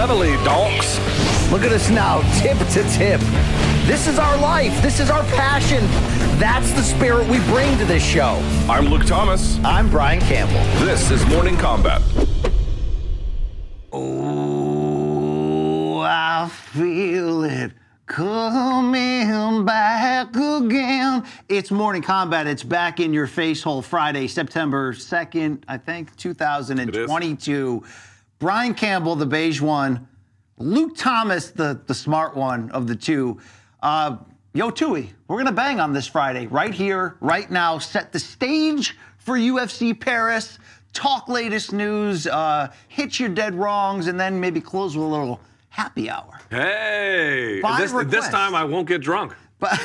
Reveille, donks. Look at us now, tip to tip. This is our life. This is our passion. That's the spirit we bring to this show. I'm Luke Thomas. I'm Brian Campbell. This is Morning Combat. Oh, I feel it coming back again. It's Morning Combat. It's back in your face hole Friday, September 2nd, I think, 2022. Brian Campbell, the beige one. Luke Thomas, the, the smart one of the two. Uh, yo, Tui, we're going to bang on this Friday, right here, right now. Set the stage for UFC Paris. Talk latest news, uh, hit your dead wrongs, and then maybe close with a little happy hour. Hey, this, this time I won't get drunk. But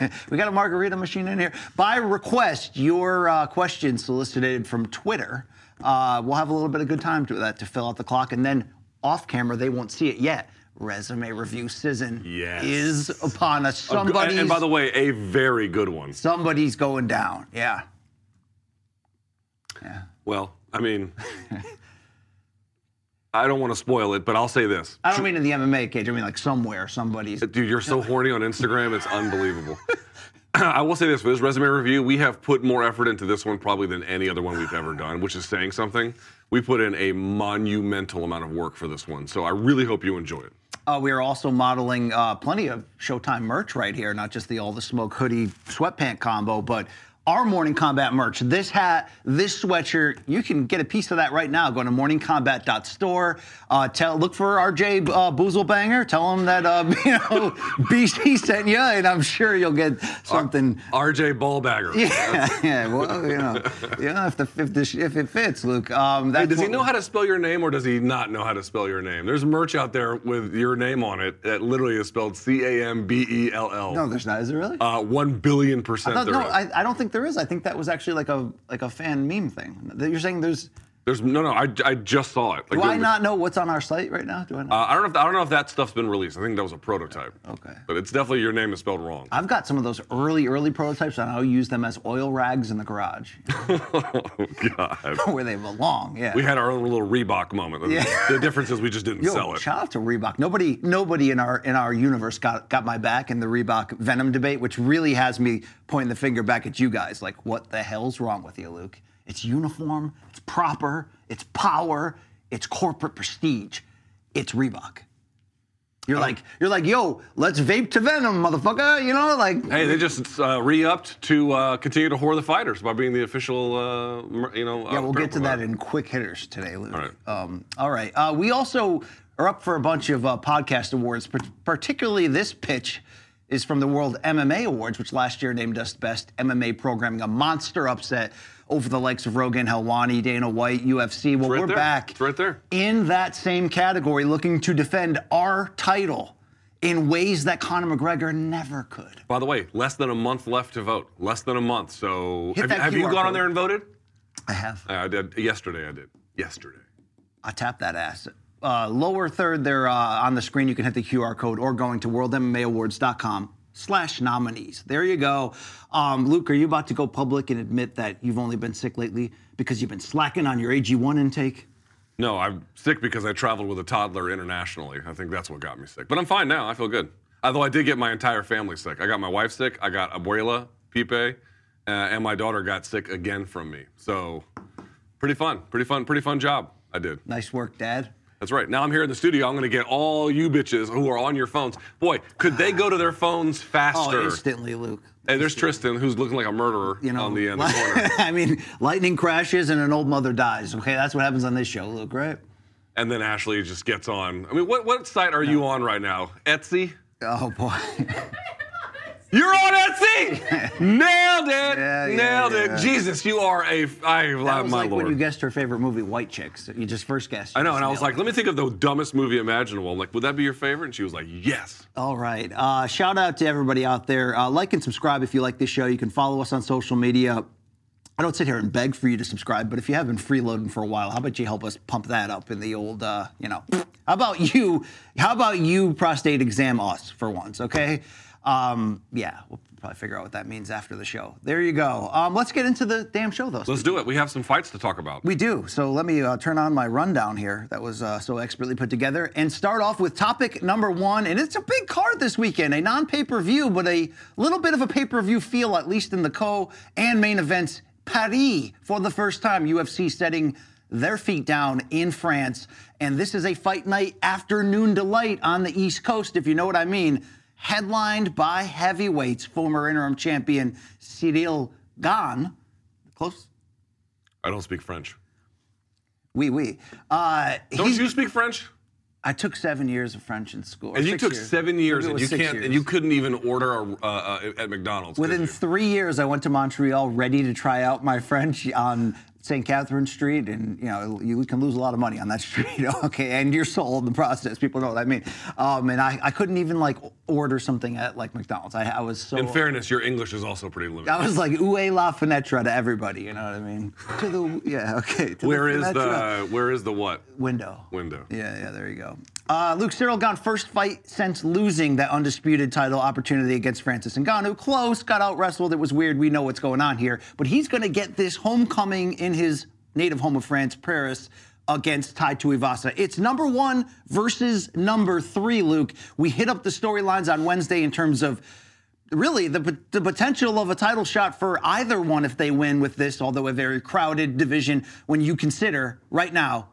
we got a margarita machine in here. By request, your uh, questions solicited from Twitter. Uh, we'll have a little bit of good time to that to fill out the clock, and then off camera they won't see it yet. Resume review season Yes. is upon us. Somebody's and, and by the way, a very good one. somebody's going down. Yeah. Yeah. Well, I mean, I don't want to spoil it, but I'll say this. I don't mean in the MMA cage. I mean like somewhere somebody's. Dude, you're so horny on Instagram, it's unbelievable. I will say this for this resume review, we have put more effort into this one probably than any other one we've ever done, which is saying something. We put in a monumental amount of work for this one, so I really hope you enjoy it. Uh, we are also modeling uh, plenty of Showtime merch right here, not just the All the Smoke hoodie sweatpant combo, but our Morning Combat merch. This hat, this sweatshirt, you can get a piece of that right now. Go to morningcombat.store. Uh, tell, look for RJ uh, Boozlebanger. Tell him that uh, you know BC sent you, and I'm sure you'll get something. RJ Ballbagger. Yeah, yeah, well, you know, you know if the if, the, if it fits, Luke. Um, Hey, does he know how to spell your name or does he not know how to spell your name? There's merch out there with your name on it that literally is spelled C A M B E L L. No, there's not. Is there really? Uh, one billion I percent thought, there no. I, I don't think there is. I think that was actually like a like a fan meme thing. You're saying there's. There's no, no. I, I just saw it. Like, Do I not know what's on our site right now? Do I not? Uh, I don't know. If, I don't know if that stuff's been released. I think that was a prototype. Okay. But it's definitely your name is spelled wrong. I've got some of those early, early prototypes, and I'll use them as oil rags in the garage, oh God. where they belong. Yeah. We had our own little Reebok moment. The- Yeah. The difference is we just didn't Yo, sell it. shout out to Reebok. Nobody, nobody in our in our universe got got my back in the Reebok Venom debate, which really has me pointing the finger back at you guys. Like, what the hell's wrong with you, Luke? It's uniform, it's proper, it's power, it's corporate prestige, it's Reebok. You're like, you're like, yo, let's vape to Venom, motherfucker. You know, like, Hey, they just uh, re-upped to uh, continue to whore the fighters by being the official, uh, you know. Yeah, uh, we'll get to provider. that in quick hitters today, Luke. All right. Um, all right. Uh, we also are up for a bunch of uh, podcast awards, particularly this pitch is from the World MMA Awards, which last year named us Best MMA Programming, a monster upset over the likes of Rogan Helwani, Dana White, UFC. Well, right we're there. back It's right there. in that same category, looking to defend our title in ways that Conor McGregor never could. By the way, less than a month left to vote. Less than a month. So Hit have, have you gone on there and voted? I have. I did yesterday. I did yesterday. I tapped that ass. Uh, lower third there uh, on the screen, you can hit the QR code or going to worldmmaawards.com slash nominees. There you go. Um, Luke, are you about to go public and admit that you've only been sick lately because you've been slacking on your AG1 intake? No, I'm sick because I traveled with a toddler internationally. I think that's what got me sick. But I'm fine now. I feel good. Although I did get my entire family sick. I got my wife sick. I got Abuela, Pipe, uh, and my daughter got sick again from me. So, pretty fun, pretty fun, pretty fun job. I did. Nice work, Dad. That's right. Now I'm here in the studio. I'm going to get all you bitches who are on your phones. Boy, could they go to their phones oh, faster? Oh, instantly, Luke. Hey, there's Tristan, who's looking like a murderer You know, on the end of the corner. I mean, lightning crashes and an old mother dies. Okay, that's what happens on this show, Luke. Right? And then Ashley just gets on. I mean, what, what site are you on right now? Etsy? Oh boy. You're on Etsy! Nailed it! Yeah, yeah, Nailed yeah. it. Jesus, you are a. I, That my was like lord. when you guessed her favorite movie, White Chicks. You just first guessed. I know, and I was like, let me think of the dumbest movie imaginable. I'm like, would that be your favorite? And she was like, yes. All right. Uh, shout out to everybody out there. Uh, like and subscribe if you like this show. You can follow us on social media. I don't sit here and beg for you to subscribe, but if you have been freeloading for a while, how about you help us pump that up in the old, uh, you know? How about you? How about you prostate exam us for once, okay? Um, yeah, we'll probably figure out what that means after the show. There you go. Um, let's get into the damn show, though. Let's do it. We have some fights to talk about. We do. So let me uh, turn on my rundown here that was uh, so expertly put together and start off with topic number one. And it's a big card this weekend, a non pay per view, but a little bit of a pay per view feel, at least in the co and main events. Paris for the first time, UFC setting their feet down in France. And this is a fight night afternoon delight on the East Coast, if you know what I mean. Headlined by heavyweights, former interim champion Cyril Gane. Close? I don't speak French. Oui, oui. Uh, Don't you speak French? I took seven years of French in school. And you took years. seven years, and you can't, years. and you couldn't even order a, uh, uh, at McDonald's. Within three years, I went to Montreal ready to try out my French on St. Catherine Street, and you know you can lose a lot of money on that street, okay, and your soul in the process. People know what I mean. Um, and I, I couldn't even like order something at like McDonald's. I, I was so. In fairness, your English is also pretty limited. I was like oué la fenêtre to everybody. You know what I mean? To the yeah, okay. To Where the is the where is the what window? window? Yeah, yeah, there you go. Uh, Luke Cyril Gane, first fight since losing that undisputed title opportunity against Francis Ngannou. Close, got out wrestled. It was weird. We know what's going on here. But he's going to get this homecoming in his native home of France, Paris, against Tai Tuivasa. It's number one versus number three, Luke. We hit up the storylines on Wednesday in terms of really the, the potential of a title shot for either one if they win with this, although a very crowded division when you consider right now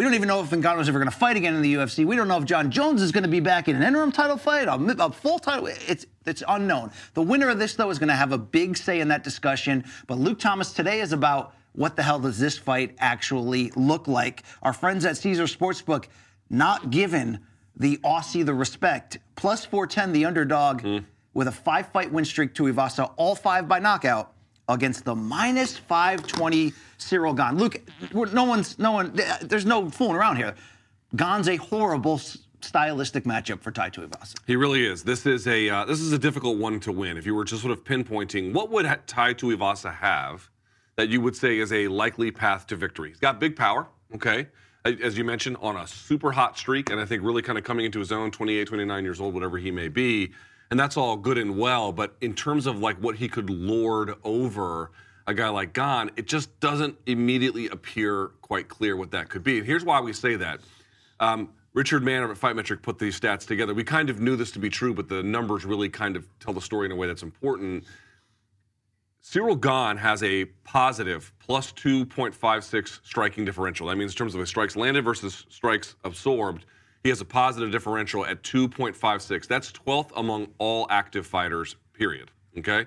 we don't even know if Ngannou's ever going to fight again in the UFC. We don't know if Jon Jones is going to be back in an interim title fight, a, a full title. It's it's unknown. The winner of this though is going to have a big say in that discussion. But Luke Thomas today is about what the hell does this fight actually look like? Our friends at Caesar Sportsbook not given the Aussie the respect. Plus 410 the underdog with a five fight win streak Tuivasa, all five by knockout against the minus 520 Cyril Gane. Luke, no one's, no one, there's no fooling around here. Gane's a horrible stylistic matchup for Tai Tuivasa. He really is. This is a uh, this is a difficult one to win. If you were just sort of pinpointing, what would ha- Tai Tuivasa have that you would say is a likely path to victory? He's got big power. Okay, as you mentioned, on a super hot streak, and I think really kind of coming into his own, 28, 29 years old, whatever he may be, and that's all good and well. But in terms of like what he could lord over a guy like Gane, it just doesn't immediately appear quite clear what that could be. And here's why we say that. Um, Richard Mann at Fight Metric put these stats together. We kind of knew this to be true, but the numbers really kind of tell the story in a way that's important. Cyril Gane has a positive plus 2.56 striking differential. That means in terms of his strikes landed versus strikes absorbed, he has a positive differential at 2.56. That's 12th among all active fighters, period. Okay?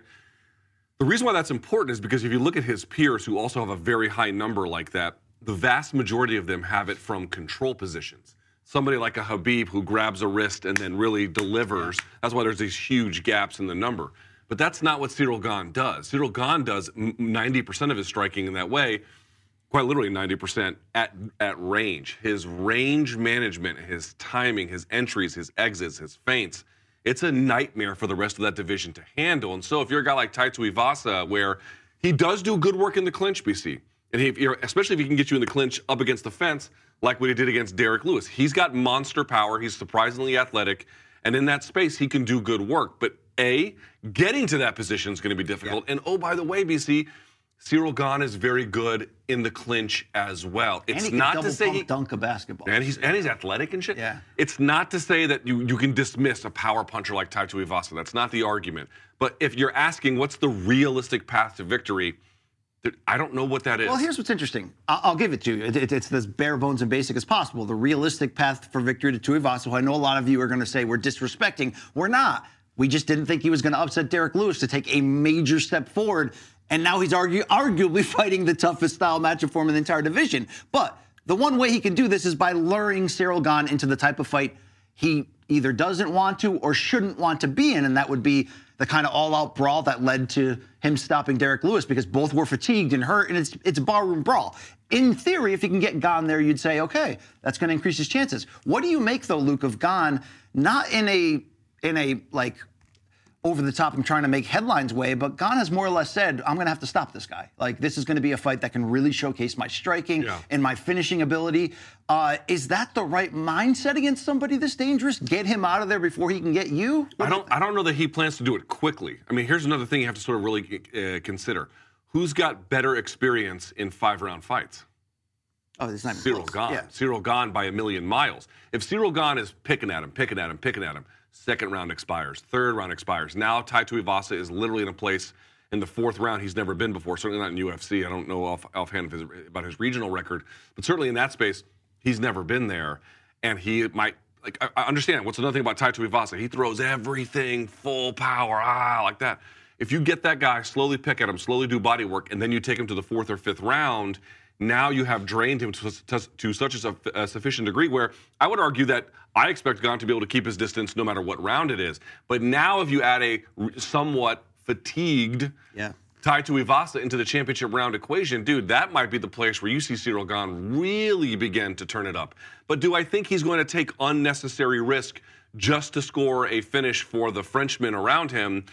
The reason why that's important is because if you look at his peers who also have a very high number like that, the vast majority of them have it from control positions. Somebody like a Khabib who grabs a wrist and then really delivers. That's why there's these huge gaps in the number. But that's not what Cyril Gane does. Cyril Gane does 90% of his striking in that way, quite literally 90% at, at range. His range management, his timing, his entries, his exits, his feints, it's a nightmare for the rest of that division to handle. And so if you're a guy like Tai Tuivasa, where he does do good work in the clinch, BC, and especially if he can get you in the clinch up against the fence, like what he did against Derrick Lewis. He's got monster power. He's surprisingly athletic. And in that space, he can do good work. But A, getting to that position is going to be difficult. And oh, by the way, BC, Cyril Gane is very good in the clinch as well. It's not to say he, dunk a basketball. and he's and he's athletic and shit. Yeah. It's not to say that you you can dismiss a power puncher like Tai Tuivasa. That's not the argument. But if you're asking what's the realistic path to victory, I don't know what that is. Well, here's what's interesting. I'll give it to you. It- it- it's as bare bones and basic as possible. The realistic path for victory to Tuivasa, who I know a lot of you are going to say we're disrespecting. We're not. We just didn't think he was going to upset Derrick Lewis to take a major step forward. And now he's argu- arguably fighting the toughest style matchup for him in the entire division. But the one way he can do this is by luring Cyril Gane into the type of fight he either doesn't want to or shouldn't want to be in, and that would be the kind of all-out brawl that led to him stopping Derrick Lewis because both were fatigued and hurt, and it's it's a barroom brawl. In theory, if he can get Gane there, you'd say, okay, that's going to increase his chances. What do you make though, Luke, of Gane? Not in a in a like over the top I'm trying to make headlines way, but Gane has more or less said, I'm going to have to stop this guy. Like, this is going to be a fight that can really showcase my striking Yeah. and my finishing ability. Uh, is that the right mindset against somebody this dangerous? Get him out of there before he can get you? I don't. I don't know that he plans to do it quickly. I mean, here's another thing you have to sort of really uh, consider: who's got better experience in five-round fights? Oh, it's not Cyril close. Gane. Yeah. Cyril Gane by a million miles. If Cyril Gane is picking at him, picking at him, picking at him, second round expires, third round expires. Now Tai Tuivasa is literally in a place in the fourth round he's never been before. Certainly not in UFC. I don't know off, offhand of his, about his regional record, but certainly in that space, he's never been there, and he might. Like I, I understand. What's another thing about Tai Tuivasa? He throws everything full power, ah, like that. If you get that guy, slowly pick at him, slowly do body work, and then you take him to the fourth or fifth round, now you have drained him to, to, to such a, a sufficient degree where I would argue that I expect Gane to be able to keep his distance no matter what round it is. But now, if you add a somewhat fatigued Yeah. to Ivasa into the championship round equation, dude, that might be the place where you see Cyril Gane really begin to turn it up. But do I think he's going to take unnecessary risk just to score a finish for the Frenchmen around him?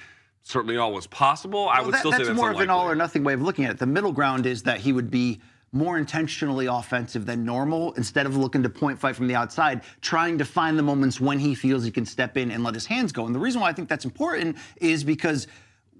Certainly always possible. I would that- still that's say that's more of an all or nothing way of looking at it. The middle ground is that he would be more intentionally offensive than normal instead of looking to point fight from the outside, trying to find the moments when he feels he can step in and let his hands go. And the reason why I think that's important is because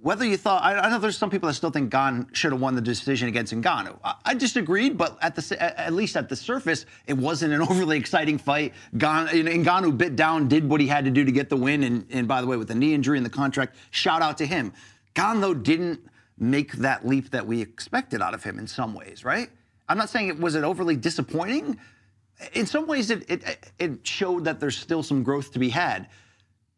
whether you thought, I, know there's some people that still think Gane should have won the decision against Ngannou. I, I disagreed, but at the at least at the surface, it wasn't an overly exciting fight. Ngannou bit down, did what he had to do to get the win, and, and by the way, with the knee injury and the contract, shout out to him. Gane though didn't make that leap that we expected out of him in some ways, right? I'm not saying it was it overly disappointing. In some ways, it it, it showed that there's still some growth to be had.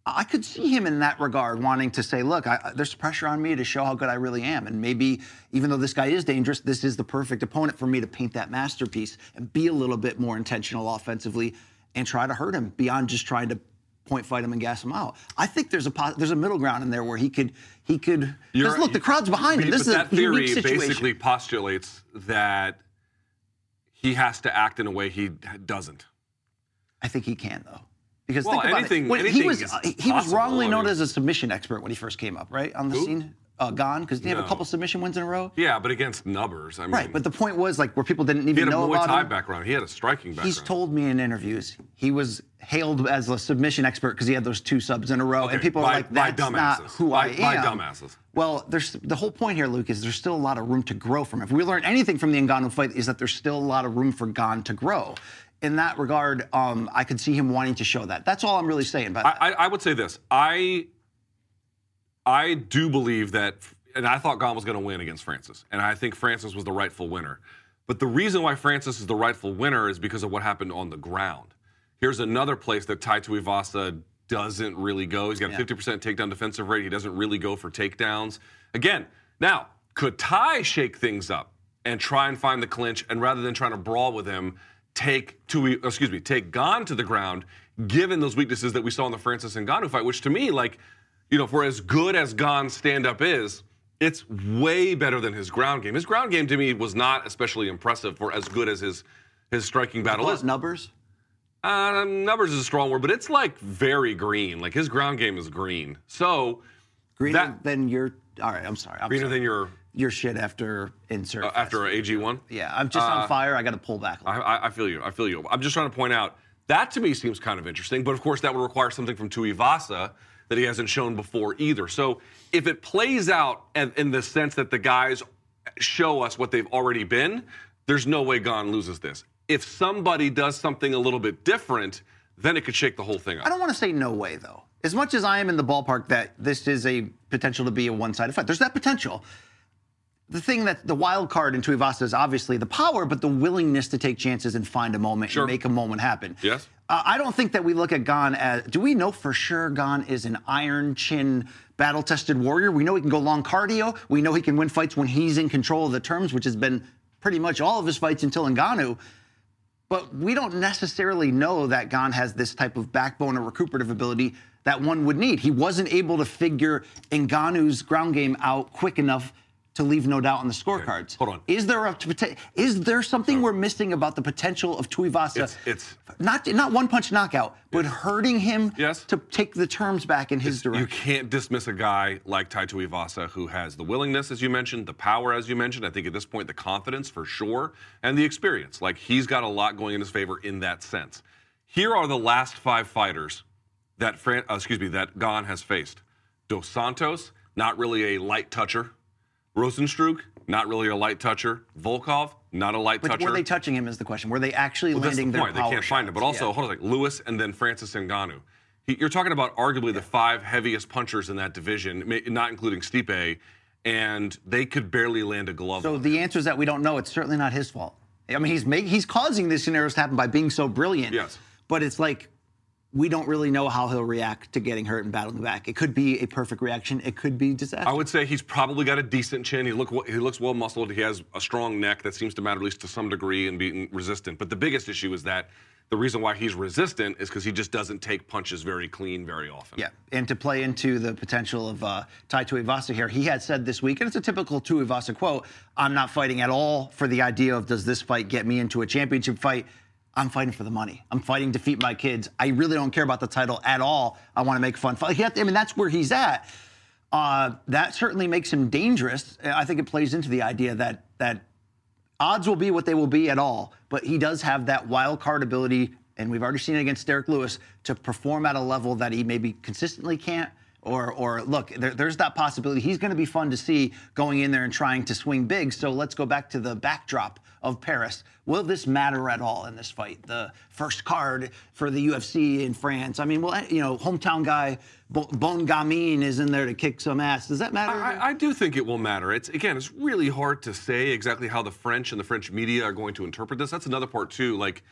I could see him in that regard, wanting to say, "Look, I, there's pressure on me to show how good I really am, and maybe even though this guy is dangerous, this is the perfect opponent for me to paint that masterpiece and be a little bit more intentional offensively and try to hurt him beyond just trying to point fight him and gas him out. I think there's a there's a middle ground in there where he could he could. Because look, the crowd's behind him. This is a that theory situation. basically postulates that he has to act in a way he doesn't. I think he can though. Because Well, think about anything- it. When he was he was wrongly known as a submission expert when he first came up, right on the Who? scene. Uh, gone because he have a couple submission wins in a row. Yeah, but against nubbers. I mean, Right, but the point was like where people didn't he even had a know Muay about Thai him. background. He had a striking background. He's told me in interviews he was hailed as a submission expert because he had those two subs in a row, Okay, and people by- are like, by "That's not dumbasses. who By- I by am." dumbasses. Well, there's the whole point here, Luke, is there's still a lot of room to grow from. If we learn anything from the Ngannou fight, is that there's still a lot of room for Gane to grow. In that regard, um, I could see him wanting to show that. That's all I'm really saying. But I, I, I would say this. I I do believe that, and I thought Gane was going to win against Francis, and I think Francis was the rightful winner. But the reason why Francis is the rightful winner is because of what happened on the ground. Here's another place that Tai Tuivasa doesn't really go. He's got a 50% takedown defensive rate. He doesn't really go for takedowns. Again, now, could Tai shake things up and try and find the clinch, and rather than trying to brawl with him, take to excuse me, take Gane to the ground, given those weaknesses that we saw in the Francis and Ngannou fight, which to me, like, you know, for as good as Gane's stand-up is, it's way better than his ground game. His ground game to me was not especially impressive for as good as his his striking battle is. Numbers. Uh, numbers is a strong word, but it's like very green. Like his ground game is green. So Greener That- than your. All right, I'm sorry. I'm greener sorry. than your your shit after insert. uh, after. AG one. Yeah, I'm just on fire. I got to pull back. A I, little. I, I feel you. I feel you. I'm just trying to point out that to me seems kind of interesting, but of course that would require something from Tuivasa that he hasn't shown before either. So if it plays out in, the sense that the guys show us what they've already been, there's no way Gane loses this. If somebody does something a little bit different, then it could shake the whole thing up. I don't want to say no way though. As much as I am in the ballpark that this is a potential to be a one-sided fight, there's that potential. The thing that the wild card in Tuivasa is obviously the power, but the willingness to take chances and find a moment Sure. and make a moment happen. Yes. Uh, I don't think that we look at Gane as. Do we know for sure Gane is an iron chin, battle tested warrior? We know he can go long cardio. We know he can win fights when he's in control of the terms, which has been pretty much all of his fights until Ngannou. But we don't necessarily know that Gane has this type of backbone or recuperative ability that one would need. He wasn't able to figure Ngannou's ground game out quick enough to leave no doubt on the scorecards. hold on. Is there a is there something we're missing about the potential of Tuivasa? It's- it's- not not one punch knockout, but hurting him Yes. to take the terms back in his You direction. You can't dismiss a guy like Tai Tuivasa who has the willingness, as you mentioned, the power, as you mentioned. I think at this point, the confidence for sure, and the experience. Like he's got a lot going in his favor in that sense. Here are the last five fighters that Fran- uh, excuse me that Gane has faced. Dos Santos, not really a light toucher. Rozenstruik, not really a light toucher. Volkov, not a light But toucher. were they touching him? Is the question. Were they actually Well, that's landing the their point. They can't find him. But also, Yeah. hold on, Lewis and then Francis Ngannou. He, you're talking about arguably the five heaviest punchers in that division, not including Stipe, and they could barely land a glove. So the answer is that we don't know. It's certainly not his fault. I mean, he's make, he's causing these scenarios to happen by being so brilliant. Yes. But it's like we don't really know how he'll react to getting hurt and battling back. It could be a perfect reaction. It could be disaster. I would say he's probably got a decent chin. He look he looks well muscled. He has a strong neck that seems to matter at least to some degree and being resistant. But the biggest issue is that the reason why he's resistant is because he just doesn't take punches very clean very often. Yeah, and to play into the potential of uh, Tai Tuivasa here, he had said this week, and it's a typical Tuivasa quote: "I'm not fighting at all for the idea of does this fight get me into a championship fight. I'm fighting for the money. I'm fighting to feed my kids. I really don't care about the title at all. I want to make fun. I mean, that's where he's at. Uh, that certainly makes him dangerous. I think it plays into the idea that that odds will be what they will be at all. But he does have that wild card ability, and we've already seen it against Derrick Lewis to perform at a level that he maybe consistently can't. Or, or look, there, there's that possibility. He's going to be fun to see going in there and trying to swing big. So let's go back to the backdrop of Paris. Will this matter at all in this fight? The first card for the UFC in France. I mean, well, you know, hometown guy Bon Gamin is in there to kick some ass. Does that matter? I, I do think it will matter. It's again, it's really hard to say exactly how the French and the French media are going to interpret this. That's another part too. Like,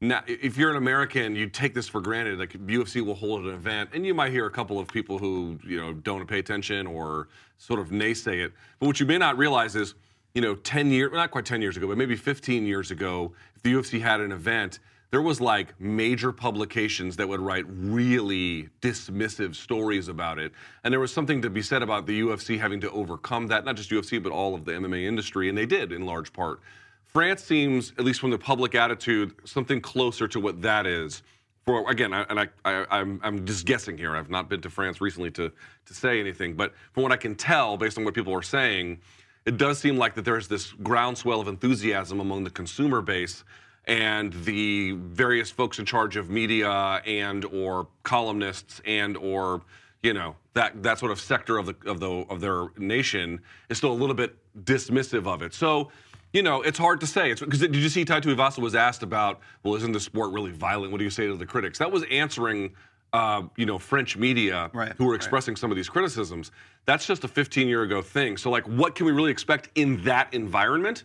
now, if you're an American, you take this for granted. Like UFC will hold an event, and you might hear a couple of people who you know don't pay attention or sort of naysay it. But what you may not realize is, you know, 10 years, not quite 10 years ago, but maybe 15 years ago, if the UFC had an event, there was like major publications that would write really dismissive stories about it. And there was something to be said about the UFC having to overcome that, not just UFC, but all of the MMA industry, and they did in large part. France seems, at least from the public attitude, something closer to what that is. For again, I, and I, I, I'm, I'm just guessing here. I've not been to France recently to to say anything, but from what I can tell, based on what people are saying, it does seem like that there's this groundswell of enthusiasm among the consumer base and the various folks in charge of media and or columnists and or you know that that sort of sector of the of the of their nation is still a little bit dismissive of it. So you know, it's hard to say. It's because did you see Tai Tuivasa was asked about, well, isn't the sport really violent? What do you say to the critics? That was answering, uh, you know, French media Right, who were right. expressing some of these criticisms. That's just a 15 year ago thing. So, like, what can we really expect in that environment?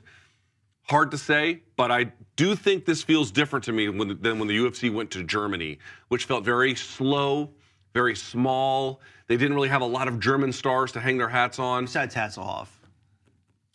Hard to say, but I do think this feels different to me when, than when the UFC went to Germany, which felt very slow, very small. They didn't really have a lot of German stars to hang their hats on, Besides Hasselhoff.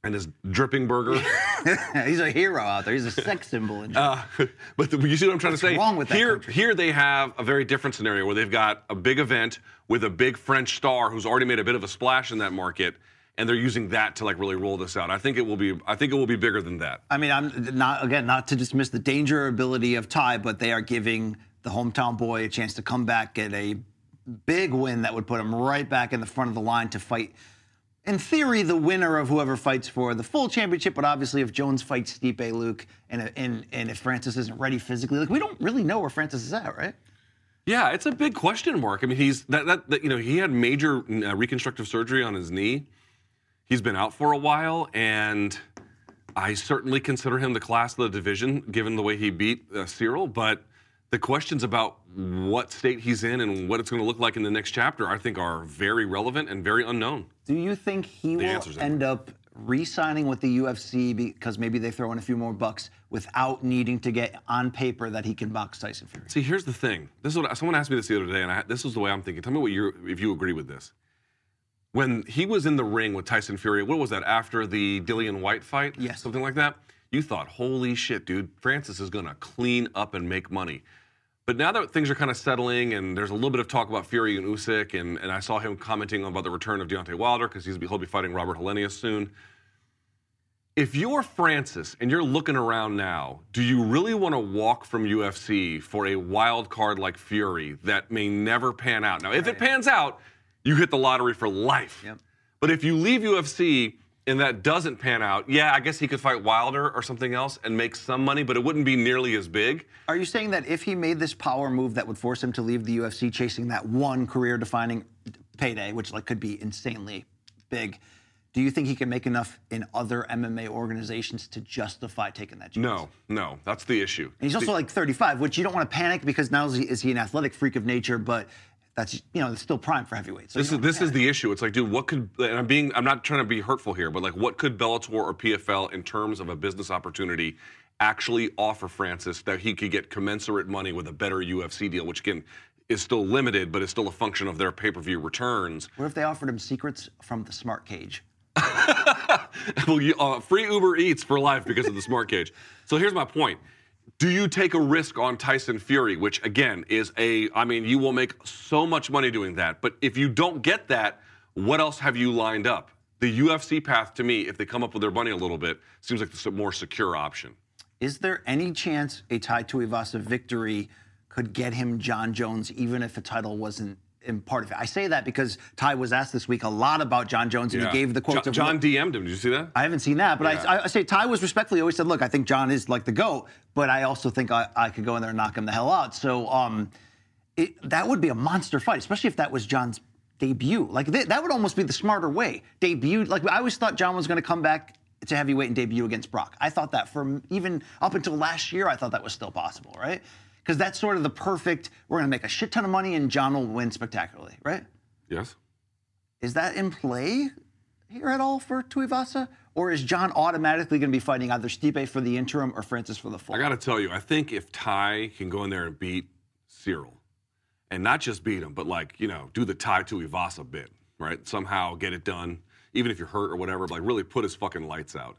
And his dripping burger. He's a hero out there. He's a sex symbol. In Uh, but the, you see what I'm trying to say? wrong with that here, country? here they have a very different scenario where they've got a big event with a big French star who's already made a bit of a splash in that market, and they're using that to like really roll this out. I think it will be. I think it will be bigger than that. I mean, I'm not again not to dismiss the danger ability of Tai, but they are giving the hometown boy a chance to come back, get a big win that would put him right back in the front of the line to fight. In theory, the winner of whoever fights for the full championship, but obviously, if Jones fights Stipe Luke, and and and if Francis isn't ready physically, like we don't really know where Francis is at, right? Yeah, it's a big question mark. I mean, he's that that, that you know he had major uh, reconstructive surgery on his knee. He's been out for a while, and I certainly consider him the class of the division, given the way he beat uh, Cyril. But the questions about what state he's in and what it's going to look like in the next chapter, I think, are very relevant and very unknown. Do you think he will answer's end up re-signing with the UFC because maybe they throw in a few more bucks without needing to get on paper that he can box Tyson Fury? See, here's the thing. This is what someone asked me this the other day, and I, this is the way I'm thinking. Tell me what you if you agree with this. When he was in the ring with Tyson Fury, what was that after the Dillian Whyte fight? Yes. something like that. You thought, holy shit, dude, Francis is gonna clean up and make money. But now that things are kind of settling, and there's a little bit of talk about Fury and Usyk, and, and I saw him commenting about the return of Deontay Wilder because he's he'll be fighting Robert Helenius soon. If you're Francis and you're looking around now, do you really want to walk from UFC for a wild card like Fury that may never pan out? Now, if it pans out, you hit the lottery for life. Yep. But if you leave UFC and that doesn't pan out, yeah, I guess he could fight Wilder or something else and make some money, but it wouldn't be nearly as big. Are you saying that if he made this power move that would force him to leave the UFC chasing that one career-defining payday, which like could be insanely big, do you think he can make enough in other MMA organizations to justify taking that chance? No, no, that's the issue. And he's also like 35, which you don't want to panic because not only is he an athletic freak of nature, but that's you know it's still prime for heavyweights. So This is this is the issue. It's like, dude, what could and I'm being I'm not trying to be hurtful here, but like what could Bellator or PFL in terms of a business opportunity actually offer Francis that he could get commensurate money with a better UFC deal, which again is still limited, but is still a function of their pay-per-view returns. What if they offered him secrets from the smart cage? well, you, uh, free Uber Eats for life because of the smart cage. So here's my point. Do you take a risk on Tyson Fury, which again is a, I mean, you will make so much money doing that. But if you don't get that, what else have you lined up? The UFC path to me, if they come up with their money a little bit, seems like the more secure option. Is there any chance a Tai Tuivasa victory could get him Jon Jones, even if a title wasn't in part of it? I say that because Tai was asked this week a lot about Jon Jones, and he gave the quote Jon, Jon DM'd him. Did you see that? I haven't seen that, but Yeah. I, I say Tai was respectfully always said, "Look, I think Jon is like the goat, but I also think I, I could go in there and knock him the hell out." So um, it, that would be a monster fight, especially if that was Jon's debut. Like th- that would almost be the smarter way. Debut, like I always thought Jon was going to come back to heavyweight and debut against Brock. I thought that from even up until last year, I thought that was still possible, right? Because that's sort of the perfect. We're going to make a shit ton of money and Jon will win spectacularly, right? Yes. Is that in play here at all for Tuivasa? Or is Jon automatically going to be fighting either Stipe for the interim or Francis for the full? I got to tell you, I think if Tai can go in there and beat Cyril, and not just beat him, but like you know, do the Ty to Ivasa bit, right? Somehow get it done, even if you're hurt or whatever. But Like really put his fucking lights out.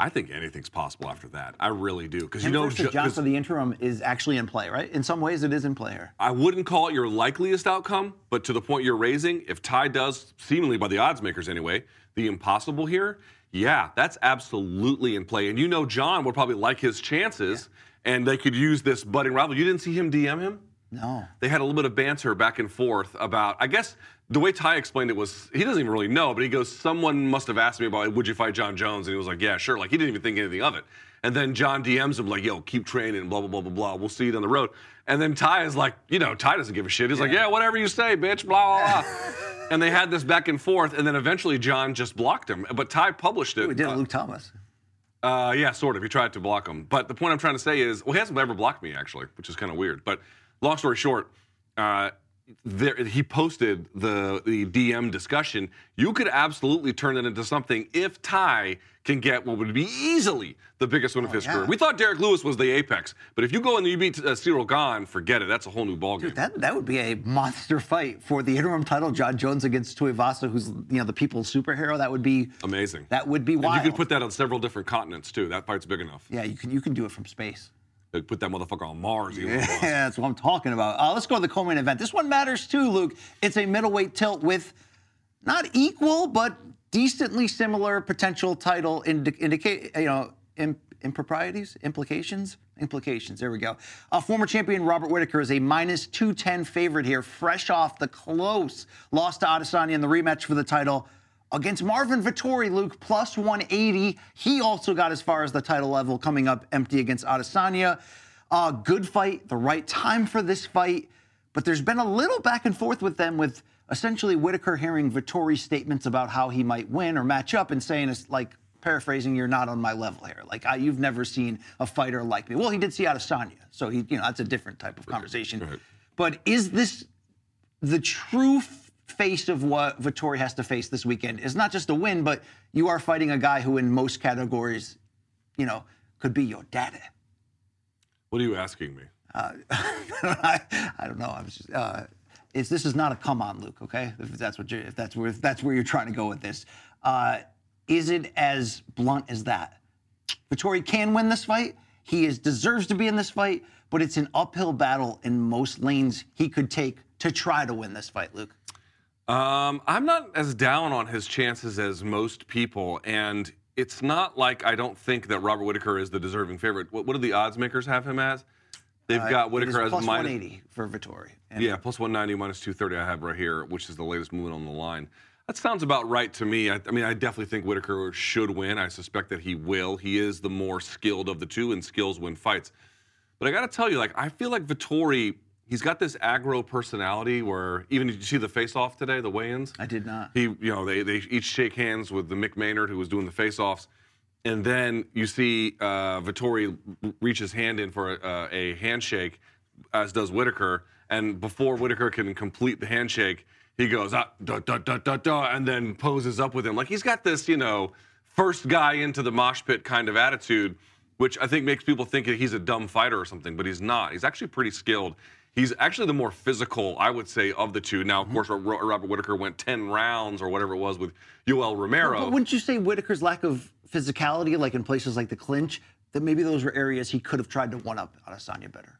I think anything's possible after that. I really do, because you know, Jon for the interim is actually in play, right? In some ways, it is in play here. I wouldn't call it your likeliest outcome, but to the point you're raising, if Tai does, seemingly by the odds makers anyway, the impossible here, yeah, that's absolutely in play. And you know, Jon would probably like his chances, and they could use this budding rival. You didn't see him DM him? No. They had a little bit of banter back and forth about, I guess the way Tai explained it was, he doesn't even really know, but he goes, someone must have asked me about, would you fight Jon Jones? And he was like, yeah, sure. Like, he didn't even think anything of it. And then Jon DMs him, like, yo, keep training, blah, blah, blah, blah, blah. We'll see you down the road. And then Tai is like, you know, Tai doesn't give a shit. He's like, yeah, whatever you say, bitch, blah, blah, blah. and they had this back and forth, and then eventually Jon just blocked him. But Tai published it. We did Uh, Luke Thomas. uh, yeah, sort of. He tried to block him. But the point I'm trying to say is, well, he hasn't ever blocked me, actually, which is kind of weird. But long story short, uh, there, he posted the, the DM discussion. You could absolutely turn it into something if Tai can get what would be easily the biggest win of his yeah. career. We thought Derrick Lewis was the apex. But if you go and you beat uh, Cyril Gane, forget it. That's a whole new ballgame. Dude, That, that would be a monster fight for the interim title. Jon Jones against Tuivasa, who's you know the people's superhero. That would be Amazing. That would be and wild. you could put that on several different continents, too. That fight's big enough. yeah, you can you can do it from space. Like, put that motherfucker on Mars. Yeah, that's what I'm talking about. Uh, let's go to the co-main event. This one matters too, Luke. It's a middleweight tilt with not equal, but decently similar potential title indi- indicate, you know, im- improprieties, implications, implications. There we go. Uh, former champion Robert Whitaker is a minus 210 favorite here, fresh off the close loss to Adesanya in the rematch for the title against Marvin Vettori, Luke, plus 180. He also got as far as the title level, coming up empty against Adesanya. Uh, good fight, the right time for this fight, but there's been a little back and forth with them with essentially Whitaker hearing Vettori's statements about how he might win or match up and saying it's like paraphrasing, "You're not on my level here. Like I, you've never seen a fighter like me." Well, he did see Adesanya, so he, you know, that's a different type of conversation. Right. But is this the true face of what Vettori has to face this weekend? Is not just a win, but you are fighting a guy who, in most categories, you know, could be your daddy. What are you asking me? I, I don't know. I was just, uh, it's, this is not a come on, Luke. Okay, if that's what you, if that's where if that's where you're trying to go with this, uh, is it as blunt as that? Vettori can win this fight. He is deserves to be in this fight, but it's an uphill battle in most lanes he could take to try to win this fight, Luke. Um, I'm not as down on his chances as most people, and it's not like I don't think that Robert Whitaker is the deserving favorite. What, what do the odds makers have him as? They've got Uh, is Whitaker as plus minus 180 for Vettori. And Yeah, plus 190, minus 230 I have right here, which is the latest movement on the line. That sounds about right to me. I, I mean, I definitely think Whitaker should win. I suspect that he will. He is the more skilled of the two, and skills win fights. But I got to tell you, like, I feel like Vettori, he's got this aggro personality where even did you see the face-off today, the weigh-ins? I did not. He, you know, they, they each shake hands with the Mick Maynard who was doing the face-offs, and then you see uh, Vettori reach his hand in for a, a handshake, as does Whitaker. And before Whitaker can complete the handshake, he goes ah, da, da, da, da, da, and then poses up with him. Like he's got this, you know, first guy into the mosh pit kind of attitude, which I think makes people think that he's a dumb fighter or something, but he's not. He's actually pretty skilled. He's actually the more physical, I would say, of the two. Now, of mm-hmm. course, Robert Whitaker went 10 rounds or whatever it was with Yoel Romero. But wouldn't you say Whitaker's lack of physicality, like in places like the clinch, that maybe those were areas he could have tried to one up Adesanya better?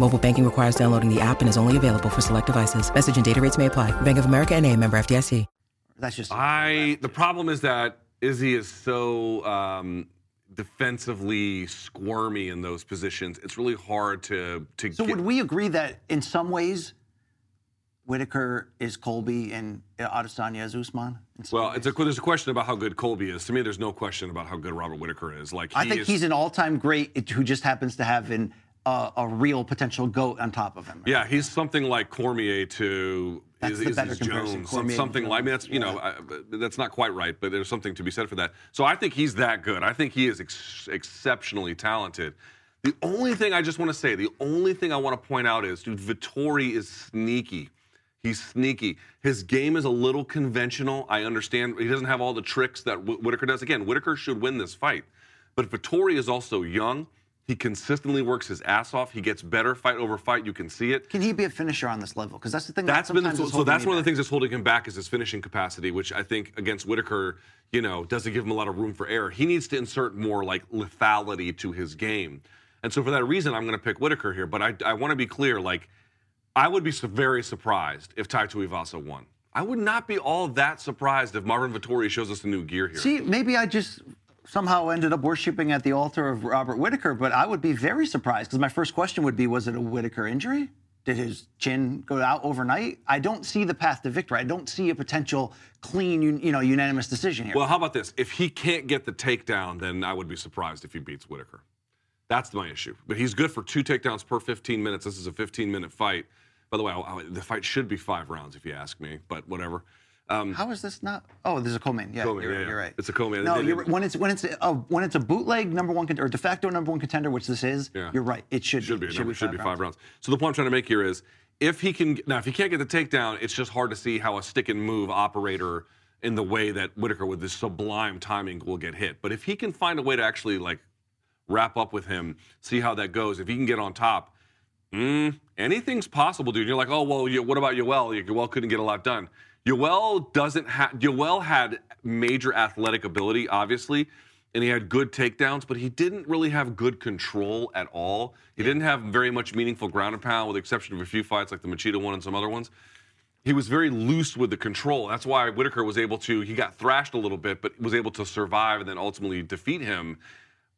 Mobile banking requires downloading the app and is only available for select devices. Message and data rates may apply. Bank of America and a member FDIC. That's just I the problem is that Izzy is so um, defensively squirmy in those positions. It's really hard to to So get. would we agree that in some ways, Whitaker is Colby and Adesanya is Usman? in some well, it's a, there's a question about how good Colby is. To me, there's no question about how good Robert Whitaker is. Like I think is- he's an all-time great who just happens to have an, uh, a real potential goat on top of him. Yeah, he's something like Cormier to That's is, the is, better is comparison, Jones. Cormier something and like I mean, that's you know I, that's not quite right, but there's something to be said for that. So I think he's that good. I think he is ex- exceptionally talented. The only thing I just want to say, the only thing I want to point out is, dude, Vettori is sneaky. He's sneaky. His game is a little conventional. I understand he doesn't have all the tricks that Wh- Whitaker does. Again, Whitaker should win this fight, but Vettori is also young. He consistently works his ass off. He gets better fight over fight. You can see it. Can he be a finisher on this level? Because that's the thing. That's that been the, so, so that's one of the things that's holding him back is his finishing capacity, which I think against Whitaker, you know, doesn't give him a lot of room for error. He needs to insert more like lethality to his game, and so for that reason, I'm going to pick Whitaker here. But I, I want to be clear, like I would be very surprised if Tai Tuivasa won. I would not be all that surprised if Marvin Vettori shows us a new gear here. See, maybe I just somehow ended up worshiping at the altar of Robert Whitaker, but I would be very surprised because my first question would be was it a Whitaker injury? Did his chin go out overnight? I don't see the path to victory. I don't see a potential clean, you know, unanimous decision here. Well, how about this? If he can't get the takedown, then I would be surprised if he beats Whitaker. That's my issue. But he's good for two takedowns per 15 minutes. This is a 15 minute fight. By the way, I- I- the fight should be five rounds if you ask me, but whatever. Um, How is this not? Oh, there's a co-main. Yeah, Co-main, you're, yeah, you're right. It's a co-main. No, you're, when it's when it's a, when it's a bootleg number one or de facto number one contender, which this is. Yeah. You're right. It should, should be, It a number, should be rounds. five rounds. So the point I'm trying to make here is if he can now if he can't get the takedown, it's just hard to see how a stick and move operator in the way that Whitaker with this sublime timing will get hit. But if he can find a way to actually like wrap up with him, see how that goes. If he can get on top, mm, anything's possible, dude. You're like, oh well, you, what about Yoel? Yoel couldn't get a lot done. Yoel doesn't have. Yoel had major athletic ability, obviously, and he had good takedowns, but he didn't really have good control at all. He didn't have very much meaningful ground and pound, with the exception of a few fights like the Machida one and some other ones he was very loose with the control. That's why Whitaker was able to, he got thrashed a little bit, but was able to survive and then ultimately defeat him.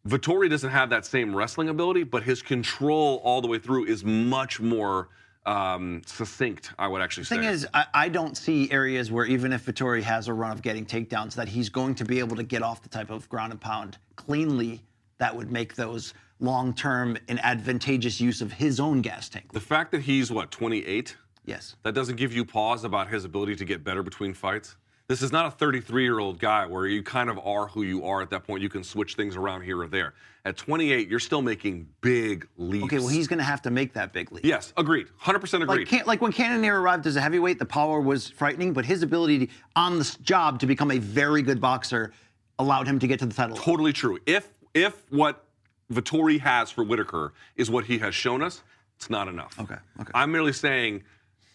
Vettori doesn't have that same wrestling ability, but his control all the way through is much more um, succinct, I would actually The say. thing is, I, I don't see areas where even if Vettori has a run of getting takedowns, that he's going to be able to get off the type of ground and pound cleanly that would make those long-term and advantageous use of his own gas tank. the fact that he's, what, 28? Yes. That doesn't give you pause about his ability to get better between fights. This is not a 33 year old guy where you kind of are who you are at that point. You can switch things around here or there. At 28, you're still making big leaps. Okay, well, he's going to have to make that big leap. Yes, agreed. 100% agreed. Like, like when Cannonier arrived as a heavyweight, the power was frightening, but his ability to, on the job to become a very good boxer allowed him to get to the title. Totally true. If if what Vettori has for Whittaker is what he has shown us, it's not enough. Okay, okay. I'm merely saying,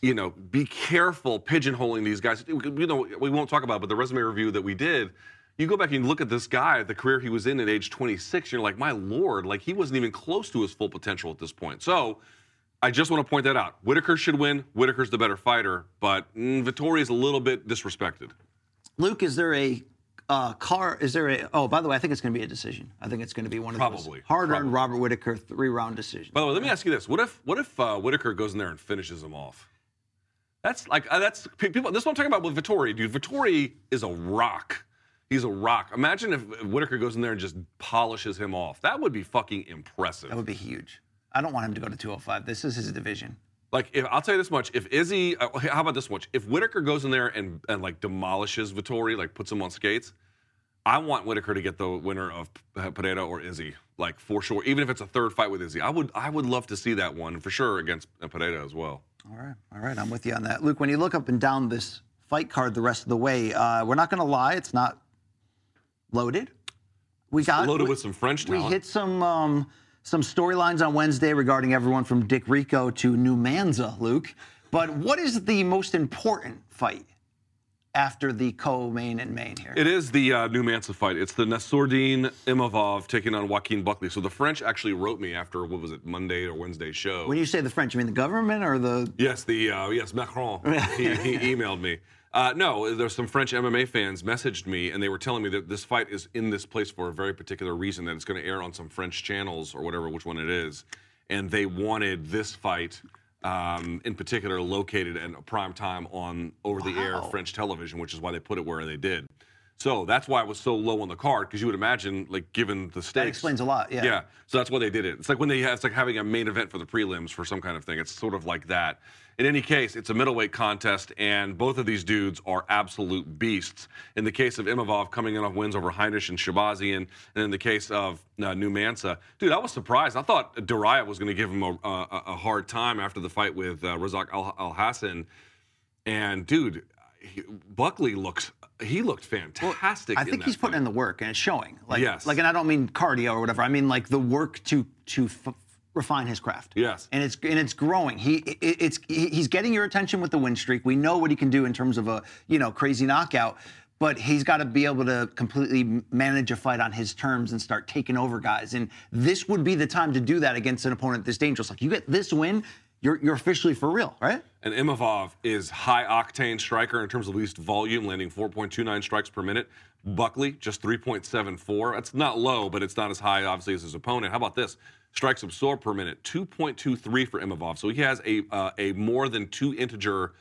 you know, be careful pigeonholing these guys. You know, we won't talk about, it, but the resume review that we did, you go back and look at this guy, the career he was in at age 26, you're like, my lord, like he wasn't even close to his full potential at this point. So. I just want to point that out. Whittaker should win. Whittaker's the better fighter, but mm, Vettori is a little bit disrespected. Luke, is there a uh, car? Is there a? Oh, by the way, I think it's going to be a decision. I think it's going to be one of Probably, those hard-earned. Robert Whittaker three-round decision. By the way, let me ask you this: What if what if uh, Whittaker goes in there and finishes him off? That's like uh, that's people. This is what I'm talking about with Vettori, dude. Vettori is a rock. He's a rock. Imagine if Whittaker goes in there and just polishes him off. That would be fucking impressive. That would be huge. I don't want him to go to 205. This is his division. Like, if I'll tell you this much: if Izzy, uh, how about this much? If Whittaker goes in there and and like demolishes Vettori, like puts him on skates, I want Whittaker to get the winner of P- Pereira or Izzy, like for sure. Even if it's a third fight with Izzy, I would I would love to see that one for sure against uh, Pereira as well. All right, all right, I'm with you on that. Luke, when you look up and down this fight card the rest of the way, uh, we're not going to lie, it's not loaded. We got loaded we- with some French We hit some um, some storylines on Wednesday regarding everyone from Dick Rico to New Mansa, Luke. But what is the most important fight after the co-main and main here? It is the uh, new Mansa fight. It's the Nassourdine Imavov taking on Joaquin Buckley. So the French actually wrote me after what was it Monday or Wednesday show. when you say the French, you mean the government or the? Yes, the uh, yes Macron. he, he emailed me. Uh, no, there's some French MMA fans messaged me, and they were telling me that this fight is in this place for a very particular reason. That it's going to air on some French channels or whatever, which one it is, and they wanted this fight. Um, in particular, located at prime time on over-the-air Wow. French television, which is why they put it where they did. So that's why it was so low on the card, because you would imagine, like, given the stakes, That explains a lot. Yeah. yeah. So that's why they did it. It's like when they have, it's like having a main event for the prelims for some kind of thing. It's sort of like that. In any case, it's a middleweight contest, and both of these dudes are absolute beasts. In the case of Imavov coming in off wins over Heinisch and Shahbazyan, and in the case of uh, New Mansa, dude, I was surprised. I thought Daria was going to give him a, a, a hard time after the fight with uh, Razak Al, Hassan. And dude, he, Buckley looks he looked fantastic. I in think he's putting fight. in the work and it's showing. Like, Yes. Like, and I don't mean cardio or whatever. I mean like the work to to f- refine his craft. Yes. And it's and it's growing. He it, it's he's getting your attention with the win streak. We know what he can do in terms of a you know crazy knockout. But he's got to be able to completely manage a fight on his terms and start taking over guys. And this would be the time to do that against an opponent this dangerous. Like you get this win, you're you're officially for real, right? And Imavov is high octane striker in terms of least volume, landing 4.29 strikes per minute. Buckley just 3.74. That's not low, but it's not as high, obviously, as his opponent. How about this? Strikes absorbed per minute, 2.23 for Imavov. So he has a uh, a more than two integer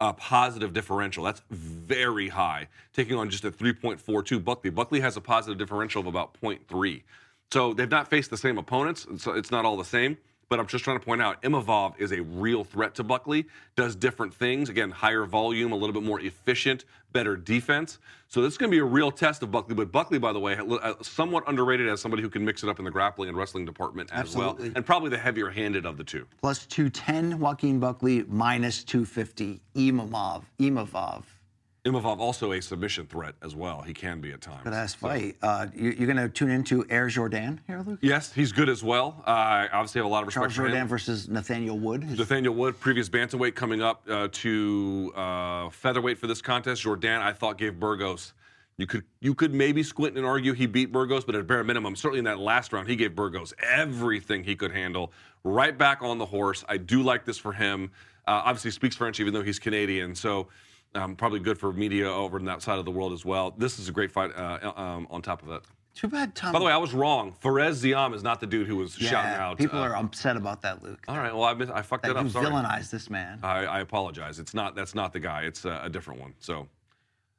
uh, positive differential. That's very high, taking on just a 3.42 Buckley. Buckley has a positive differential of about 0.3. So they've not faced the same opponents, so it's not all the same. But I'm just trying to point out, Imavov is a real threat to Buckley. Does different things. Again, higher volume, a little bit more efficient, better defense. So this is going to be a real test of Buckley. But Buckley, by the way, uh, somewhat underrated as somebody who can mix it up in the grappling and wrestling department as well, and probably the heavier-handed of the two. Plus 210, Joaquin Buckley, minus 250, Imamov, Imavov. Imavov also a submission threat as well. He can be at times. Ass So- fight. Uh, you, you're going to tune into Air Jordan here, Luke? Yes, he's good as well. Uh, obviously have a lot of respect Charles for Jordan him. versus Nathaniel Wood. Nathaniel Wood, previous bantamweight, coming up uh, to uh, featherweight for this contest. Jourdain, I thought gave Burgos. You could you could maybe squint and argue he beat Burgos, but at bare minimum, certainly in that last round, he gave Burgos everything he could handle. Right back on the horse. I do like this for him. Uh, obviously speaks French, even though he's Canadian. So um, probably good for media over in that side of the world as well. This is a great fight. Uh, um, on top of that. Too bad Tom. By the way, I was wrong. Fares Ziam is not the dude who was yeah, shouting out. people uh, are upset about that, Luke. all right. Well, I, I fucked that that up. you Sorry. villainized this man. I, I apologize. It's not. That's not the guy. It's uh, a different one. So,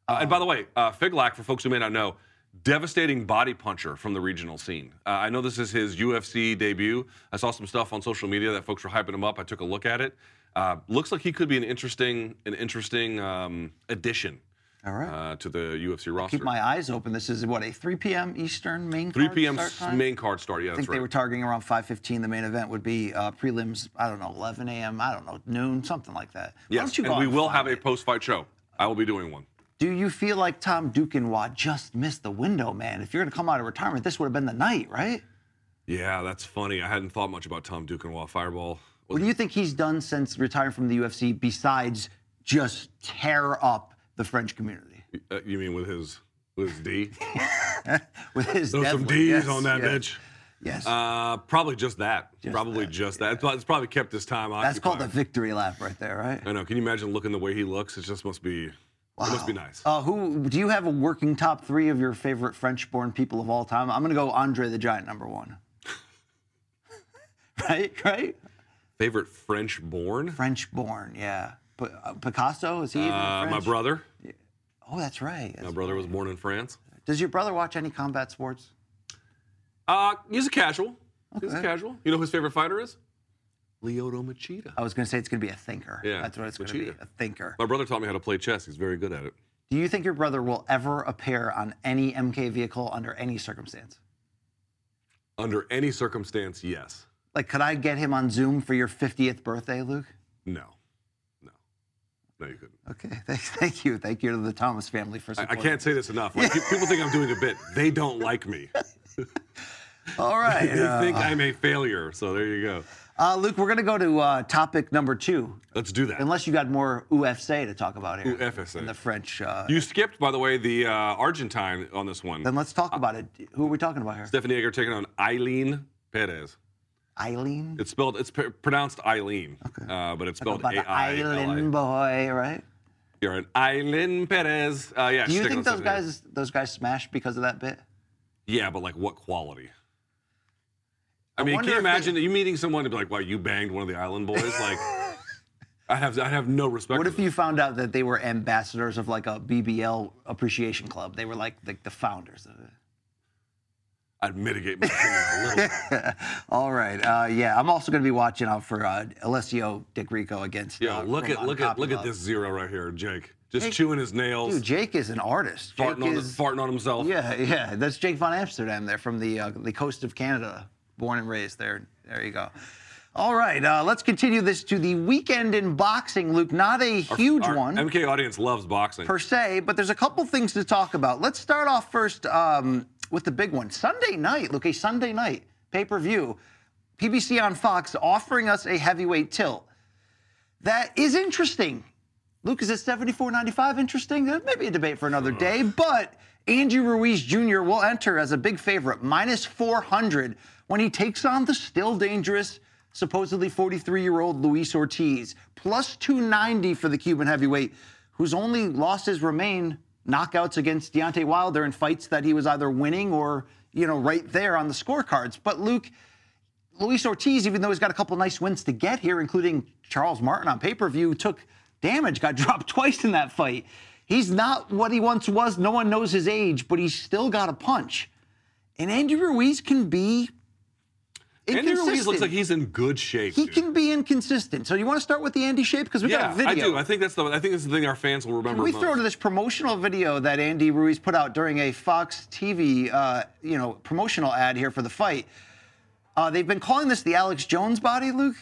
uh, and by the way, uh, Figlak, for folks who may not know, devastating body puncher from the regional scene. Uh, I know this is his UFC debut. I saw some stuff on social media that folks were hyping him up. I took a look at it. Uh, looks like he could be an interesting, an interesting um, addition All right. uh, to the UFC roster. Keep my eyes open. This is what a 3 p.m. Eastern main 3 card p.m. main card start. Yeah, I think right. they were targeting around 5:15. The main event would be uh, prelims. I don't know, 11 a.m. I don't know, noon, something like that. Why yes, don't you and we will have a post-fight show. I will be doing one. Do you feel like Tom Duquesnoy just missed the window, man? If you're going to come out of retirement, this would have been the night, right? Yeah, that's funny. I hadn't thought much about Tom Duquesnoy Fireball. What do you think he's done since retiring from the UFC besides just tear up the French community Uh, you mean with his with his D? with his Throw some? D's Yes, on that bitch. Yes, Uh, probably just that. Just probably that, just that. It's, it's probably kept his time occupied. that's called a victory lap right there, right? I know. Can you imagine looking the way he looks? It just must be. It must be nice. Uh, who do you have a working top three of your favorite French-born people of all time? I'm going to go Andre the Giant, number one. right, right. Favorite French-born? French-born, yeah. P- uh, Picasso is he? even Uh, my French? brother. Oh, that's right. My That's brother was born in France. Does your brother watch any combat sports? Uh, he's a casual. He's a casual. You know who his favorite fighter is? Lyoto Machida. I was going to say it's going to be a thinker. Yeah, that's what it's going to be. A thinker. My brother taught me how to play chess. He's very good at it. Do you think your brother will ever appear on any MK vehicle under any circumstance? Under any circumstance, yes. Like, could I get him on Zoom for your 50th birthday, Luke? No. No. No, you couldn't. Okay, thank, thank you. Thank you to the Thomas family for I, I can't say this enough. Like, People think I'm doing a bit. They don't like me. All right. They uh, think I'm a failure. So there you go. uh, Luke, we're going to go to uh, topic number two, Let's do that. unless you got more UFC to talk about here. UFC. In the French. Uh, You skipped, by the way, the uh, Argentine on this one. then let's talk about it. Who are we talking about here? Stephanie Egger taking on Eileen Perez. Eileen? It's spelled. It's pr- pronounced Eileen, uh, but it's spelled A the Island boy, right? You're an Eileen Perez. Uh, yeah. Do you think those guys those guys smashed because of that bit? Yeah, but like what quality? I, I mean, can you if they- imagine you meeting someone and be like, "Wow, you banged one of the Island boys"? Like, I have I have no respect. What if them. you found out that they were ambassadors of like a BBL appreciation club? They were like the, the founders of it. I'd mitigate my opinion a little. bit. All right. Uh, yeah, I'm also going to be watching out for uh, Alessio Di Chirico against. Yeah, uh, look at Roman look at look at this zero right here, Jake. Just Hey, chewing his nails, Dude, Jake is an artist. Jake farting, on, is, farting on himself. Yeah, yeah. That's Jake von Amsterdam there from the uh, the coast of Canada, born and raised there. There you go. All right, uh, let's continue this to the weekend in boxing, Luke. Not a huge Our one. MK audience loves boxing. per se, but there's a couple things to talk about. Let's start off first um, with the big one. Sunday night, look, a Sunday night pay per view. PBC on Fox offering us a heavyweight tilt. That is interesting. Luke, is it 74.95 interesting? There may be a debate for another day, but Andy Ruiz Jr. will enter as a big favorite, minus 400, when he takes on the still dangerous, supposedly 43 year old Luis Ortiz, plus 290 for the Cuban heavyweight, whose only losses remain knockouts against Deontay Wilder in fights that he was either winning or, you know, right there on the scorecards. But Luke, Luis Ortiz, even though he's got a couple nice wins to get here, including Charles Martin on pay per view, took damage, got dropped twice in that fight. He's not what he once was. No one knows his age, but he's still got a punch. And Andy Ruiz can be. Andy Ruiz looks like he's in good shape. He dude. can be inconsistent. So you want to start with the Andy shape because we yeah, got a video. I do. I think that's the. I think that's the thing our fans will remember. Can we most. throw to this promotional video that Andy Ruiz put out during a Fox TV, uh, you know, promotional ad here for the fight? Uh, they've been calling this the Alex Jones body, Luke.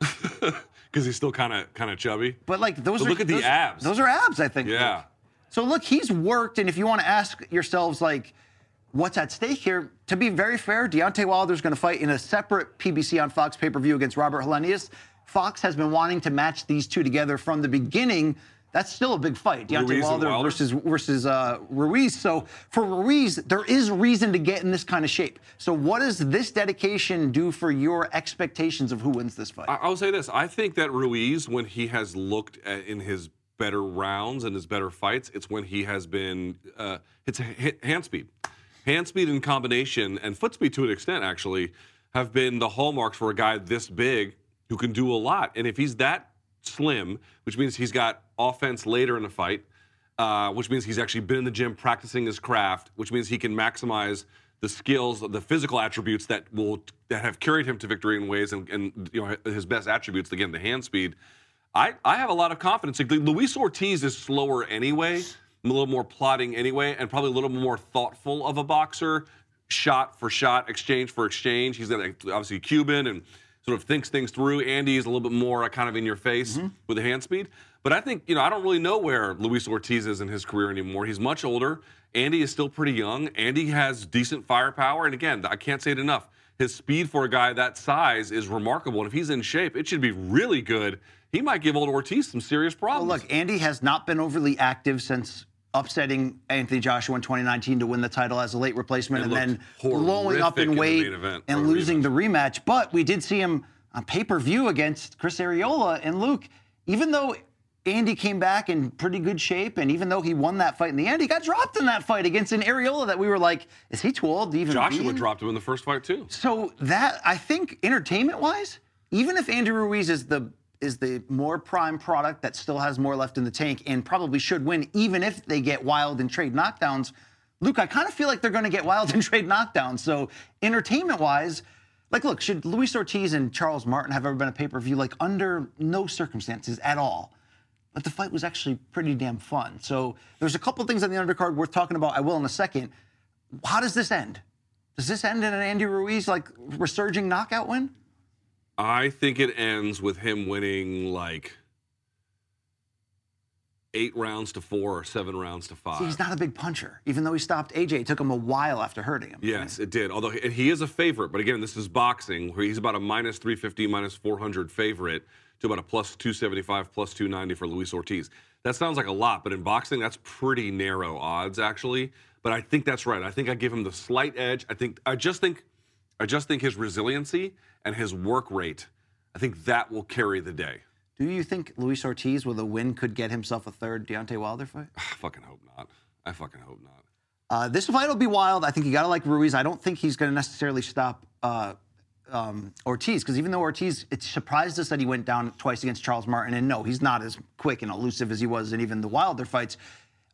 because he's still kind of kind of chubby. But like those But are look at the those- abs. Those are abs, I think. Yeah. Luke. So look, he's worked, and if you want to ask yourselves like, what's at stake here? To be very fair, Deontay Wilder's going to fight in a separate PBC on Fox pay-per-view against Robert Helenius. Fox has been wanting to match these two together from the beginning. That's still a big fight, Deontay Ruiz Wilder, Wilder? versus versus uh, Ruiz. So for Ruiz, there is reason to get in this kind of shape. So what does this dedication do for your expectations of who wins this fight? I, I'll say this: I think that Ruiz, when he has looked at, in his better rounds and his better fights, it's when he has been uh, it's hand speed, hand speed in combination, and foot speed to an extent actually have been the hallmarks for a guy this big who can do a lot. And if he's that slim, which means he's got offense later in the fight, uh, which means he's actually been in the gym practicing his craft, which means he can maximize the skills, the physical attributes that will that have carried him to victory in ways, and, and you know his best attributes again, the hand speed. I, I have a lot of confidence. Luis Ortiz is slower anyway, a little more plotting anyway, and probably a little more thoughtful of a boxer, shot for shot, exchange for exchange. He's obviously Cuban and sort of thinks things through. Andy is a little bit more uh, kind of in your face with the hand speed. But I think, you know, I don't really know where Luis Ortiz is in his career anymore. He's much older. Andy is still pretty young. Andy has decent firepower. And again, I can't say it enough. His speed for a guy that size is remarkable. And if he's in shape, it should be really good. He might give old Ortiz some serious Well, problems. look, Andy has not been overly active since upsetting Anthony Joshua in 2019 to win the title as a late replacement And and, then blowing up in in weight and losing the rematch. But we did see him on pay per view against Chris Arreola. And Luke, even though Andy came back in pretty good shape, and even though he won that fight in the end, he got dropped in that fight against an Arreola that we were like, is he too old to even Joshua dropped him in the first fight, too. So that I think entertainment wise, even if Andy Ruiz is the is the more prime product that still has more left in the tank and probably should win, even if they get wild and trade knockdowns. Luke, I kind of feel like they're going to get wild and trade knockdowns. So entertainment wise, like, look, should Luis Ortiz and Charles Martin have ever been a pay per view? Like, under no circumstances at all. But the fight was actually pretty damn fun. So there's a couple things on the undercard worth talking about. I will in a second. How does this end? Does this end in an Andy Ruiz like resurging knockout win? I think it ends with him winning like eight rounds to four or seven rounds to five. See, he's not a big puncher, even though he stopped AJ. It took him a while after hurting him. Yes, it did. Although he, he is a favorite, but again, this is boxing, where he's about a minus 350, minus 400 favorite to about a plus 275, plus 290 for Luis Ortiz. That sounds like a lot, but in boxing, that's pretty narrow odds, actually. But I think that's right. I think I give him the slight edge. I think I just think I just think his resiliency and his work rate, I think that will carry the day. Do you think Luis Ortiz with a win could get himself a third Deontay Wilder fight? I fucking hope not. I fucking hope not. Uh, this fight will be wild. I think you got to like Ruiz. I don't think he's going to necessarily stop uh, um, Ortiz because even though Ortiz, it surprised us that he went down twice against Charles Martin. And no, he's not as quick and elusive as he was in even the Wilder fights.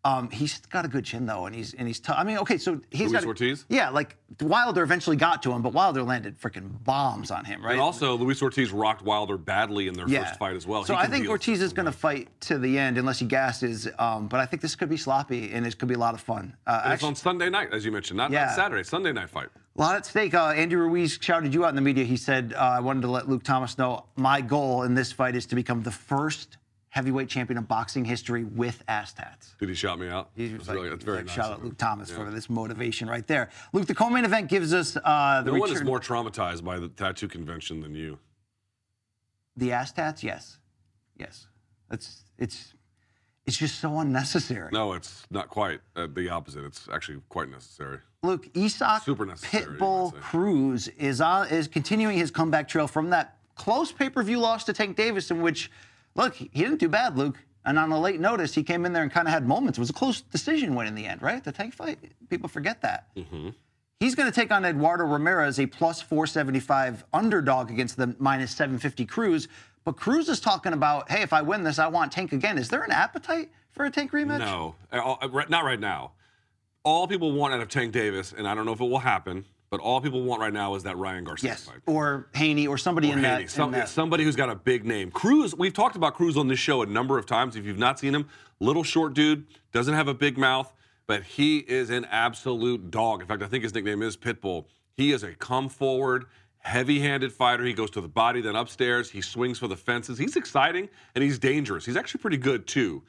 Um, he's got a good chin though, and he's and he's tough. I mean, okay, so he's Luis got Ortiz? Yeah, like Wilder eventually got to him, but Wilder landed freaking bombs on him, right? And also, Luis Ortiz rocked Wilder badly in their yeah. first fight as well. So I think Ortiz is going to fight to the end unless he gasses. Um, but I think this could be sloppy and it could be a lot of fun. Uh, And it's on Sunday night, as you mentioned, not, Yeah. not Saturday. Sunday night fight. a lot at stake. Uh, Andy Ruiz shouted you out in the media. He said, uh, I wanted to let Luke Thomas know my goal in this fight is to become the first heavyweight champion of boxing history with ass tats. Did he shout me out? He That's was like, really, that's very like, nice. shout out. Luke Thomas Yeah. for this motivation right there. Luke, the co-main event gives us uh, the No one is more traumatized by the tattoo convention than you. the ass tats. Yes, yes. It's it's it's just so unnecessary. No, it's not quite uh, the opposite. It's actually quite necessary. Look, Isaac Super necessary, Pitbull. Cruz is on, is continuing his comeback trail from that close pay-per-view loss to Tank Davis, in which, look, he didn't do bad, Luke. And on a late notice, he came in there and kind of had moments. It was a close decision win in the end, right? The Tank fight. People forget that. Mm-hmm. He's going to take on Eduardo Ramirez, a plus 475 underdog against the minus 750 Cruz. But Cruz is talking about, hey, if I win this, I want Tank again. Is there an appetite for a Tank rematch? No, not right now. All people want out of Tank Davis, and I don't know if it will happen, but all people want right now is that Ryan Garcia Yes. fight. Or Haney or somebody Or in, Haney, that, some- in that. somebody who's got a big name. Cruz, we've talked about Cruz on this show a number of times. If you've not seen him, little short dude, doesn't have a big mouth, but he is an absolute dog. In fact, I think his nickname is Pitbull. He is a come forward, heavy handed fighter. He goes to the body, then upstairs. He swings for the fences. He's exciting and he's dangerous. He's actually pretty good too.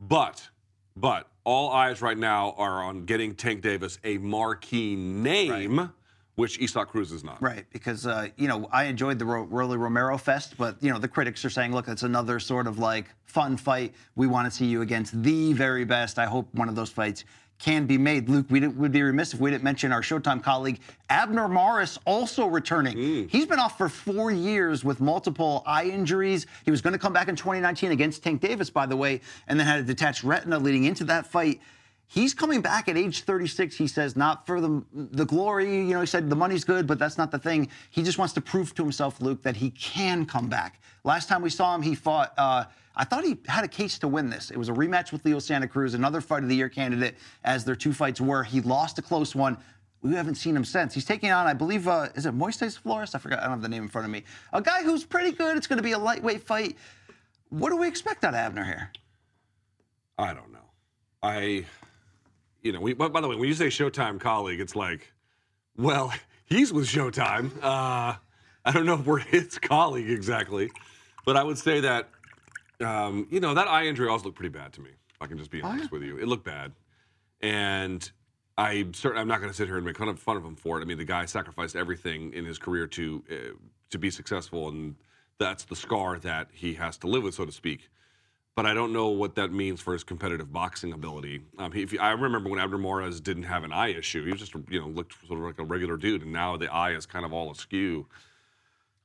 But But all eyes right now are on getting Tank Davis a marquee name, which Isaac Cruz is not. Right, because uh, you know I enjoyed the Ro- Rolly Romero Fest, but you know the critics are saying, look, it's another sort of like fun fight. We want to see you against the very best. I hope one of those fights can be made. Luke, we would be remiss if we didn't mention our Showtime colleague Abner Mares also returning. He's been off for four years with multiple eye injuries. He was going to come back in 2019 against Tank Davis, by the way, and then had a detached retina leading into that fight. He's coming back at age 36. He says, not for the the glory. You know, he said the money's good, but that's not the thing. He just wants to prove to himself, Luke, that he can come back. Last time we saw him, he fought. Uh, I thought he had a case to win this. It was a rematch with Leo Santa Cruz, another fight of the year candidate, as their two fights were. He lost a close one. We haven't seen him since. He's taking on, I believe, uh, is it Moises Flores? I forgot. I don't have the name in front of me. A guy who's pretty good. It's going to be a lightweight fight. What do we expect out of Abner here? I don't know. I, you know, we, by the way, when you say Showtime colleague, it's like, well, he's with Showtime. Uh, I don't know if we're his colleague exactly, but I would say that, um, you know, that eye injury also looked pretty bad to me. If I can just be honest with you, it looked bad, and I certainly I'm not going to sit here and make fun of, fun of him for it. I mean, the guy sacrificed everything in his career to uh, to be successful, and that's the scar that he has to live with, so to speak but I don't know what that means for his competitive boxing ability. Um, he, if you- I remember when Abner Mares didn't have an eye issue; he was just you know looked sort of like a regular dude, and now the eye is kind of all askew.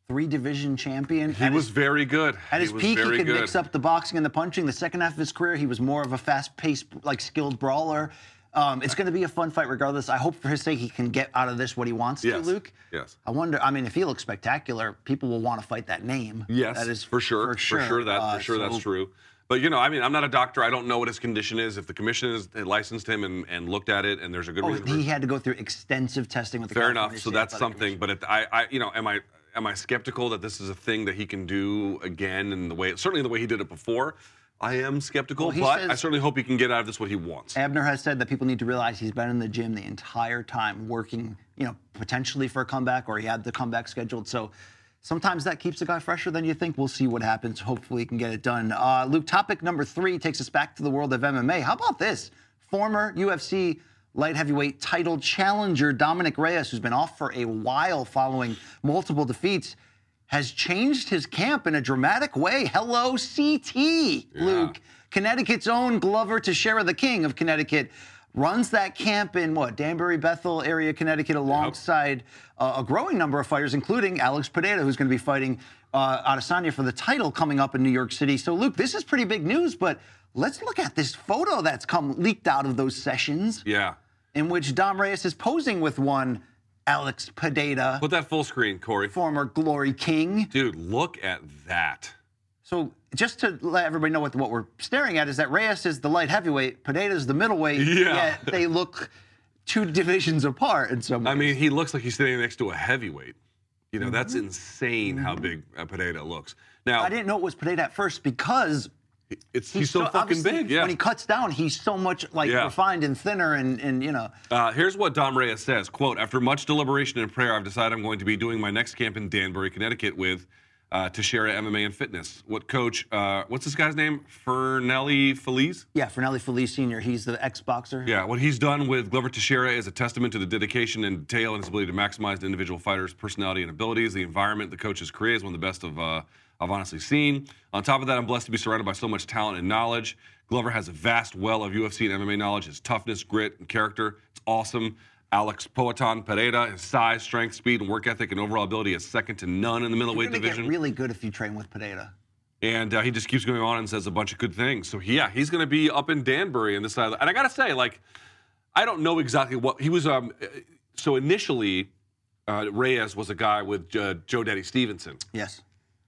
Three division champion. He At was his- very good. At his he peak, he could good. mix up the boxing and the punching. The second half of his career, he was more of a fast-paced, like skilled brawler. Um, it's going to be a fun fight, regardless. I hope for his sake he can get out of this what he wants Yes. to, Luke. Yes. I wonder. I mean, if he looks spectacular, people will want to fight that name. Yes, that is for sure, For sure, For sure that Uh, for sure that's true. But you know, I mean, I'm not a doctor. I don't know what his condition is. If the commission has licensed him and, and looked at it, and there's a good Oh, reason. he had to go through extensive testing with the Fair enough. So that's something. But it, I, I, you know, am I am I skeptical that this is a thing that he can do again in the way, certainly the way he did it before? I am skeptical, Well, but I certainly hope he can get out of this what he wants. Abner has said that people need to realize he's been in the gym the entire time, working, you know, potentially for a comeback, or he had the comeback scheduled. So sometimes that keeps a guy fresher than you think. We'll see what happens. Hopefully, he can get it done. Uh, Luke, topic number three takes us back to the world of MMA. How about this? Former UFC light heavyweight title challenger Dominic Reyes, who's been off for a while following multiple defeats, has changed his camp in a dramatic way. Hello, CT, Luke. Connecticut's own Glover Teixeira, the king of Connecticut, runs that camp in what Danbury, Bethel area, Connecticut, alongside uh, a growing number of fighters, including Alex Pereira, who's going to be fighting uh, Adesanya for the title coming up in New York City. So, Luke, this is pretty big news, but let's look at this photo that's come leaked out of those sessions, Yeah. in which Dom Reyes is posing with one Alex Pereira, Put that full screen, Corey. former Glory King. Dude, look at that. So just to let everybody know what, what we're staring at is that Reyes is the light heavyweight, Pereira's the middleweight, Yeah. yet they look two divisions apart in some ways. I mean, he looks like he's standing next to a heavyweight. You know, that's Mm-hmm. insane how big uh, Pereira looks. Now, I didn't know it was Pereira at first because it's he's, so, fucking big. Yeah. When he cuts down, he's so much like Yeah. refined and thinner and, and you know. Uh, here's what Dom Reyes says: "Quote: After much deliberation and prayer, I've decided I'm going to be doing my next camp in Danbury, Connecticut, with uh, Teixeira MMA and Fitness. What coach? Uh, what's this guy's name? Fernelli Feliz. Yeah, Fernelli Feliz Sr., he's the ex-boxer. Yeah, what he's done with Glover Teixeira is a testament to the dedication and detail and his ability to maximize the individual fighter's personality and abilities. The environment the coach has created is one of the best of uh, I've honestly seen. On top of that, I'm blessed to be surrounded by so much talent and knowledge. Glover has a vast well of UFC and MMA knowledge. His toughness, grit, and character, it's awesome. Alex Poatan Pereira, his size, strength, speed, and work ethic and overall ability is second to none in the You're middleweight gonna division. get really good if you train with Pereira. And uh, he just keeps going on and says a bunch of good things. So yeah, he's going to be up in Danbury on this side. Of the, and I got to say, like, I don't know exactly what he was. Um, so initially, uh, Reyes was a guy with uh, Joe Daddy Stevenson, Yes.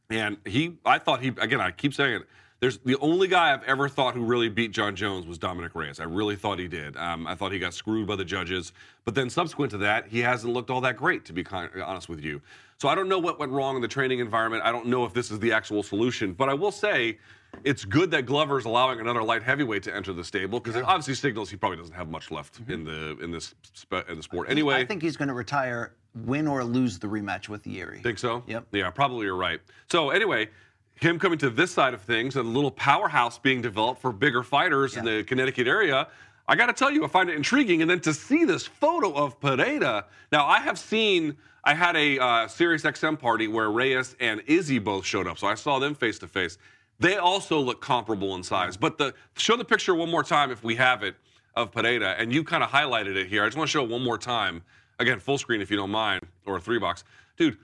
And he. I thought he. Again, I keep saying it. There's the only guy I've ever thought who really beat Jon Jones was Dominic Reyes. I really thought he did. Um, I thought he got screwed by the judges, but then subsequent to that, he hasn't looked all that great, to be honest with you. So I don't know what went wrong in the training environment. I don't know if this is the actual solution, but I will say it's good that Glover's allowing another light heavyweight to enter the stable because it obviously signals he probably doesn't have much left in the in this spe- in the sport. Anyway, I think he's going to retire, win or lose the rematch with Jiri. Think so? Yep. Yeah, probably you're right. So anyway, him coming to this side of things and a little powerhouse being developed for bigger fighters in the Connecticut area. I got to tell you, I find it intriguing. And then to see this photo of Pereira. Now, I have seen, I had a uh, Sirius XM party where Reyes and Izzy both showed up. So I saw them face to face. They also look comparable in size. But the show the picture one more time if we have it of Pereira. And you kind of highlighted it here. I just want to show it one more time. Again, full screen if you don't mind, or a three box. Dude,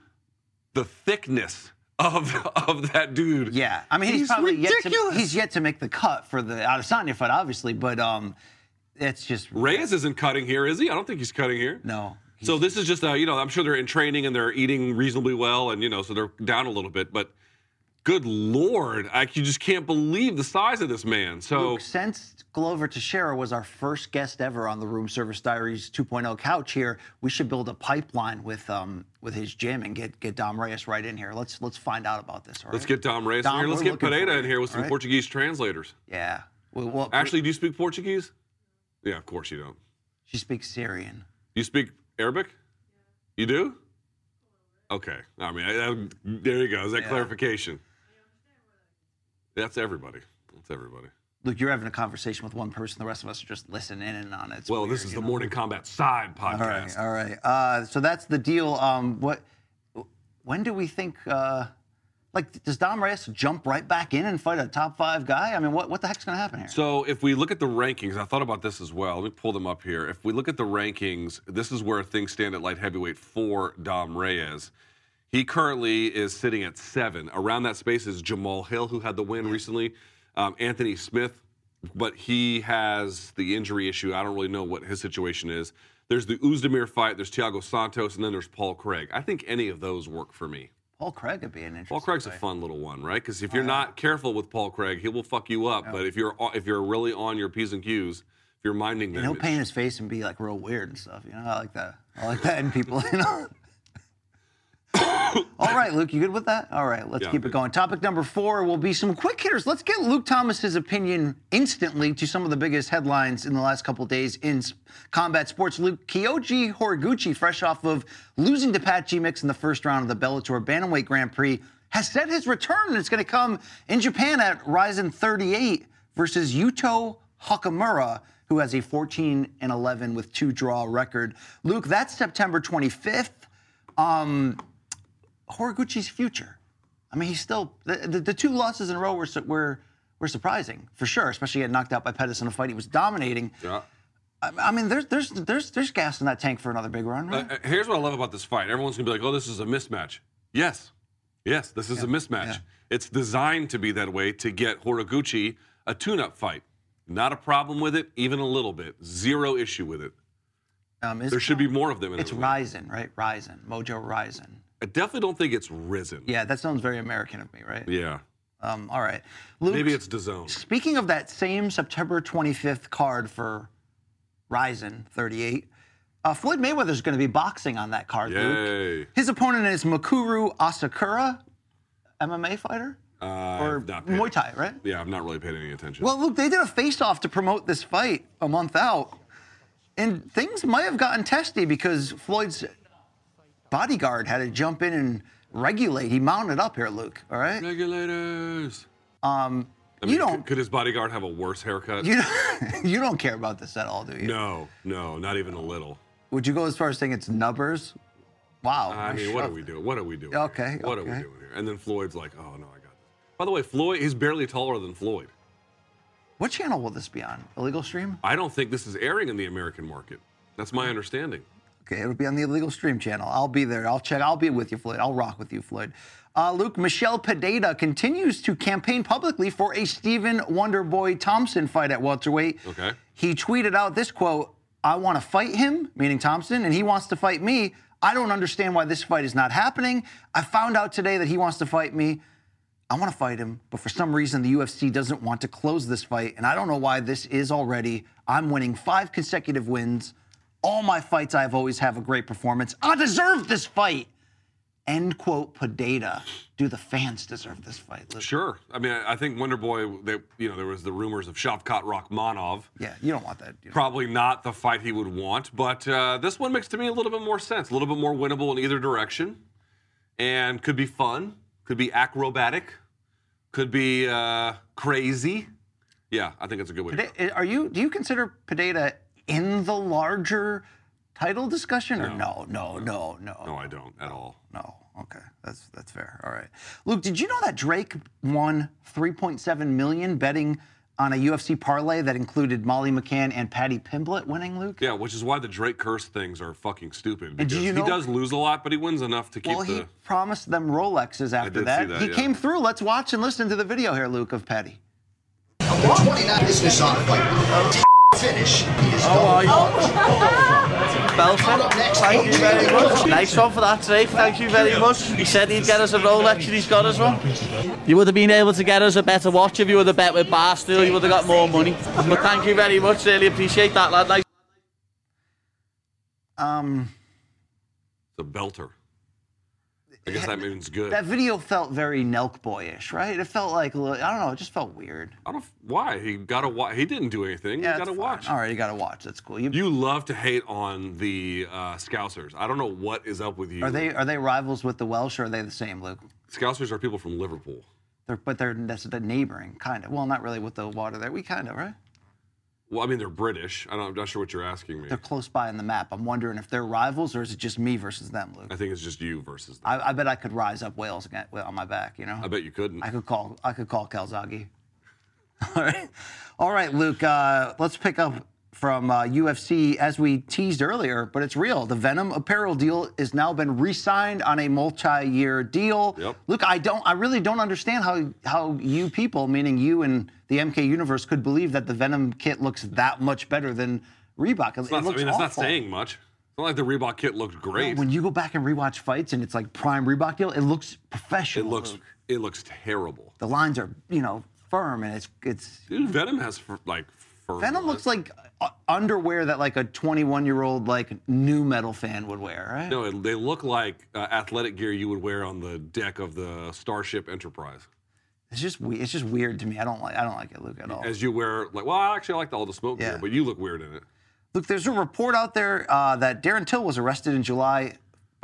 the thickness of of that dude. Yeah, I mean he's, He's probably yet to ridiculous. he's yet to make the cut for the Adesanya fight, obviously, but um, it's just Reyes isn't cutting here, is he? I don't think he's cutting here. no. So this is just a, you know, I'm sure they're in training and they're eating reasonably well, and you know, so they're down a little bit. But good lord, I you just can't believe the size of this man. So Luke, since Glover Teixeira was our first guest ever on the Room Service Diaries 2.0 couch here, we should build a pipeline with um with his gym and get get Dom Reyes right in here. Let's let's find out about this. All right? let's get Dom Reyes Dom, in here. Let's get Pereira in here with some right? Portuguese translators. Yeah. Well, well, Actually, do you speak Portuguese? Yeah, of course you don't. she speaks Syrian. You speak Arabic? You do? Okay. I mean, I, I- there you go. Is that Yeah. clarification? That's everybody. That's everybody. Luke, you're having a conversation with one person. The rest of us are just listening in on it. It's well, weird, this is the know? Morning Kombat Side podcast. All right, all right. Uh, so that's the deal. Um, what? When do we think? Uh, like, does Dom Reyes jump right back in and fight a top five guy? I mean, what what the heck's going to happen here? So if we look at the rankings, I thought about this as well. Let me pull them up here. If we look at the rankings, this is where things stand at light heavyweight for Dom Reyes. He currently is sitting at seven. Around that space is Jamahal Hill, who had the win recently. Um, Anthony Smith, but he has the injury issue. I don't really know what his situation is. There's the Oezdemir fight. There's Thiago Santos, and then there's Paul Craig. I think any of those work for me. Paul Craig would be an interesting. Paul Craig's a fun little one, right? Because if you're not careful with Paul Craig, he will fuck you up. But if you're if you're really on your p's and q's, if you're minding them, And he'll paint his face and be like real weird and stuff. You know, I like that. I like that in people. You know. All right, Luke, you good with that? All right, let's Yeah, keep it going. Topic number four will be some quick hitters. Let's get Luke Thomas's opinion instantly to some of the biggest headlines in the last couple days in combat sports. Luke Kyoji Horiguchi, fresh off of losing to Patchy Mix in the first round of the Bellator Bantamweight Grand Prix, has set his return, and it's going to come in Japan at Rizin 38 versus Yuto Hokamura, who has a 14 and 11 with two draw record. Luke, that's September 25th. Um, Horiguchi's future. I mean, he's still the, the, the two losses in a row were were were surprising for sure. Especially getting knocked out by Pettis in a fight he was dominating. Yeah. I, I mean, there's there's there's there's gas in that tank for another big run, right? Uh, uh, here's what I love about this fight. Everyone's gonna be like, "Oh, this is a mismatch." Yes, yes, this is a mismatch. yeah. It's designed to be that way to get Horiguchi a tune-up fight. Not a problem with it, even a little bit. Zero issue with it. Um, There should be more of them in It's. Rizin, right? Rizin, Mojo Ryzen. I definitely don't think it's risen. Yeah, that sounds very American of me, right? Yeah. Um, all right, Luke. Maybe it's DAZN. Speaking of that same September 25th card for Rizin 38, uh, Floyd Mayweather's going to be boxing on that card, Luke. His opponent is Mikuru Asakura, MMA fighter, Uh, or Muay Thai, right? Yeah, I've not really paid any attention. Well, look, they did a face-off to promote this fight a month out, and things might have gotten testy because Floyd's bodyguard had to jump in and regulate. He mounted up here, Luke. All right. Regulators. Um, I mean, you don't. Could, could his bodyguard have a worse haircut? You don't, you don't care about this at all, do you? no, no, not even a little. Would you go as far as saying it's numbers? Wow. I nice mean, what are we doing? What are we doing? Okay, here? What are we doing here? And then Floyd's like, "Oh no, I got this." By the way, Floyd, he's barely taller than Floyd. What channel will this be on? Illegal stream? I don't think this is airing in the American market. That's my understanding. Okay, it'll be on the illegal stream channel. I'll be there. I'll check. I'll be with you, Floyd. I'll rock with you, Floyd. Uh, Luke, Michel Pereira continues to campaign publicly for a Stephen Wonderboy Thompson fight at welterweight. Okay. He tweeted out this quote: "I want to fight him," meaning Thompson, and he wants to fight me. I don't understand why this fight is not happening. I found out today that he wants to fight me. I want to fight him, but for some reason the UFC doesn't want to close this fight, and I don't know why this is already. I'm winning five consecutive wins. All my fights, I've always have a great performance. I deserve this fight. End quote. Pereira. Do the fans deserve this fight? Luke? Sure. I mean, I think Wonder Boy. They, you know, there was the rumors of Shavkat Rakhmonov. Yeah, you don't want that. know. Probably not the fight he would want, but uh, this one makes to me a little bit more sense, a little bit more winnable in either direction, and could be fun, could be acrobatic. Could be uh, crazy. Yeah, I think it's a good way. to go. Are you? Do you consider Pereira in the larger title discussion, or no? No, no, no. No, I don't at all. No. Okay, that's that's fair. All right, Luke. Did you know that Drake won 3.7 million betting on a UFC parlay that included Molly McCann and Paddy Pimblett winning? Luke. Yeah, which is why the Drake curse things are fucking stupid. And Because did you know- he does lose a lot, but he wins enough to keep Well, he the. promised them Rolexes after did that. see that, He yeah. came through. Let's watch and listen to the video here, Luke, of Paddy. 29 business on fight. Finish. He is Belfort. Thank you very much. Nice one for that, Drake. Thank you very much. He said he'd get us a Rolex and he's got us one. You would have been able to get us a better watch if you would have bet with Barstool. You would have got more money. But thank you very much. Really appreciate that, lad. Nice. Um, The belter. I guess that means good. that video felt very Nelk boyish, right? It felt like a little- I don't know. It just felt weird. I don't. Why he got to watch? He didn't do anything. Yeah, you got to watch. All right, you got to watch. That's cool. You, You love to hate on the uh, Scousers. I don't know what is up with you. are they are they rivals with the Welsh, or are they the same, Luke? Scousers are people from Liverpool. They're, but they're that's the neighboring kind of. Well, not really with the water there. We kind of right. Well, I mean, they're British. I don't, I'm not sure what you're asking me. They're close by in the map. I'm wondering if they're rivals or is it just me versus them, Luke? I think it's just you versus them. I, I bet I could rise up Wales again, on my back. You know. I bet you couldn't. I could call. I could call Calzaghe. All right, all right, Luke. Uh, let's pick up from uh, UFC as we teased earlier, but it's real. The Venum apparel deal has now been re-signed on a multi-year deal. Yep. Luke, I don't. I really don't understand how how you people, meaning you and the MK universe, could believe that the Venum kit looks that much better than Reebok. It's it not, I mean, it's not saying much. It's not like the Reebok kit looked great. When you go back and rewatch fights and it's like prime Reebok deal, it looks professional. it looks Luke. it looks terrible. The lines are, you know, firm and it's it's Dude, Venum has like firm Venum looks like uh, underwear that like a 21 year old like new metal fan would wear, right? No, it, they look like uh, athletic gear you would wear on the deck of the Starship Enterprise. It's just we- it's just weird to me. I don't like I don't like it, Luke, at all. As you wear, like, well, I actually, like all the smoke Yeah. gear, but you look weird in it. Look, there's a report out there uh, that Darren Till was arrested in July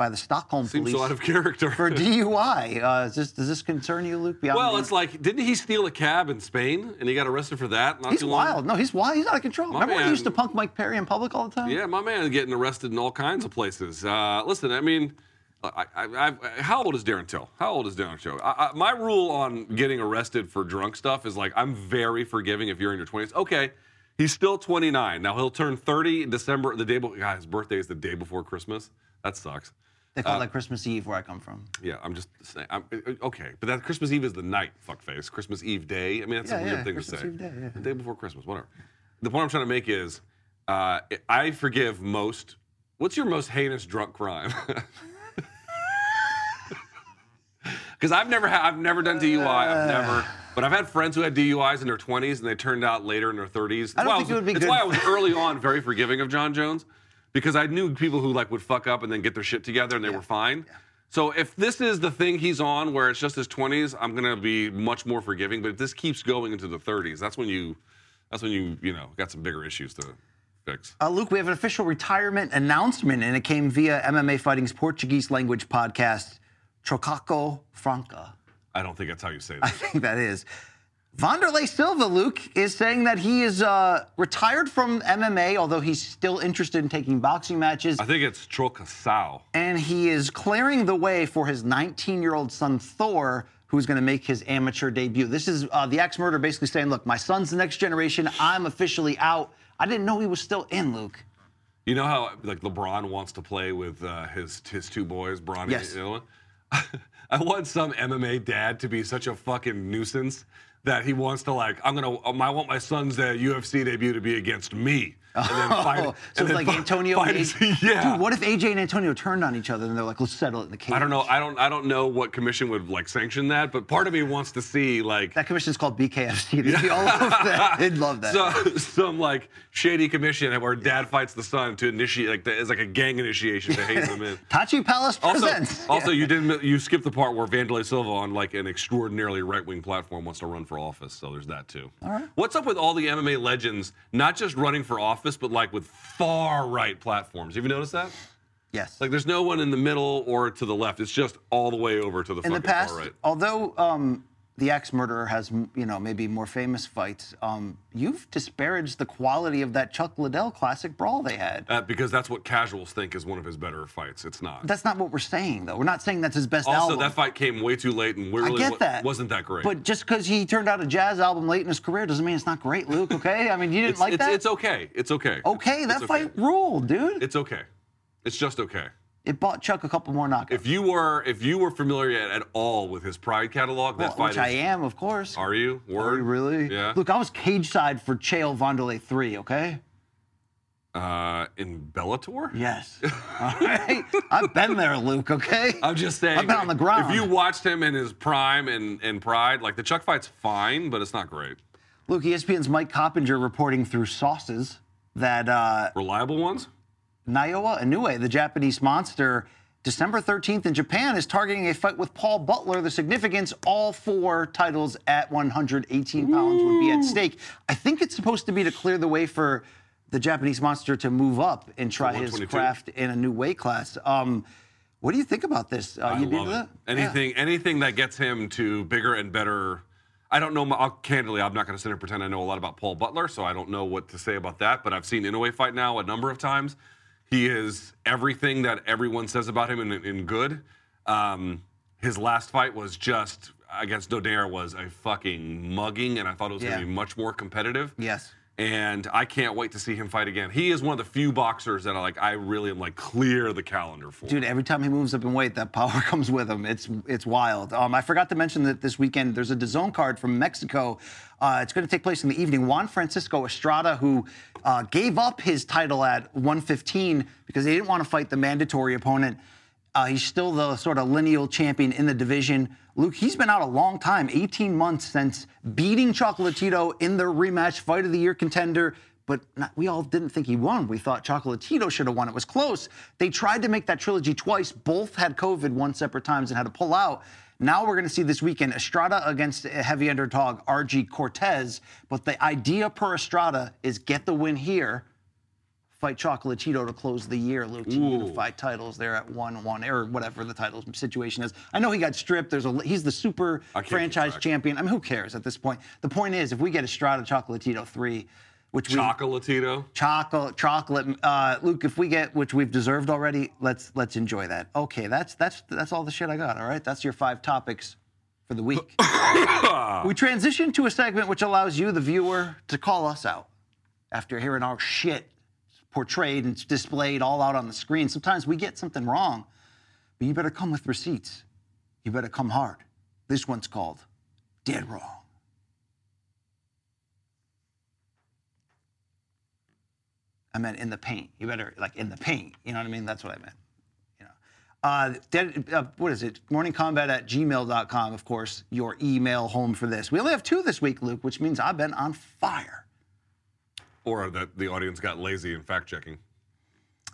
by the Stockholm Seems police so out of character. for DUI. Uh, is this, does this concern you, Luke? Beyond well, the- it's like, didn't he steal a cab in Spain and he got arrested for that? Not he's too long? wild. No, he's wild. He's out of control. My Remember when he used to punk Mike Perry in public all the time? Yeah, my man getting arrested in all kinds of places. Uh, listen, I mean, I, I, I, how old is Darren Till? How old is Darren Till? My rule on getting arrested for drunk stuff is like I'm very forgiving if you're in your 20s. Okay, he's still 29. Now he'll turn 30 in December. The day before, God, his birthday is the day before Christmas. That sucks. They Uh, call that Christmas Eve where I come from. Yeah, I'm just saying. I'm, uh, okay, but that Christmas Eve is the night, fuckface. Christmas Eve day. I mean, that's Yeah, a weird yeah, thing Christmas to say. Eve day, yeah. The day before Christmas, whatever. The point I'm trying to make is, uh, I forgive most. What's your most heinous drunk crime? Because I've never had, I've never done DUI. I've never, but I've had friends who had DUIs in their 20s and they turned out later in their 30s. I don't That's why think it would be That's good why I was early on very forgiving of Jon Jones, because I knew people who like would fuck up and then get their shit together and they were fine. So if this is the thing he's on, where it's just his 20s, I'm gonna be much more forgiving. But if this keeps going into the 30s, that's when you, that's when you, you know, got some bigger issues to fix. Uh, Luke, we have an official retirement announcement, and it came via MMA Fighting's Portuguese language podcast, Trocaco Franca. I don't think that's how you say that. I think that is. Wanderlei Silva, Luke, is saying that he is uh, retired from MMA, although he's still interested in taking boxing matches. I think it's Trocasao. and he is clearing the way for his 19 year old son Thor, who's going to make his amateur debut. This is uh, the ex murder basically saying, Look, my son's the next generation. I'm officially out. I didn't know he was still in, Luke. You know how like LeBron wants to play with uh, his his two boys, Bron Yes. and the other one. I want some MMA dad to be such a fucking nuisance that he wants to like. I'm gonna. um, I want my son's uh, UFC debut to be against me. And then fight, Oh, so it's like fi- Antonio. fight and his- AJ yeah. Dude, what if AJ and Antonio turned on each other and they're like, let's settle it in the cage? I don't know. I don't. I don't know what commission would like sanction that, but part of me wants to see like That commission is called BKFC. They'd be all over that. They'd love that. So, some like shady commission where dad fights the son to initiate like the, it's like a gang initiation to haze them in. Tachi Palace Also, presents. also you didn't you skipped the part where Wanderlei Silva on like an extraordinarily right wing platform wants to run for office. So there's that too. All right. What's up with all the MMA legends not just running for office, but like with far right platforms? Have you noticed that? yes. Like there's no one in the middle or to the left. It's just all the way over to the in the past, far right. although um, the ex murderer has, you know, maybe more famous fights. Um, you've disparaged the quality of that Chuck Liddell classic brawl they had. Uh, because that's what casuals think is one of his better fights. It's not. That's not what we're saying, though. We're not saying that's his best also, album. that fight came way too late and really get wa- that. wasn't that great. But just because he turned out a jazz album late in his career doesn't mean it's not great, Luke. Okay? I mean, you didn't it's, like it's, that. it's okay. It's okay. okay, that It's fight ruled, dude. It's okay. It's just okay. It bought Chuck a couple more knockouts. If you were if you were familiar at, all with his Pride catalog, that Well, fight which I am, of course. Are you? Word? Are you really? Yeah. Look, I was cage side for Chael Wanderlei 3, okay? Uh, in Bellator? Yes. All right. I've been there, Luke, okay? I'm just saying. I've been on the ground. If you watched him in his prime and, and Pride, like the Chuck fight's fine, but it's not great. Luke, ESPN's Mike Coppinger reporting through sources that uh, Reliable ones? Naoya Inoue, the Japanese monster, December 13th in Japan, is targeting a fight with Paul Butler. The significance, all four titles at 118 pounds would be at stake. I think it's supposed to be to clear the way for the Japanese monster to move up and try his craft in a new weight class. Um, what do you think about this? Uh, I you love it. that? Anything, anything that gets him to bigger and better. I don't know. I'll, candidly, I'm not going to sit here and pretend I know a lot about Paul Butler, so I don't know what to say about that. But I've seen Inoue fight now a number of times. He is everything that everyone says about him in, in good. Um, his last fight was just against Donaire was a fucking mugging, and I thought it was going to be much more competitive. Yes. And I can't wait to see him fight again. He is one of the few boxers that I like. I really am like clear the calendar for. Dude, every time he moves up in weight, that power comes with him. It's it's wild. Um, I forgot to mention that this weekend there's a DAZN card from Mexico. Uh, it's going to take place in the evening. Juan Francisco Estrada, who uh, gave up his title at 115 because he didn't want to fight the mandatory opponent. Uh, he's still the sort of lineal champion in the division. Luke, he's been out a long time, 18 months since beating Chocolatito in their rematch, fight of the year contender. But not, we all didn't think he won. We thought Chocolatito should have won. It was close. They tried to make that trilogy twice. Both had COVID one separate times and had to pull out. Now we're going to see this weekend Estrada against a heavy underdog Argi Cortes. But the idea per Estrada is get the win here fight Chocolatito to close the year, Luke, to unify titles there at one one or whatever the title situation is. I know he got stripped. There's a he's the super franchise champion. I mean, who cares at this point? The point is, if we get Estrada Chocolatito three, which we Chocolatito. chocolate chocolate uh, Luke, if we get which we've deserved already, let's let's enjoy that. Okay, that's that's that's all the shit I got. All right, that's your five topics for the week. we transition to a segment which allows you, the viewer, to call us out after hearing our shit portrayed and displayed all out on the screen. Sometimes we get something wrong, but you better come with receipts. You better come hard. This one's called Dead Wrong. I meant in the paint. You better, like, in the paint. You know what I mean? That's what I meant. You know. Uh, dead, uh, what is it? Morningkombat at gmail.com, of course, your email home for this. We only have two this week, Luke, which means I've been on fire. Or that the audience got lazy in fact checking.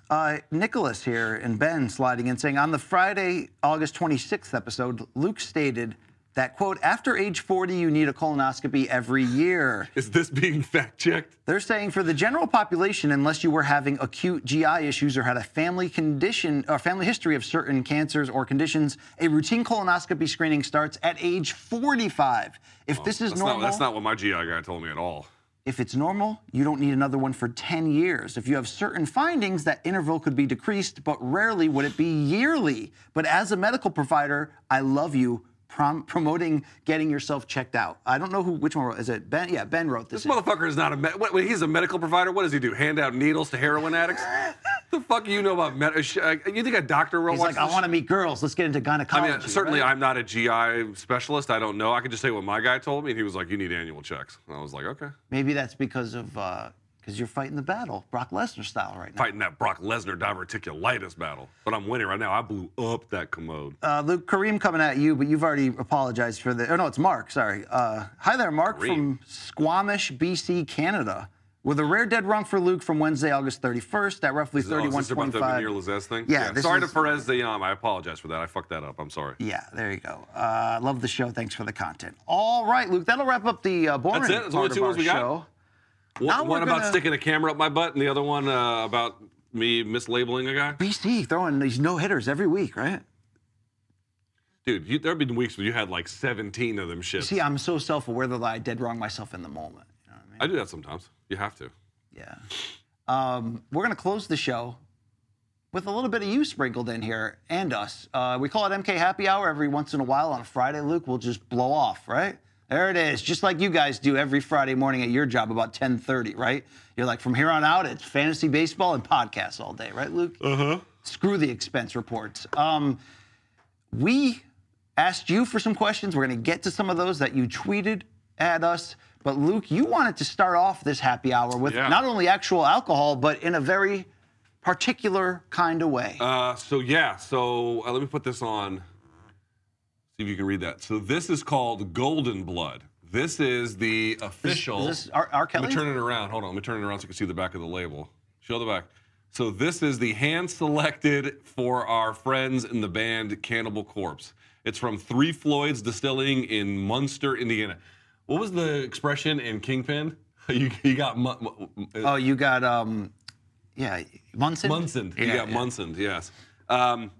Uh, Nicholas here and Ben sliding in saying on the Friday, August 26th episode, Luke stated that, quote, after age 40, you need a colonoscopy every year. Is this being fact checked? They're saying for the general population, unless you were having acute GI issues or had a family condition or family history of certain cancers or conditions, a routine colonoscopy screening starts at age 45. If this is That's normal, not, that's not what my GI guy told me at all. if it's normal, you don't need another one for 10 years. If you have certain findings, that interval could be decreased, but rarely would it be yearly. But as a medical provider, I love you prom- promoting getting yourself checked out. I don't know who which one wrote. Is it Ben? Yeah, Ben wrote this. This motherfucker is not a what, wait, he's a medical provider. What does he do? Hand out needles to heroin addicts? the fuck do you know about med- uh, uh, You think a doctor will He's like, I want to meet girls. Let's get into gynecology. I mean, certainly right? I'm not a GI specialist. I don't know. I can just say what my guy told me, and he was like, "You need annual checks." And I was like, "Okay." Maybe that's because of because you're fighting the battle, Brock Lesnar style right now. Fighting that Brock Lesnar diverticulitis battle, but I'm winning right now. I blew up that commode. Uh, Luke Kareem coming at you, but you've already apologized for the. Oh no, it's Mark. Sorry. Uh, hi there, Mark from Squamish, BC, Canada. With a rare dead wrong for Luke from Wednesday, August 31st at roughly Is, oh, is this about the 31:25. Thing? Yeah, this Sorry is- to Perez de Yam. I apologize for that. I fucked that up. I'm sorry. Yeah, there you go. Uh, love the show. Thanks for the content. All right, Luke. That'll wrap up the uh, boring That's it? That's part only two of our we got? One, about gonna- sticking a camera up my butt, and the other one uh, about me mislabeling a guy. BC throwing these no hitters every week, right? Dude, you, there have been weeks where you had like 17 of them shits. See, I'm so self-aware that I did wrong myself in the moment. You know what I mean? I do that sometimes. You have to. Yeah. Um, we're going to close the show with a little bit of you sprinkled in here and us. Uh, we call it MK Happy Hour every once in a while on a Friday, Luke. We'll just blow off, right? There it is, just like you guys do every Friday morning at your job about 10:30, right? You're like, from here on out, it's fantasy baseball and podcasts all day, right, Luke? Uh huh. Screw the expense reports. Um, we asked you for some questions. We're going to get to some of those that you tweeted at us. But Luke, you wanted to start off this happy hour with Yeah. not only actual alcohol, but in a very particular kind of way. Uh, so yeah, so uh, let me put this on. See if you can read that. So this is called Golden Blood. This is the official. is this R- R. Kelly? Let me turn it around. Hold on. Let me turn it around so you can see the back of the label. Show the back. So this is the hand selected for our friends in the band Cannibal Corpse. It's from Three Floyds Distilling in Munster, Indiana. What was the expression in Kingpin? You, you got mu- oh, you got um, yeah, Munson. Munson. Yeah, you got yeah. Munson, yes. Um,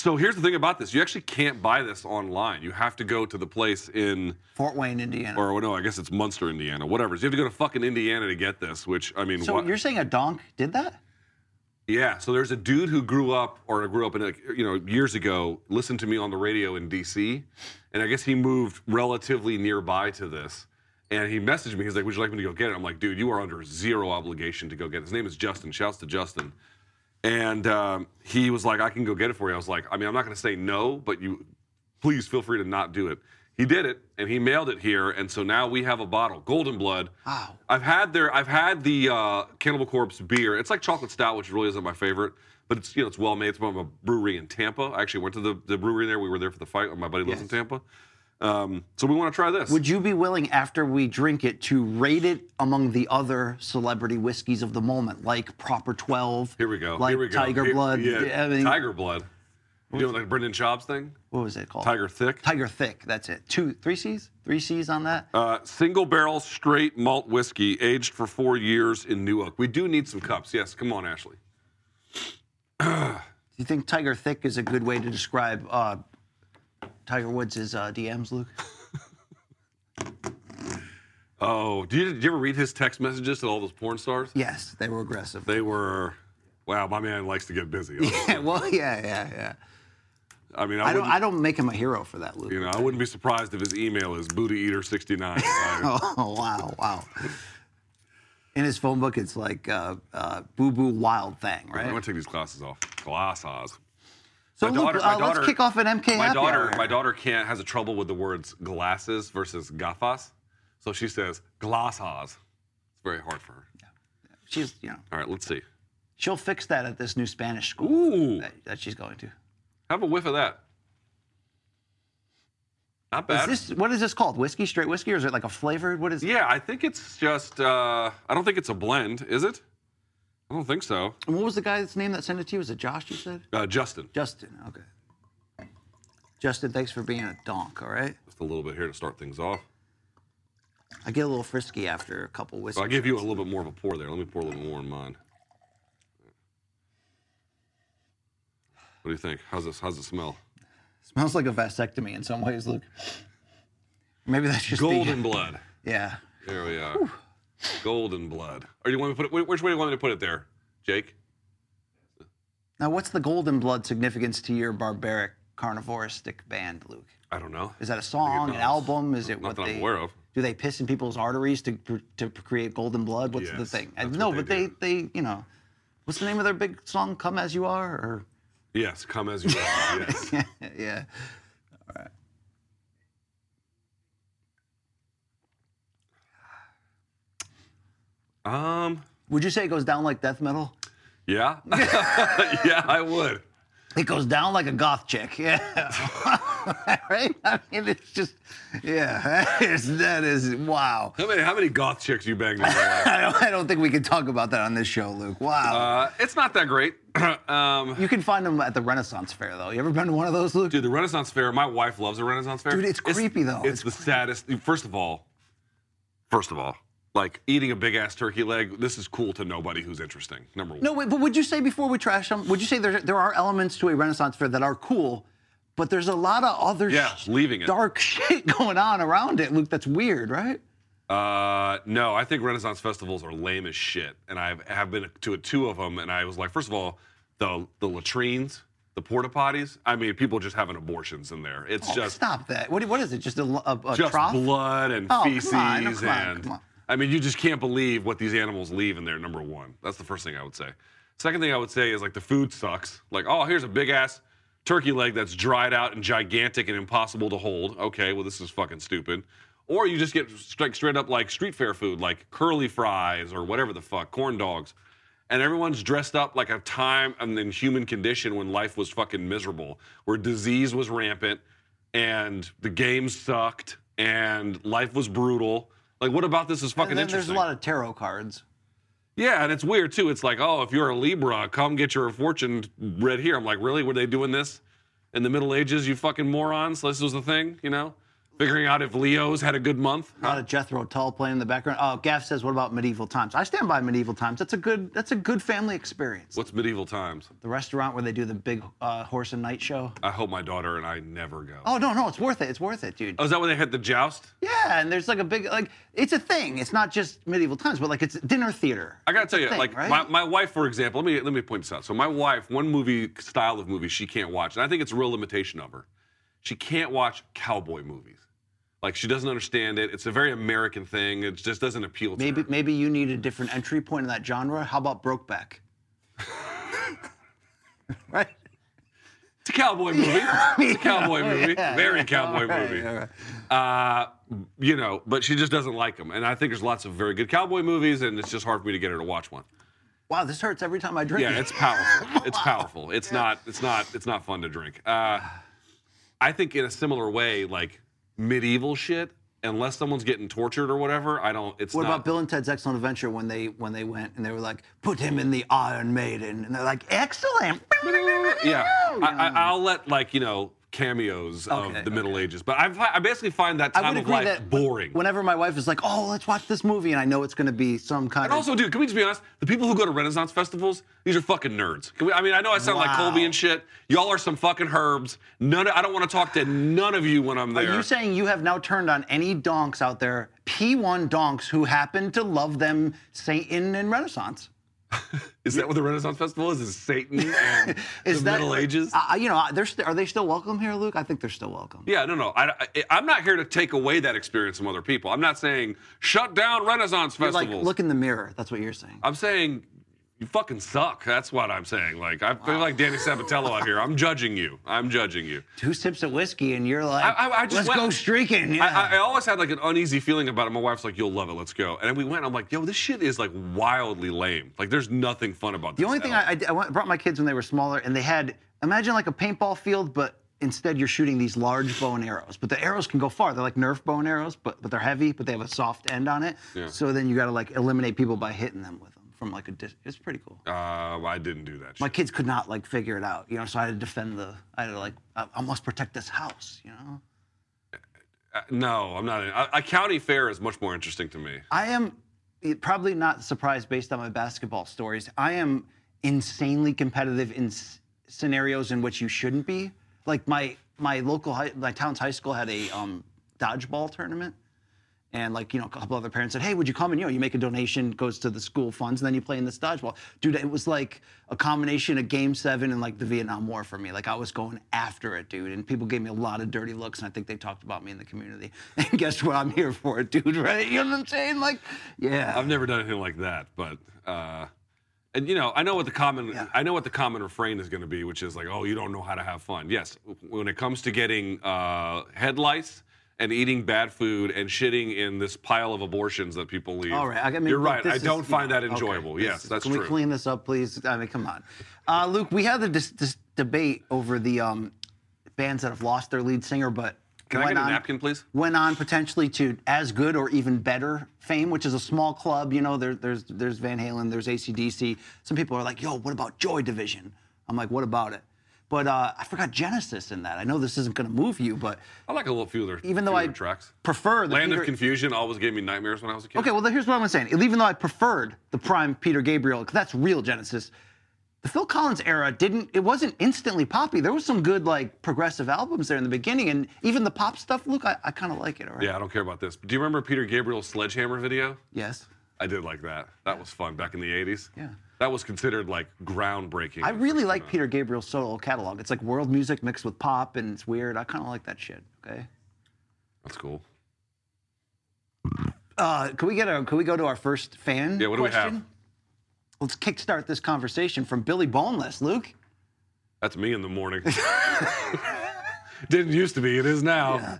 so here's the thing about this: you actually can't buy this online. You have to go to the place in, Fort Wayne, Indiana. or no, I guess it's Munster, Indiana. Whatever. So you have to go to fucking Indiana to get this. Which I mean, so what? you're saying a donk did that? Yeah. So there's a dude who grew up, or grew up in, a, you know, years ago, listened to me on the radio in D.C., and I guess he moved relatively nearby to this. And he messaged me. He's like, "Would you like me to go get it?" I'm like, "Dude, you are under zero obligation to go get it." His name is Justin. Shouts to Justin. And um, he was like, "I can go get it for you." I was like, "I mean, I'm not going to say no, but you, please feel free to not do it." He did it, and he mailed it here, and so now we have a bottle, Golden Blood. Wow. I've had their, I've had the uh, Cannibal Corpse beer. It's like chocolate stout, which really isn't my favorite, but it's you know it's well made. It's from a brewery in Tampa. I actually went to the, the brewery there. We were there for the fight. My buddy lives in Tampa, um, so we want to try this. Would you be willing, after we drink it, to rate it among the other celebrity whiskeys of the moment, like Proper 12? Here we go. Like Here we go. Tiger Here- Blood. Yeah, I mean, Tiger Blood. You doing like Brendan Schaub's thing? What was it called? Tiger Thick. Tiger Thick. That's it. Two, three C's, three C's on that. Uh, single barrel straight malt whiskey, aged for four years in New Oak. We do need some cups. Yes, come on, Ashley. Do you think Tiger Thick is a good way to describe uh, Tiger Woods' uh, DMs, Luke? Oh, did you, did you ever read his text messages to all those porn stars? Yes, they were aggressive. They were, wow, my man likes to get busy. Yeah, well, yeah, yeah, yeah. I mean, I, I don't, I don't make him a hero for that, Luke. you know, I wouldn't be surprised if his email is booty eater 69. Oh, wow, wow. In his phone book, it's like uh, uh, Boo Boo Wild Thing, right? I'm gonna take these glasses off. Glass Glasses. So, My Luke, daughter- uh, my let's daughter- kick off an MK My daughter, hour. my daughter can't has a trouble with the words glasses versus gafas, so she says glasses. It's very hard for her. Yeah. She's, you know, All right, let's see. she'll fix that at this new Spanish school Ooh, that, that she's going to. have a whiff of that. Not bad. Is this what is this called? Whiskey, straight whiskey, or is it like a flavored? What is? Yeah, I think it's just. Uh, I don't think it's a blend, is it? I don't think so. And what was the guy's name that sent it to you? Was it Josh? You said Uh, Justin, Justin. Okay. Justin, thanks for being a donk. All right. just a little bit here to start things off. I get a little frisky after a couple whiskeys. So I give you a little bit more of a pour there. Let me pour a little more in mine. What do you think? How's this? How's it smell? Smells like a vasectomy in some ways, Luke. Maybe that's just the- Golden blood. Yeah. There we are. Golden blood. Or you want me to put it? Which way do you want me to put it there, Jake? Now, what's the golden blood significance to your barbaric carnivoristic band, Luke? I don't know. Is that a song, an album? Is it Not what that I'm they aware of. do? They piss in people's arteries to to create golden blood? What's the Yes, thing? I- that's no, what but they they, they you know, what's the name of their big song? "Come as You Are" or Yes, come as you are. Yes. yeah. Um. Would you say it goes down like death metal? Yeah. yeah, I would. It goes down like a goth chick. Yeah. right? I mean, it's just, yeah. That is, that is wow. How many how many goth chicks you banged in your life? I don't, I don't think we can talk about that on this show, Luke. Wow. Uh, it's not that great. um, you can find them at the Renaissance Fair, though. You ever been to one of those, Luke? dude, the Renaissance Fair. My wife loves the Renaissance Fair. Dude, it's creepy, though. It's, the saddest. First of all, first of all, like eating a big ass turkey leg. This is cool to nobody who's interesting. Number one. No, wait, but would you say before we trash them, would you say there, there are elements to a Renaissance Fair that are cool, but there's a lot of other Yeah, leaving it. dark shit going on around it, Luke. That's weird, right? Uh, no, I think Renaissance festivals are lame as shit, and I have been to two of them, and I was like, first of all, the the latrines, the porta potties. I mean, people just having abortions in there. It's Oh, just stop that. What, what is it? Just a, a, a just trough? blood and Oh, come feces on, no, come on, and come on. I mean, you just can't believe what these animals leave in there. Number one, that's the first thing I would say. Second thing I would say is like the food sucks. Like, oh, here's a big ass turkey leg that's dried out and gigantic and impossible to hold. Okay, well this is fucking stupid. Or you just get straight straight up like street fair food, like curly fries or whatever the fuck, corn dogs. And everyone's dressed up like a time um, and then human condition when life was fucking miserable, where disease was rampant and the games sucked and life was brutal. Like, what about this is fucking And then there's a lot of tarot cards. Yeah, and it's weird too. It's like, oh, if you're a Libra, come get your fortune read here. I'm like, really? Were they doing this in the Middle Ages? You fucking morons! This was the thing, you know? Figuring out if Leo's had a good month. A lot of Jethro Tull playing in the background. Oh, Gaff says, "What about medieval times?" I stand by medieval times. That's a good. That's a good family experience. What's medieval times? The restaurant where they do the big uh, horse and knight show. I hope my daughter and I never go. Oh no, no, it's worth it. It's worth it, dude. Oh, is that when they had the joust? Yeah, and there's like a big like it's a thing. It's not just medieval times, but like it's dinner theater. I gotta It's tell you, thing, like right? my, my wife, for example, let me let me point this out. So my wife, one movie style of movie she can't watch, and I think it's a real limitation of her. She can't watch cowboy movies. Like she doesn't understand it. It's a very American thing. It just doesn't appeal to maybe her. maybe you need a different entry point in that genre. How about Brokeback? right. It's a cowboy movie. It's a cowboy movie. Yeah, Very yeah. cowboy right, movie. right. Uh, you know, but she just doesn't like them. And I think there's lots of very good cowboy movies, and it's just hard for me to get her to watch one. Wow, this hurts every time I drink. Yeah, it. it's powerful. It's powerful. It's not. It's not. It's not fun to drink. Uh, I think in a similar way, like medieval shit. Unless someone's getting tortured or whatever, I don't. It's What not. about Bill and Ted's Excellent Adventure when they when they went and they were like, put him in the Iron Maiden, and they're like, excellent. yeah, I, I, I'll let like you know cameos Okay, of the Middle Ages, but I, I basically find that time of life that boring. Whenever my wife is like, "Oh, let's watch this movie," and I know it's going to be some kind And of also, dude, can we just be honest? The people who go to Renaissance festivals, these are fucking nerds. Can we, I mean, I know I sound like Colby and shit. Y'all are some fucking herbs. None. Of, I don't want to talk to none of you when I'm there. Are you saying you have now turned on any donks out there, P1 donks who happen to love them Satan and Renaissance? is that what the Renaissance festival is? Is Satan and Is the that Middle Ages? Uh, you know, they're st- are they still welcome here, Luke? I think they're still welcome. yeah, no, no. I, I, I'm not here to take away that experience from other people. I'm not saying shut down Renaissance You're like, festivals. look in the mirror. That's what you're saying. I'm saying you fucking suck. That's what I'm saying. Like I feel like Danny Sabatello out here. I'm judging you. I'm judging you. Two sips of whiskey, and you're like, I, I, I just let's went- go streaking. Yeah. I, I, always had like an uneasy feeling about it. My wife's like, "You'll love it. Let's go." And we went. I'm like, "Yo, this shit is like wildly lame. Like, there's nothing fun about this." The this." only thing all." I, I, did- I went- brought my kids when they were smaller, and they had imagine like a paintball field, but instead you're shooting these large bow and arrows. But the arrows can go far. They're like Nerf bow and arrows, but but they're heavy, but they have a soft end on it. Yeah. So then you got to like eliminate people by hitting them with them from like a distance. It's pretty cool. Uh, I didn't do that. My kids could not like figure it out, you know. So I had to defend the. I had to like, I, I must protect this house, you know. Uh, no, I'm not. A, a county fair is much more interesting to me. I am probably not surprised based on my basketball stories. I am insanely competitive in s- scenarios in which you shouldn't be. Like my my local high, my town's high school had a um, dodgeball tournament, and like you know a couple other parents said, "Hey, would you come and you know you make a donation goes to the school funds and then you play in this dodgeball." Dude, it was like a combination of Game Seven and like the Vietnam War for me. Like I was going after it, dude, and people gave me a lot of dirty looks, and I think they talked about me in the community. And guess what? I'm here for it, dude. Right? You know what I'm saying? Like, yeah. I've never done anything like that, but uh, and you know, I know what the common I know what the common refrain is going to be, which is like, oh, you don't know how to have fun. Yes, when it comes to getting uh, head lice and eating bad food and shitting in this pile of abortions that people leave. All right, I mean, you're look, right. I is- don't find yeah, that enjoyable. This yes, is- that's Can true. we clean this up, please? I mean, come on, uh, Luke. We had this, this debate over the um, bands that have lost their lead singer, but Can I get a on- napkin, please? Went on potentially to as good or even better fame, which is a small club. You know, there, there's there's Van Halen, there's ACDC. Some people are like, "Yo, what about Joy Division?" I'm like, "What about it?" But uh, I forgot Genesis in that. I know this isn't going to move you, but I like a little few of their Even though I tracks. prefer the Land Peter- of Confusion always gave me nightmares when I was a kid. Okay, well, here's what I'm saying. Even though I preferred the prime Peter Gabriel, because that's real Genesis, the Phil Collins era didn't. It wasn't instantly poppy. There was some good like progressive albums there in the beginning, and even the pop stuff. Look, I, I kind of like it. All right. Yeah, I don't care about this. Do you remember Peter Gabriel's Sledgehammer video? Yes. I did like that. That was fun back in the 80s. Yeah. That was considered like groundbreaking. I really like Peter Gabriel's solo catalog. It's like world music mixed with pop, and it's weird. I kind of like that shit. Okay. That's cool. Uh, can we get a? Can we go to our first fan? Yeah, what do we question? have? Let's kickstart this conversation from Billy Boneless. Luke. That's me in the morning. Didn't used to be. It is now.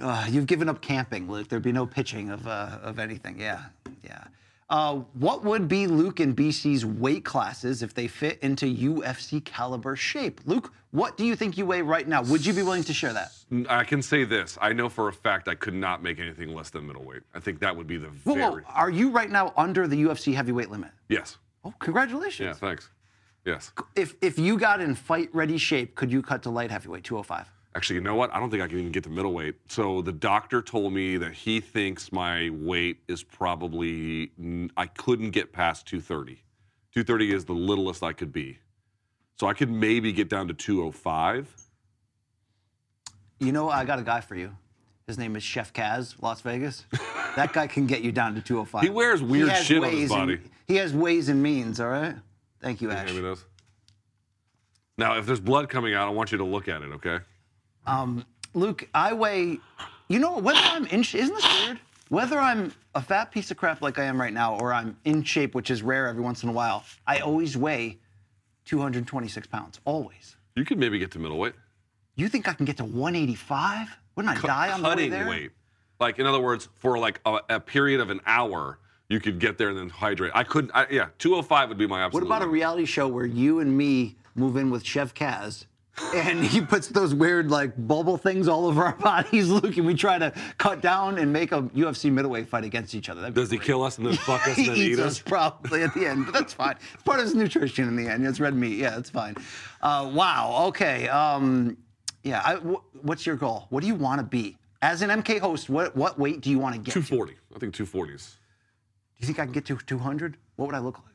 Uh, you've given up camping, Luke. There'd be no pitching of uh, of anything. Yeah, yeah. Uh, what would be Luke and BC's weight classes if they fit into UFC caliber shape? Luke, what do you think you weigh right now? Would you be willing to share that? I can say this. I know for a fact I could not make anything less than middleweight. I think that would be the Whoa, very. whoa, are you right now under the UFC heavyweight limit? Yes. Oh, congratulations. Yeah, thanks. Yes. If if you got in fight ready shape, could you cut to light heavyweight 205? Actually, you know what? I don't think I can even get to middleweight. So the doctor told me that he thinks my weight is probably I couldn't get past 230. 230 is the littlest I could be. So I could maybe get down to 205. You know, I got a guy for you. His name is Chef Kaz, Las Vegas. that guy can get you down to 205. He wears weird has shit on his ways and- body. he has ways and means, all right? Thank you, Ash. Now, if there's blood coming out, I want you to look at it, okay? Um, Luke, I weigh, you know, whether I'm in, isn't this weird? Whether I'm a fat piece of crap like I am right now, or I'm in shape, which is rare every once in a while, I always weigh 226 pounds. Always. You could maybe get to middleweight. You think I can get to 185? Wouldn't I die on the way there? Cutting weight. Like, in other words, for like a, a period of an hour, you could get there and then hydrate. I couldn't, I, yeah, 205 would be my absolute. What about a reality show where you and me move in with Chef Kaz? And he puts those weird like bubble things all over our bodies, Luke, and we try to cut down and make a UFC middleweight fight against each other. That'd Does he great. kill us and then fuck us and then eat us us? probably at the end, but that's fine. It's part of his nutrition in the end. It's red meat. Yeah, it's fine. Uh, wow. Okay. Um, yeah. I, wh- what's your goal? What do you want to be as an MK host? What what weight do you want to get? to? 240. I think 240 is. Do you think I can get to 200? What would I look like?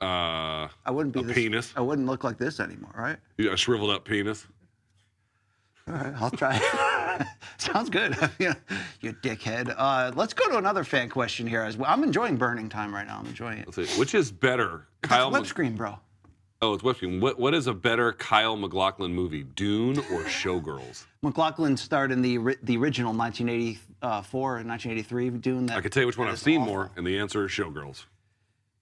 Uh, I wouldn't be a this, penis. I wouldn't look like this anymore, right? You got a shriveled up penis. All right, I'll try. Sounds good. you, you dickhead. Uh, let's go to another fan question here as well. I'm enjoying burning time right now. I'm enjoying it. Let's see. Which is better, That's Kyle? web screen, bro. oh, it's web screen. What What is a better Kyle MacLachlan movie, Dune or Showgirls? MacLachlan starred in the the original 1984 and 1983 doing that. I can tell you which one I've seen awful. more, and the answer is Showgirls.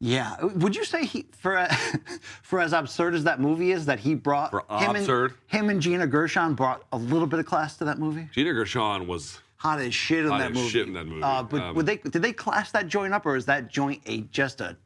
Yeah. Would you say he for for as absurd as that movie is that he brought For him absurd? and him and Gina Gershon brought a little bit of class to that movie? Gina Gershon was Hot as shit in Hot that as movie. shit in that movie. Uh, but Um, would they did they class that joint up or is that joint a just a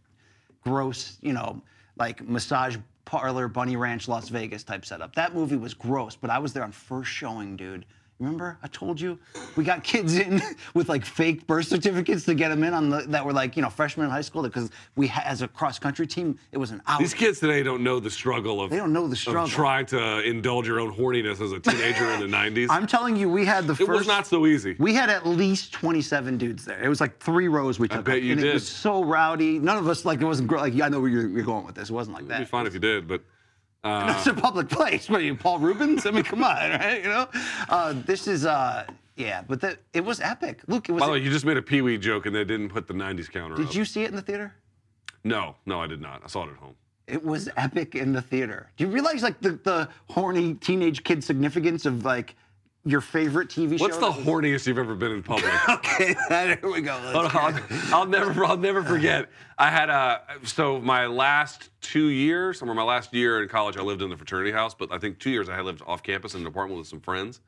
gross, you know, like massage parlor, Bunny Ranch, Las Vegas type setup? That movie was gross, but I was there on first showing, dude. Remember, I told you we got kids in with like fake birth certificates to get them in on the that were like you know freshmen in high school because we ha- as a cross country team it was an hour. These kids today don't know the struggle of They don't know the struggle of trying to indulge your own horniness as a teenager in the 90s. I'm telling you, we had the it first. was not so easy. We had at least 27 dudes there. It was like three rows we took. I bet up, you and It did. was so rowdy. None of us like it wasn't like I know where you're, you're going with this. It wasn't like that. It'd be fine if you did, but uh, It's a public place. What are you, Paul Reubens? I mean, come on, right? You know, uh, this is uh, yeah, but the, it was epic. Look, it was. by the way, you just made a Pee Wee joke and they didn't put the 90s counter did up. you see it in the theater? No, no, I did not. I saw it at home. It was epic in the theater. Do you realize like the, the horny teenage kid significance of like your favorite TV show? What's the horniest you've ever been in public? Okay, there we go. I'll. I'll- never, I'll never forget. I had a so my last two years, or my last year in college, I lived in the fraternity house. But I think two years I had lived off campus in an apartment with some friends.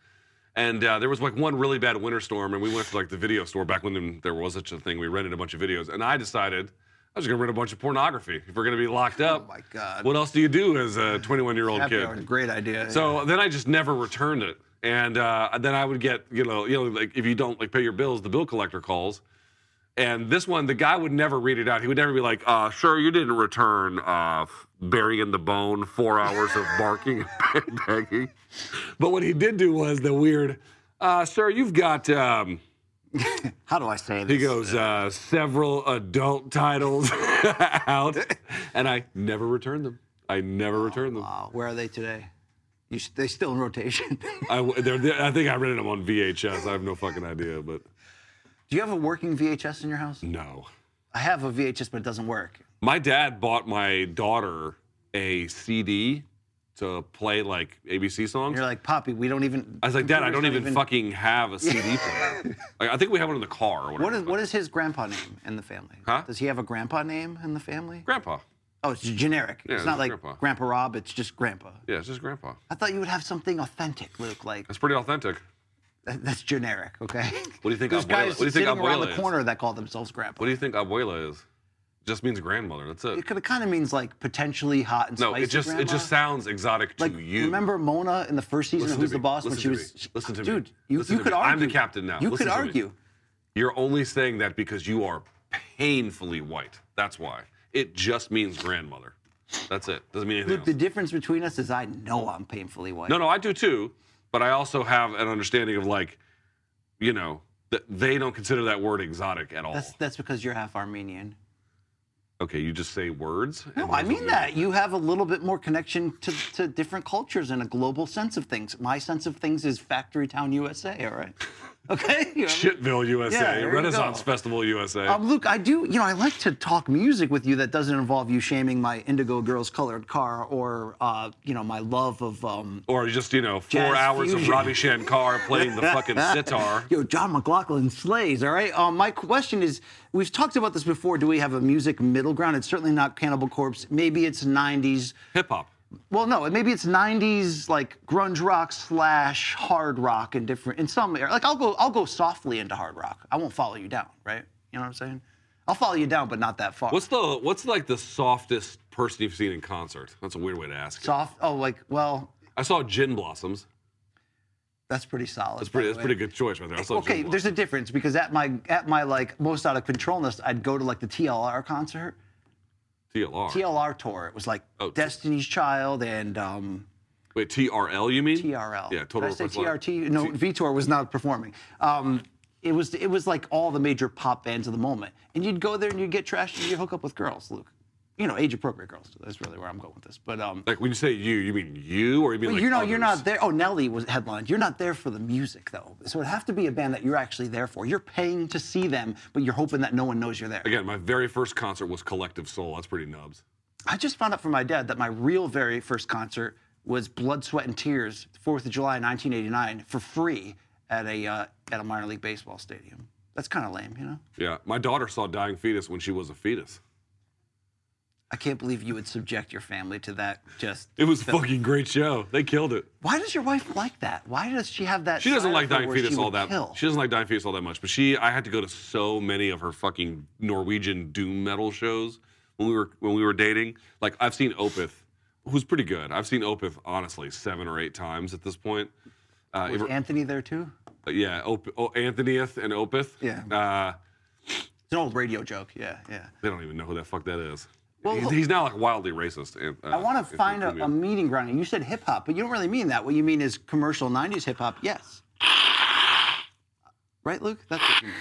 And uh, there was like one really bad winter storm, and we went to like the video store back when there was such a thing. We rented a bunch of videos, and I decided I was gonna rent a bunch of pornography if we're gonna be locked up. Oh my God. What else do you do as a 21 year old kid? hour great idea. So then I just never returned it, and uh, then I would get you know you know like if you don't like pay your bills, the bill collector calls, and this one the guy would never read it out. He would never be like, uh, "Sir, you didn't return uh, burying the bone, four hours of barking and begging." But what he did do was the weird, uh, "Sir, you've got." Um, How do I say this? He goes, uh, several adult titles out, and I never returned them. I never returned them. Wow, where are they today? You, s- they still in rotation. I, w- they're, they're- I think I rented them on VHS. I have no fucking idea, but Do you have a working VHS in your house? no. I have a VHS, but it doesn't work. My dad bought my daughter a CD to play like ABC songs. You're like, Poppy, we don't even. I was like, Dad, I don't even, fucking have a CD player. like, I think we have one in the car or whatever. What is what is his grandpa name in the family? Huh? Does he have a grandpa name in the family? Grandpa. Oh, it's generic. Yeah, it's not like grandpa. Grandpa Rob. It's just Grandpa. Yeah, it's just Grandpa. I thought you would have something authentic, Luke. Like That's pretty authentic. that- that's generic. Okay. What do you think abuela- guys what do you think sitting around abuela the corner that call themselves Grandpa. What do you think abuela is? Just means grandmother. That's it. It could kind of means like potentially hot and No, spicy. it just grandma. it just sounds exotic to like you. remember Mona in the first season Listen of Who's the. Boss when Listen she to was me. Listen to me. dude, you, Listen you could me. argue. I'm the captain now. You Listen could me. argue. You're only saying that because you are painfully white. That's why. It just means grandmother. That's it. Doesn't mean anything Luke, the difference between us is I know I'm painfully white. No, no, I do too. But I also have an understanding of like, you know, that they don't consider that word exotic at all. That's that's because you're half Armenian. okay, you just say words. No, I mean that. You have a little bit more connection to, to different cultures and a global sense of things. My sense of things is Factory Town, USA, all right? Okay? You know what I mean? Shitville, USA. Yeah, Renaissance. Festival, USA. Um, Luke, I do, you know, I like to talk music with you that doesn't involve you shaming my Indigo Girls colored car or, uh, you know, my love of. Um, or just, you know, four hours fusion. of Ravi Shankar playing the fucking sitar. Yo, John McLaughlin slays, all right? Um, my question is we've talked about this before. Do we have a music middle ground? It's certainly not Cannibal Corpse. Maybe it's 90s. Hip hop. Well, no, maybe it's '90s like grunge rock slash hard rock and different in some area. Like I'll go, I'll go softly into hard rock. I won't follow you down, right? You know what I'm saying? I'll follow you down, but not that far. What's the what's like the softest person you've seen in concert? That's a weird way to ask it. soft? Oh, like well, I saw Gin Blossoms. that's pretty solid. That's pretty that's pretty good choice right there. I saw Okay, there's a difference because at my at my like most out of controlness, I'd go to like the TLR concert, TLR. TLR tour. It was like Oh, t- Destiny's Child and um, Wait, TRL you mean? TRL. Yeah, Total Did I say TRT? No, Vitor was not performing. Um, it was it was like all the major pop bands of the moment, and you'd go there and you'd get trashed and you'd hook up with girls, Luke. You know, age appropriate girls. That's really where I'm going with this. But um, Like when you say you, you mean you or you mean well, like you're not you're not there. Oh, Nelly was headlined. You're not there for the music though. So it'd have to be a band that you're actually there for. You're paying to see them, but you're hoping that no one knows you're there. Again, my very first concert was Collective Soul. That's pretty nubs. I just found out from my dad that my real very first concert was Blood, Sweat, and Tears, Fourth of July, 1989, for free at a uh, at a minor league baseball stadium. That's kind of lame, you know. Yeah, my daughter saw Dying Fetus when she was a fetus. I can't believe you would subject your family to that. Just It was a fucking great show. They killed it. why does your wife like that? Why does she have that? She doesn't like Dying Fetus all that. kill? She doesn't like Dying Fetus all that much. But she, I had to go to so many of her fucking Norwegian doom metal shows when we were when we were dating. Like I've seen Opeth, who's pretty good. I've seen Opeth honestly seven or eight times at this point. Uh, Was ever- Anthony there too? yeah, Op- oh, Anthonyeth and Opeth. Yeah. Uh, It's an old radio joke. Yeah, yeah. they don't even know who that fuck that is. Well, he's, he's now like wildly racist. uh, I want to find a, a meeting ground. You said hip hop, but you don't really mean that. What you mean is commercial '90s hip hop. Yes. Right, Luke? That's what you mean.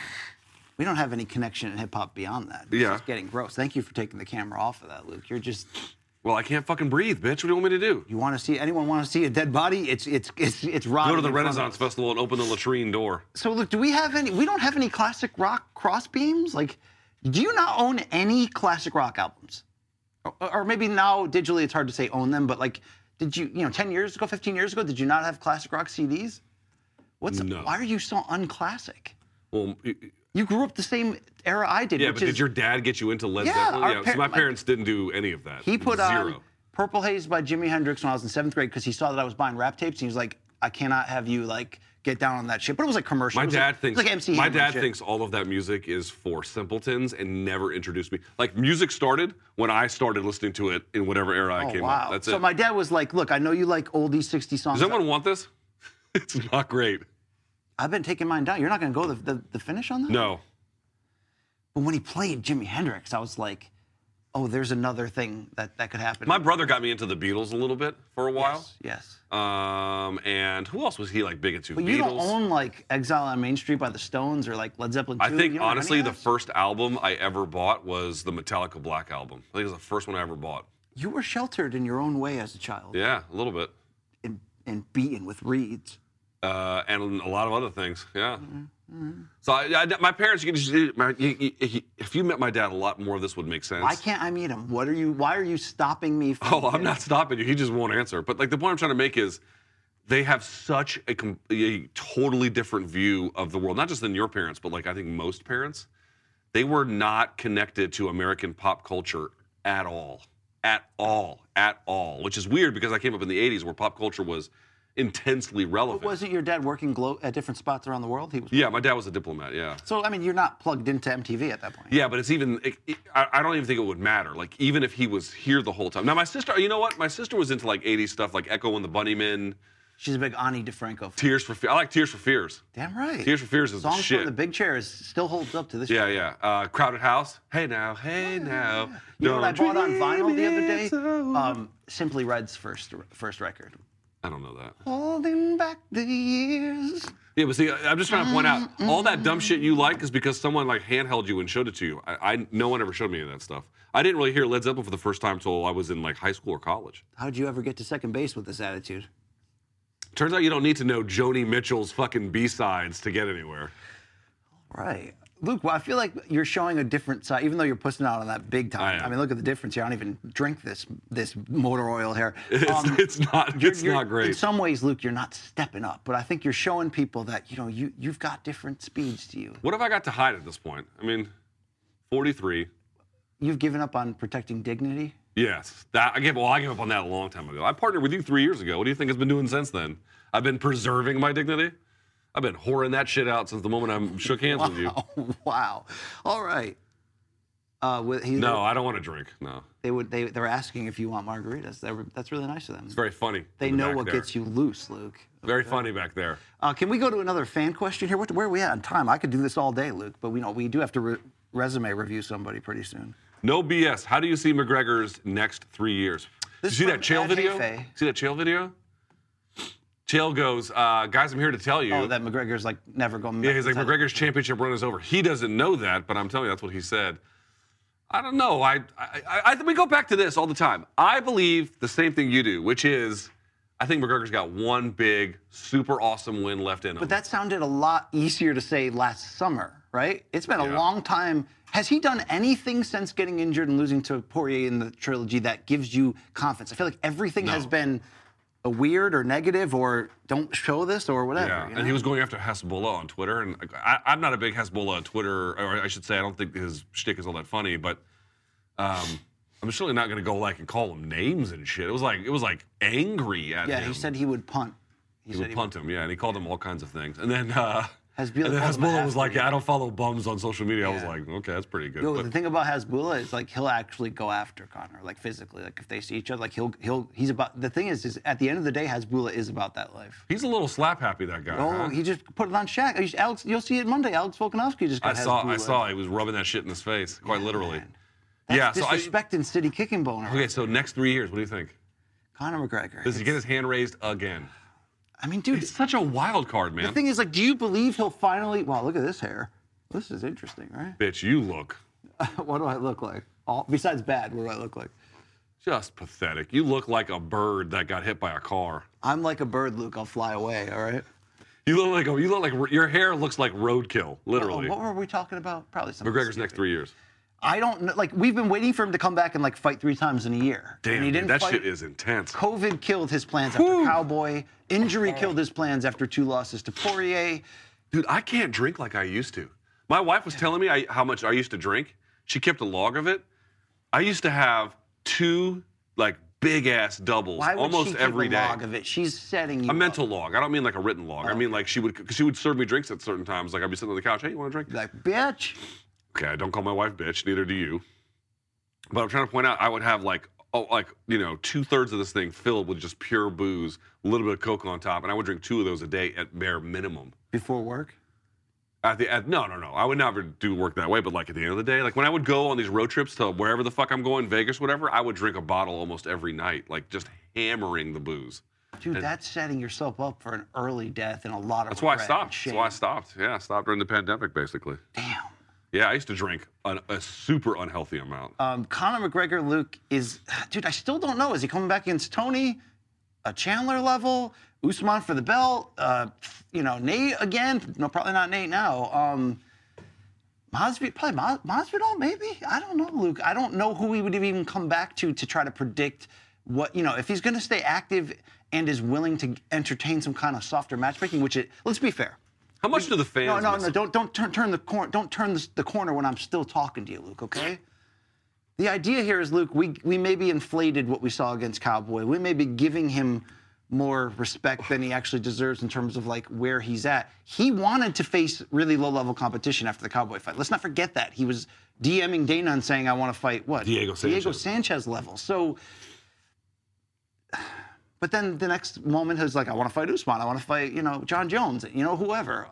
We don't have any connection in hip hop beyond that. It's Yeah. just getting gross. Thank you for taking the camera off of that, Luke. You're just. Well, I can't fucking breathe, bitch. What do you want me to do? You want to see anyone want to see a dead body? It's it's it's it's Go to the in front of Renaissance. Festival and open the latrine door. So look, do we have any? We don't have any classic rock cross beams. Like, do you not own any classic rock albums? Or, maybe now digitally it's hard to say own them, but like, did you you know ten years ago, fifteen years ago, did you not have classic rock CDs? What's No. why are you so unclassic? Well, y- You grew up the same era I did. yeah, but is, did your dad get you into Led Yeah, Zeppelin? Yeah, par- so my my- parents didn't do any of that. He put Zero. on Purple Haze by Jimi Hendrix when I was in seventh grade because he saw that I was buying rap tapes. And he was like, I cannot have you like get down on that shit. But it was like commercial. My dad like, thinks like MC my dad thinks all of that music is for simpletons and never introduced me. Like music started when I started listening to it in whatever era I Oh, came wow. up. That's so it. my dad was like, "Look, I know you like oldie 60 songs. Does anyone want this? it's not great. I've been taking mine down. You're not going to go the, the the finish on that. No. But when he played Jimi Hendrix, I was like, oh, there's another thing that that could happen. My brother got me into the Beatles a little bit for a while. Yes. Um, and who else was he like big into? But Beatles. you don't own like Exile on Main Street by the Stones or like Led Zeppelin 2. I think You don't have honestly, the first album I ever bought was the Metallica Black album. I think it was the first one I ever bought. you were sheltered in your own way as a child Yeah, a little bit. and, and beaten with reeds. Uh, and a lot of other things. Yeah. Mm-hmm. So I, I- my parents, you just, my, you, you, if you met my dad, a lot more of this would make sense. Why can't I meet him? What are you? Why are you stopping me from? Oh, I'm not stopping you. He just won't answer. But like the point I'm trying to make is, they have such a, a totally different view of the world. Not just than your parents, but like I think most parents, they were not connected to American pop culture at all, at all, at all. Which is weird because I came up in the '80s where pop culture was intensely relevant. But wasn't your dad working at different spots around the world? He was. Yeah, my dad was a diplomat. Yeah. So I mean, you're not plugged into MTV at that point. Yeah, but it's even. It, it- I, don't even think it would matter. Like even if he was here the whole time. Now my sister, you know what? My sister was into like '80s stuff, like Echo and the Bunnymen, She's a big Ani DiFranco. fan. Tears for Fears. I like Tears for Fears. Damn right. Tears for Fears is the Songs shit. from the Big Chair is still holds up to this. Yeah, day. yeah. Uh, Crowded House. Hey now, hey now. You know what I bought on vinyl the other day? Um, Simply Red's first first record. I don't know that. Holding back the years. Yeah, but see, I- I'm just trying to point out mm-hmm, all that dumb mm-hmm. shit you like is because someone like handheld you and showed it to you. I, I no one ever showed me any of that stuff. I didn't really hear Led Zeppelin for the first time until I was in like high school or college. How did you ever get to second base with this attitude? Turns out you don't need to know Joni Mitchell's fucking B sides to get anywhere. Right. Luke, well, I feel like you're showing a different side, even though you're pushing out on that big time. I am. mean, look at the difference here. I don't even drink this this motor oil here. It's, Um, it's not. you're- It's you're- not In some ways, Luke, you're not stepping up, but I think you're showing people that you know you you've got different speeds to you. What have I got to hide at this point? I mean, 43. You've given up on protecting dignity. Yes, that I gave. Well, I gave up on that a long time ago. I partnered with you three years ago. What do you think I've been doing since then? I've been preserving my dignity. I've been whoring that shit out since the moment I shook hands with you. Oh, wow. All right. Uh, with, he, No, I don't want to drink. No, they would. They they're asking if you want margaritas. Were, that's really nice of them. it's very funny. They know what there. gets you loose, Luke. Very funny back there. Uh, can we go to another fan question here? What, where are we at on time? I could do this all day, Luke, but we know we do have to re- resume review somebody pretty soon. No BS. How do you see McGregor's next three years? This you see that Ed video? Hefe. See that Chael video? Chael goes, uh, guys, I'm here to tell you. Oh, that McGregor's like never going. To Yeah, he's like McGregor's championship run is over. He doesn't know that, but I'm telling you, that's what he said. I don't know. I, I, I, I we go back to this all the time. I believe the same thing you do, which is, I think McGregor's got one big, super awesome win left in him. But that sounded a lot easier to say last summer, right? It's been a long time. Has he done anything since getting injured and losing to Poirier in the trilogy that gives you confidence? I feel like everything has been a weird or negative or don't show this or whatever. Yeah, you and he was going after Hasbullah on Twitter, and I, I'm not a big Hasbullah Twitter, or I should say, I don't think his shtick is all that funny, but um, I'm surely not going to go like and call him names and shit. It was like it was like angry at Yeah, him. Yeah, he said he would punt. he, said would punt him, yeah, and he called him all kinds of things, and then. Uh, Hasbullah and then Hasbullah was like, "Yeah, I don't follow bums on social media." I was like, "Okay, that's pretty good." Yo, But- the thing about Hasbullah is like he'll actually go after Conor, like physically. Like if they see each other, like he'll he'll he's about. The thing is, is at the end of the day, Hasbullah is about that life. he's a little slap happy, that guy. Oh, huh? he just put it on Shaq. Alex, you'll see it Monday. Alex Volkanovski just got I saw, I saw, he was rubbing that shit in his face, quite literally. That's yeah, so I, disrespecting City Kicking Boner. okay, so next three years, what do you think? Conor McGregor. Does he get his hand raised again? I mean, dude, It's such a wild card, man. the thing is, like, do you believe he'll finally? Wow, look at this hair. This is interesting, right? Bitch, you look what do I look like? All, besides bad, what do I look like? just pathetic. You look like a bird that got hit by a car. I'm like a bird, Luke. I'll fly away. All right. You look like a, you look like your hair looks like roadkill, literally. Oh, what were we talking about? Probably something. McGregor's stupid. next three years. I don't know. Like we've been waiting for him to come back and like fight three times in a year. Damn, and he didn't that fight. shit is intense. COVID killed his plans after Cowboy. Injury killed his plans after two losses to Poirier. Dude, I can't drink like I used to. My wife was telling me I, how much I used to drink. She kept a log of it. I used to have two like big ass doubles Why would almost she keep every a day. log of it? She's setting you A up. mental log. I don't mean like a written log. I mean like she would she would serve me drinks at certain times. Like I'd be sitting on the couch. Hey, you want a drink? Like, bitch. Okay, I don't call my wife bitch. Neither do you. But I'm trying to point out, I would have like oh like you know two thirds of this thing filled with just pure booze, a little bit of coke on top, and I would drink two of those a day at bare minimum. Before work? At the at, no, no, no. I would never do work that way. But like at the end of the day, like when I would go on these road trips to wherever the fuck I'm going, Vegas, whatever, I would drink a bottle almost every night, like just hammering the booze. Dude, And- that's setting yourself up for an early death and a lot of That's why I stopped. That's why I stopped. Yeah, I stopped during the pandemic, basically. Damn. Yeah, I used to drink an, a super unhealthy amount. Um, Conor McGregor, Luke is, dude. I still don't know. Is he coming back against Tony, a Chandler level, Usman for the belt? Uh, you know, Nate again? No, probably not Nate now. Um, Masvidal, probably Mas- Masvidal, maybe. I don't know, Luke. I don't know who he would even come back to to try to predict what you know if he's going to stay active and is willing to entertain some kind of softer matchmaking. Which it, let's be fair. How much do the fans? No, no, no. Don't don't turn turn the corner. Don't turn the, the corner when I'm still talking to you, Luke. Okay. The idea here is, Luke, we we may be inflated what we saw against Cowboy. We may be giving him more respect than he actually deserves in terms of like where he's at. He wanted to face really low level competition after the Cowboy fight. Let's not forget that he was DMing Dana and saying, "I want to fight what Diego Diego Sanchez. Sanchez level." So. But then the next moment is like, I want to fight Usman. I want to fight, you know, Jon Jones, you know, whoever.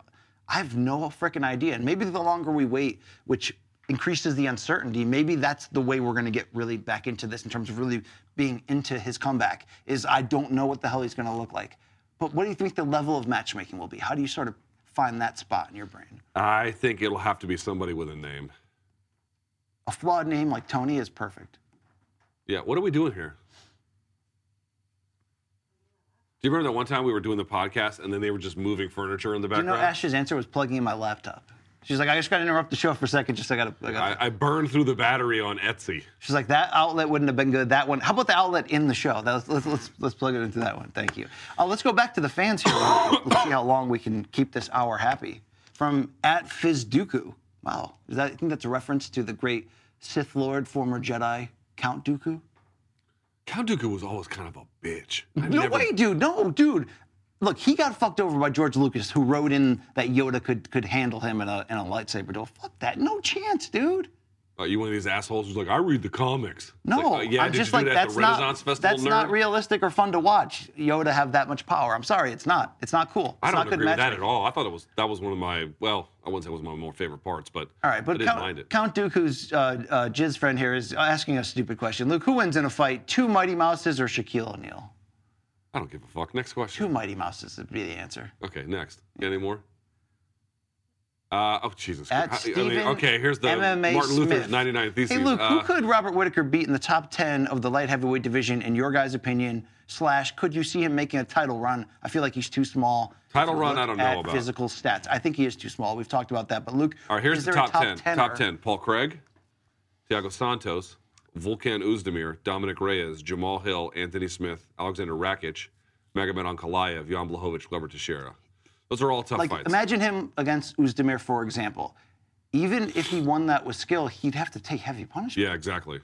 I have no freaking idea. And maybe the longer we wait, which increases the uncertainty, maybe that's the way we're going to get really back into this in terms of really being into his comeback. Is I don't know what the hell he's going to look like. But what do you think the level of matchmaking will be? How do you sort of find that spot in your brain? I think it'll have to be somebody with a name. A flawed name like Tony is perfect. Yeah, what are we doing here? Do you remember that one time we were doing the podcast and then they were just moving furniture in the Do you know background? Ash's answer was plugging in my laptop? She's like, I just got to interrupt the show for a second. Just I got to. I gotta. I, I burned through the battery on Etsy. She's like, that outlet wouldn't have been good. That one. How about the outlet in the show? That was, let's, let's let's plug it into that one. Thank you. Uh, let's go back to the fans here. let's see how long we can keep this hour happy. From at Fizduku. Wow, is that? I think that's a reference to the great Sith Lord, former Jedi Count Dooku. Count Dooku was always kind of a bitch. I No never- way, dude. No, dude. Look, he got fucked over by George Lucas, who wrote in that Yoda could could handle him in a in a lightsaber duel. Fuck that. No chance, dude. Are you one of these assholes who's like, I read the comics? No, like, uh, yeah, I'm just like that that's not Festival, that's nerd? not realistic or fun to watch. Yoda have that much power. I'm sorry, it's not. It's not cool. It's I don't agree with that at all. I thought it was that was one of my well, I wouldn't say it was one of my more favorite parts, but All right, I but didn't Count, mind it. Count Dooku's uh, uh, Jizz friend here is asking a stupid question. Luke, who wins in a fight? Two Mighty Mouses or Shaquille O'Neal? I don't give a fuck. Next question. Two Mighty Mouses would be the answer. Okay, next. Got any more? Uh, oh Jesus! At Christ. I- I mean, okay, here's the MMA Martin Luther's Smith. 99 Theses. Hey, Luke, Uh, who could Robert Whittaker beat in the top 10 of the light heavyweight division, in your guys' opinion? Slash, could you see him making a title run? I feel like he's too small. Title run, I don't know about. Physical stats. I think he is too small. We've talked about that. But, Luke, All right, here's the a top, 10. Top 10. Paul Craig, Thiago Santos, Volkan Oezdemir, Dominic Reyes, Jamahal Hill, Anthony Smith, Alexander Rakic, Magomed Ankalaev, Jan Blachowicz, Glover Teixeira. Those are all tough Like, fights. imagine him against Oezdemir, for example. Even if he won that with skill, he'd have to take heavy punishment. Yeah, exactly.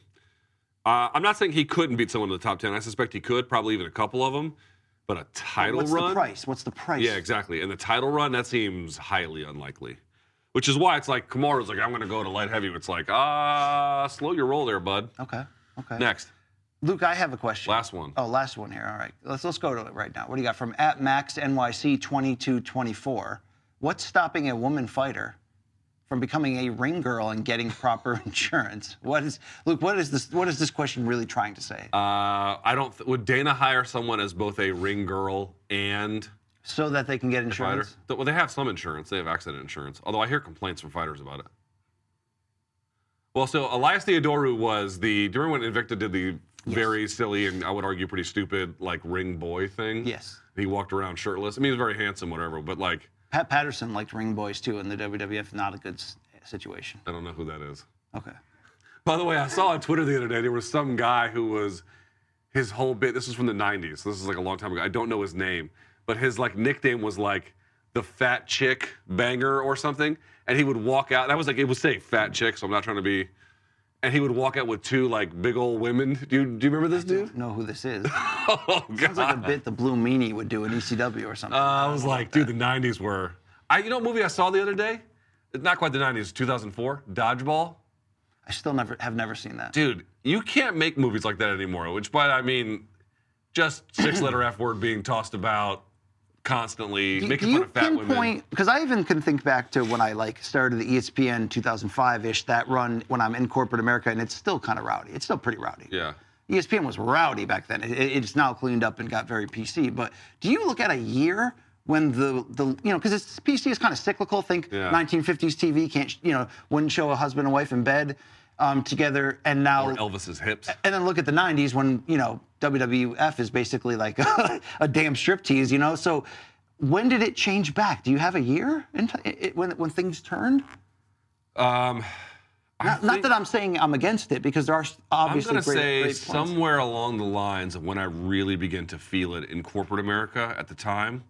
Uh, I'm not saying he couldn't beat someone in the top 10. I suspect he could, probably even a couple of them. But a title What's run? the price? What's the price? Yeah, exactly. And the title run, that seems highly unlikely. Which is why it's like Kamaru's like, I'm going to go to light heavy. It's like, ah, slow your roll there, bud. Okay. Okay. Next. Luke, I have a question. Last one. Oh, last one here. All right. Let's let's go to it right now. What do you got from at Max NYC 2224? What's stopping a woman fighter from becoming a ring girl and getting proper insurance? What is Luke? What is this? What is this question really trying to say? Uh, I don't. Th- would Dana hire someone as both a ring girl and so that they can get a fighter? insurance. Well, they have some insurance. They have accident insurance. Although I hear complaints from fighters about it. Well, so Elias Theodorou was the. Remember when Invicta did the very silly and I would argue pretty stupid like ring boy thing? Yes. He walked around shirtless. I mean, he was very handsome, whatever. But like, Pat Patterson liked ring boys too in the WWF. Not a good situation. I don't know who that is. Okay. By the way, I saw on Twitter the other day there was some guy who was his whole bit. This was from the '90s. So this is like a long time ago. I don't know his name, but his like nickname was like the Fat Chick Banger or something. And he would walk out. That was like it would say Fat Chick, so I'm not trying to be. And he would walk out with two like big old women. Do you, do you remember this dude? Know who this is? Oh God. Sounds like a bit the Blue Meanie would do in ECW or something. Uh, I was like, dude, the '90s were. I you know what movie I saw the other day? It's not quite the '90s. 2004, Dodgeball. I still never have never seen that. Dude, you can't make movies like that anymore. Which by I mean, just six letter F word being tossed about constantly Do, making do fun you of fat women. Because I even can think back to when I like started the ESPN 2005-ish that run when I'm in corporate America, and it's still kind of rowdy. It's still pretty rowdy. Yeah. ESPN was rowdy back then. It, it- it's now cleaned up and got very PC. But do you look at a year when the the you know because it's PC is kind of cyclical. Think Yeah. 1950s TV can't you know wouldn't show a husband and wife in bed um, together, and now Or Elvis's hips. and then look at the 90s when, you know, WWF is basically like a damn striptease, you know? So when did it change back? Do you have a year in t- it, when, when things turned? Um, Not, not that I'm saying I'm against it because there are obviously I'm gonna say great somewhere along the lines of when I really began to feel it in corporate America at the time.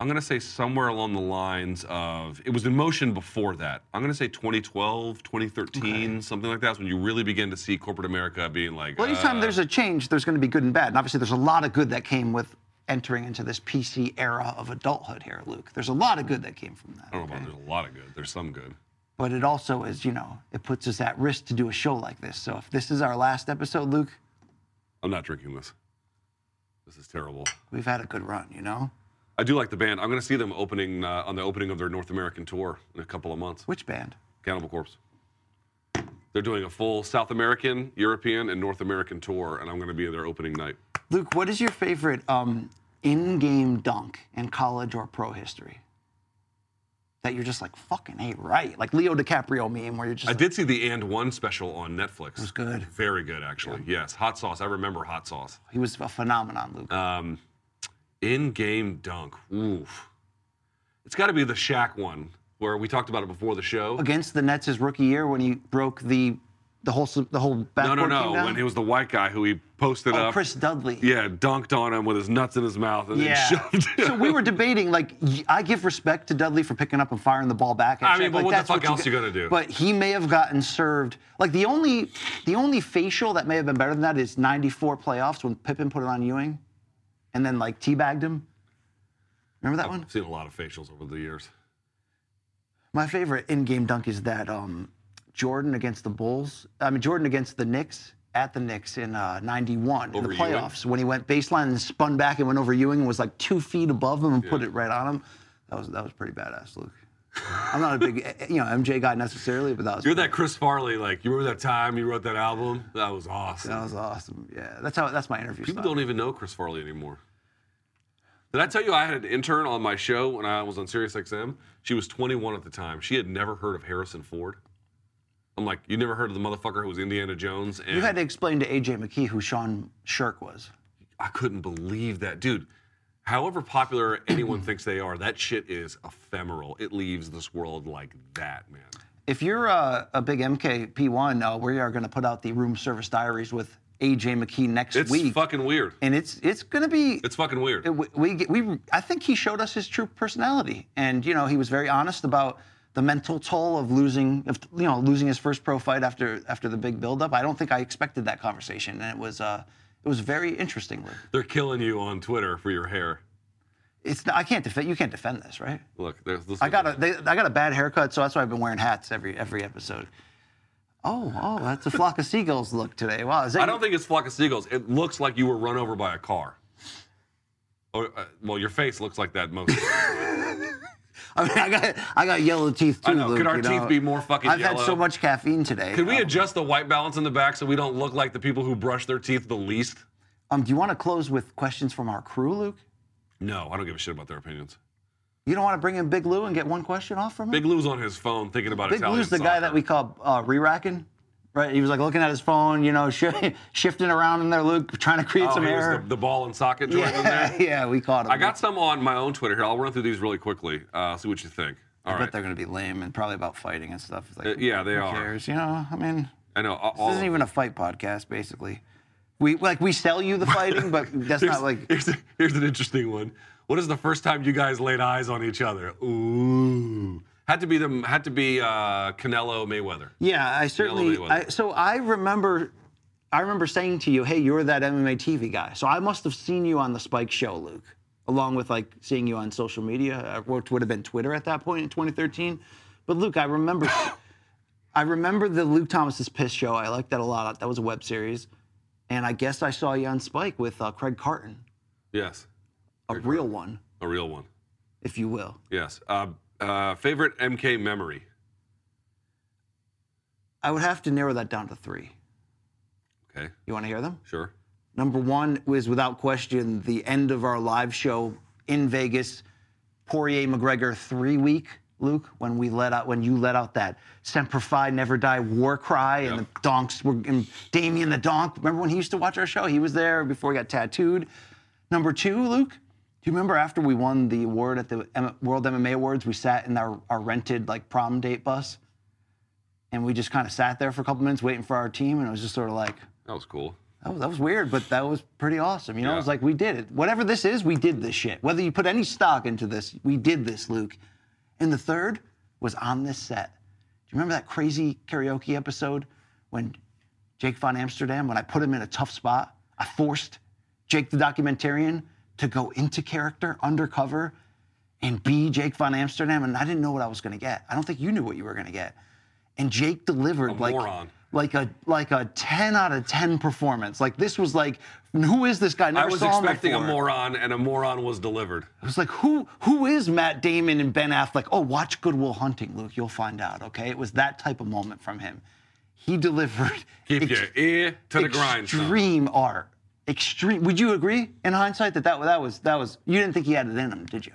I'm gonna say somewhere along the lines of it was in motion before that. I'm gonna say 2012, 2013, something like that. Is when you really begin to see corporate America being like. Well, anytime uh, there's a change, there's going to be good and bad. And obviously, there's a lot of good that came with entering into this PC era of adulthood here, Luke. There's a lot of good that came from that. I don't know about there's a lot of good. There's some good. But it also is, you know, it puts us at risk to do a show like this. So if this is our last episode, Luke, I'm not drinking this. This is terrible. we've had a good run, you know? I do like the band. I'm going to see them opening uh, on the opening of their North American tour in a couple of months. Which band? Cannibal Corpse. They're doing a full South American, European, and North American tour, and I'm going to be their opening night. Luke, what is your favorite um, in-game dunk in college or pro history? That you're just like fucking ain't right, like Leo DiCaprio meme, where you're just. I like, did see the And One special on Netflix. It was good. Very good, actually. Yes, hot sauce. I remember hot sauce. He was a phenomenon, Luke. Um, in-game dunk. Oof. It's got to be the Shaq one, where we talked about it before the show. Against the Nets his rookie year when he broke the the whole the whole backboard No, no, no. When he was the white guy who he posted oh, up. Chris Dudley. Yeah, dunked on him with his nuts in his mouth and Yeah. then shoved him. so we were debating, like, I give respect to Dudley for picking up and firing the ball back. At I mean, but Like, what the fuck you else you gonna do? But he may have gotten served. Like the only, the only facial that may have been better than that is '94 playoffs when Pippen put it on Ewing, and then like teabagged him. Remember that one? I've seen a lot of facials over the years. My favorite in-game dunk is that um, Jordan against the Bulls. I mean Jordan against the Knicks at the Knicks in uh, '91 in Over the Ewing? playoffs when he went baseline and spun back and went over Ewing and was like two feet above him and put it right on him. That was that was pretty badass, Luke. I'm not a big eh, you know MJ guy necessarily, but that was You're that Chris Farley, like you remember that time you wrote that album? That was awesome. that was awesome. Yeah, that's how that's my interview. People style. don't even know Chris Farley anymore. Did I tell you I had an intern on my show when I was on SiriusXM? She was 21 at the time. She had never heard of Harrison Ford. I'm like, you never heard of the motherfucker who was Indiana Jones? And You had to explain to AJ McKee who Sean Sherk was. I couldn't believe that, dude. However popular anyone thinks they are, that shit is ephemeral. It leaves this world like that, man. If you're uh, a big MKP1, uh, we are going to put out the room service diaries with AJ McKee next It's week, It's fucking weird. and it's it's going to be It's fucking weird. we, we, get- we I think he showed us his true personality, and you know he was very honest about the mental toll of losing, of you know, losing his first pro fight after after the big buildup. I don't think I expected that conversation, and it was uh, it was very interesting. They're killing you on Twitter for your hair. It's I can't defend you can't defend this, right? Look, there's this. I got a they, I got a bad haircut, so that's why I've been wearing hats every every episode. Oh, oh, that's a flock of seagulls look today. Wow, is that I don't think it's flock of seagulls. It looks like you were run over by a car. Or, uh, well, your face looks like that most. I mean, I got I got yellow teeth too. I know. Luke, Could our you teeth know? be more fucking I've had so much caffeine today. Could we Um, adjust the white balance in the back so we don't look like the people who brush their teeth the least? Um, do you want to close with questions from our crew, Luke? No, I don't give a shit about their opinions. You don't want to bring in Big Lou and get one question off from him? Big Lou's on his phone thinking about his. Big Italian Lou's the guy that we call uh, re-racking, right? He was like looking at his phone, you know, shi shifting around in there, Luke, trying to create Oh, some error. the, the ball and socket joint in yeah, there. yeah, we caught him. I got some on my own Twitter here. I'll run through these really quickly. Uh, see what you think. All I right. bet they're going to be lame and probably about fighting and stuff. It's Like, Uh, yeah, they who are. Cares? You know, I mean, I know. All, this isn't even a fight podcast, basically. We like we sell you the fighting, but that's not like here's, here's an interesting one. What is the first time you guys laid eyes on each other? Ooh, had to be the Had to be uh, Canelo Mayweather. Yeah, I certainly. I, so I remember, I remember saying to you, "Hey, you're that MMA TV guy." So I must have seen you on the Spike Show, Luke, along with like seeing you on social media, uh, what would have been Twitter at that point in 2013. But Luke, I remember, I remember the Luke Thomas's Piss Show. I liked that a lot. That was a web series, and I guess I saw you on Spike with uh, Craig Carton, Yes. a real one. A real one. if you will. Yes. Uh, uh, favorite MK memory. I would have to narrow that down to three. Okay. You want to hear them? Sure. Number one was without question the end of our live show in Vegas, Poirier McGregor three week, Luke, when we let out when you let out that Semper Fi Never Die war cry and the donks were and Damien the Donk. Remember when he used to watch our show? He was there before he got tattooed. Number two, Luke, do you remember after we won the award at the M- World MMA Awards, we sat in our, our rented like prom date bus and we just kind of sat there for a couple minutes waiting for our team and it was just sort of like That was cool. that was, that was weird, but that was pretty awesome. You know, Yeah. it was like we did it. Whatever this is, we did this shit. Whether you put any stock into this, we did this, Luke. And the third was on this set. Do you remember that crazy karaoke episode when Jake Von Amsterdam, when I put him in a tough spot, I forced Jake the documentarian to go into character, undercover, and be Jake Von Amsterdam, and I didn't know what I was going to get. I don't think you knew what you were going to get. And Jake delivered like moron. like a like a 10 out of 10 performance. Like this was like, who is this guy? Never I was expecting a moron, and a moron was delivered. It was like, who who is Matt Damon and Ben Affleck? Oh, watch Goodwill Hunting, Luke. You'll find out. Okay, it was that type of moment from him. He delivered Keep ex- your ear to the grind, son. extreme art. Extreme. Would you agree in hindsight that that, that was that was you didn't think he had it in him, did you?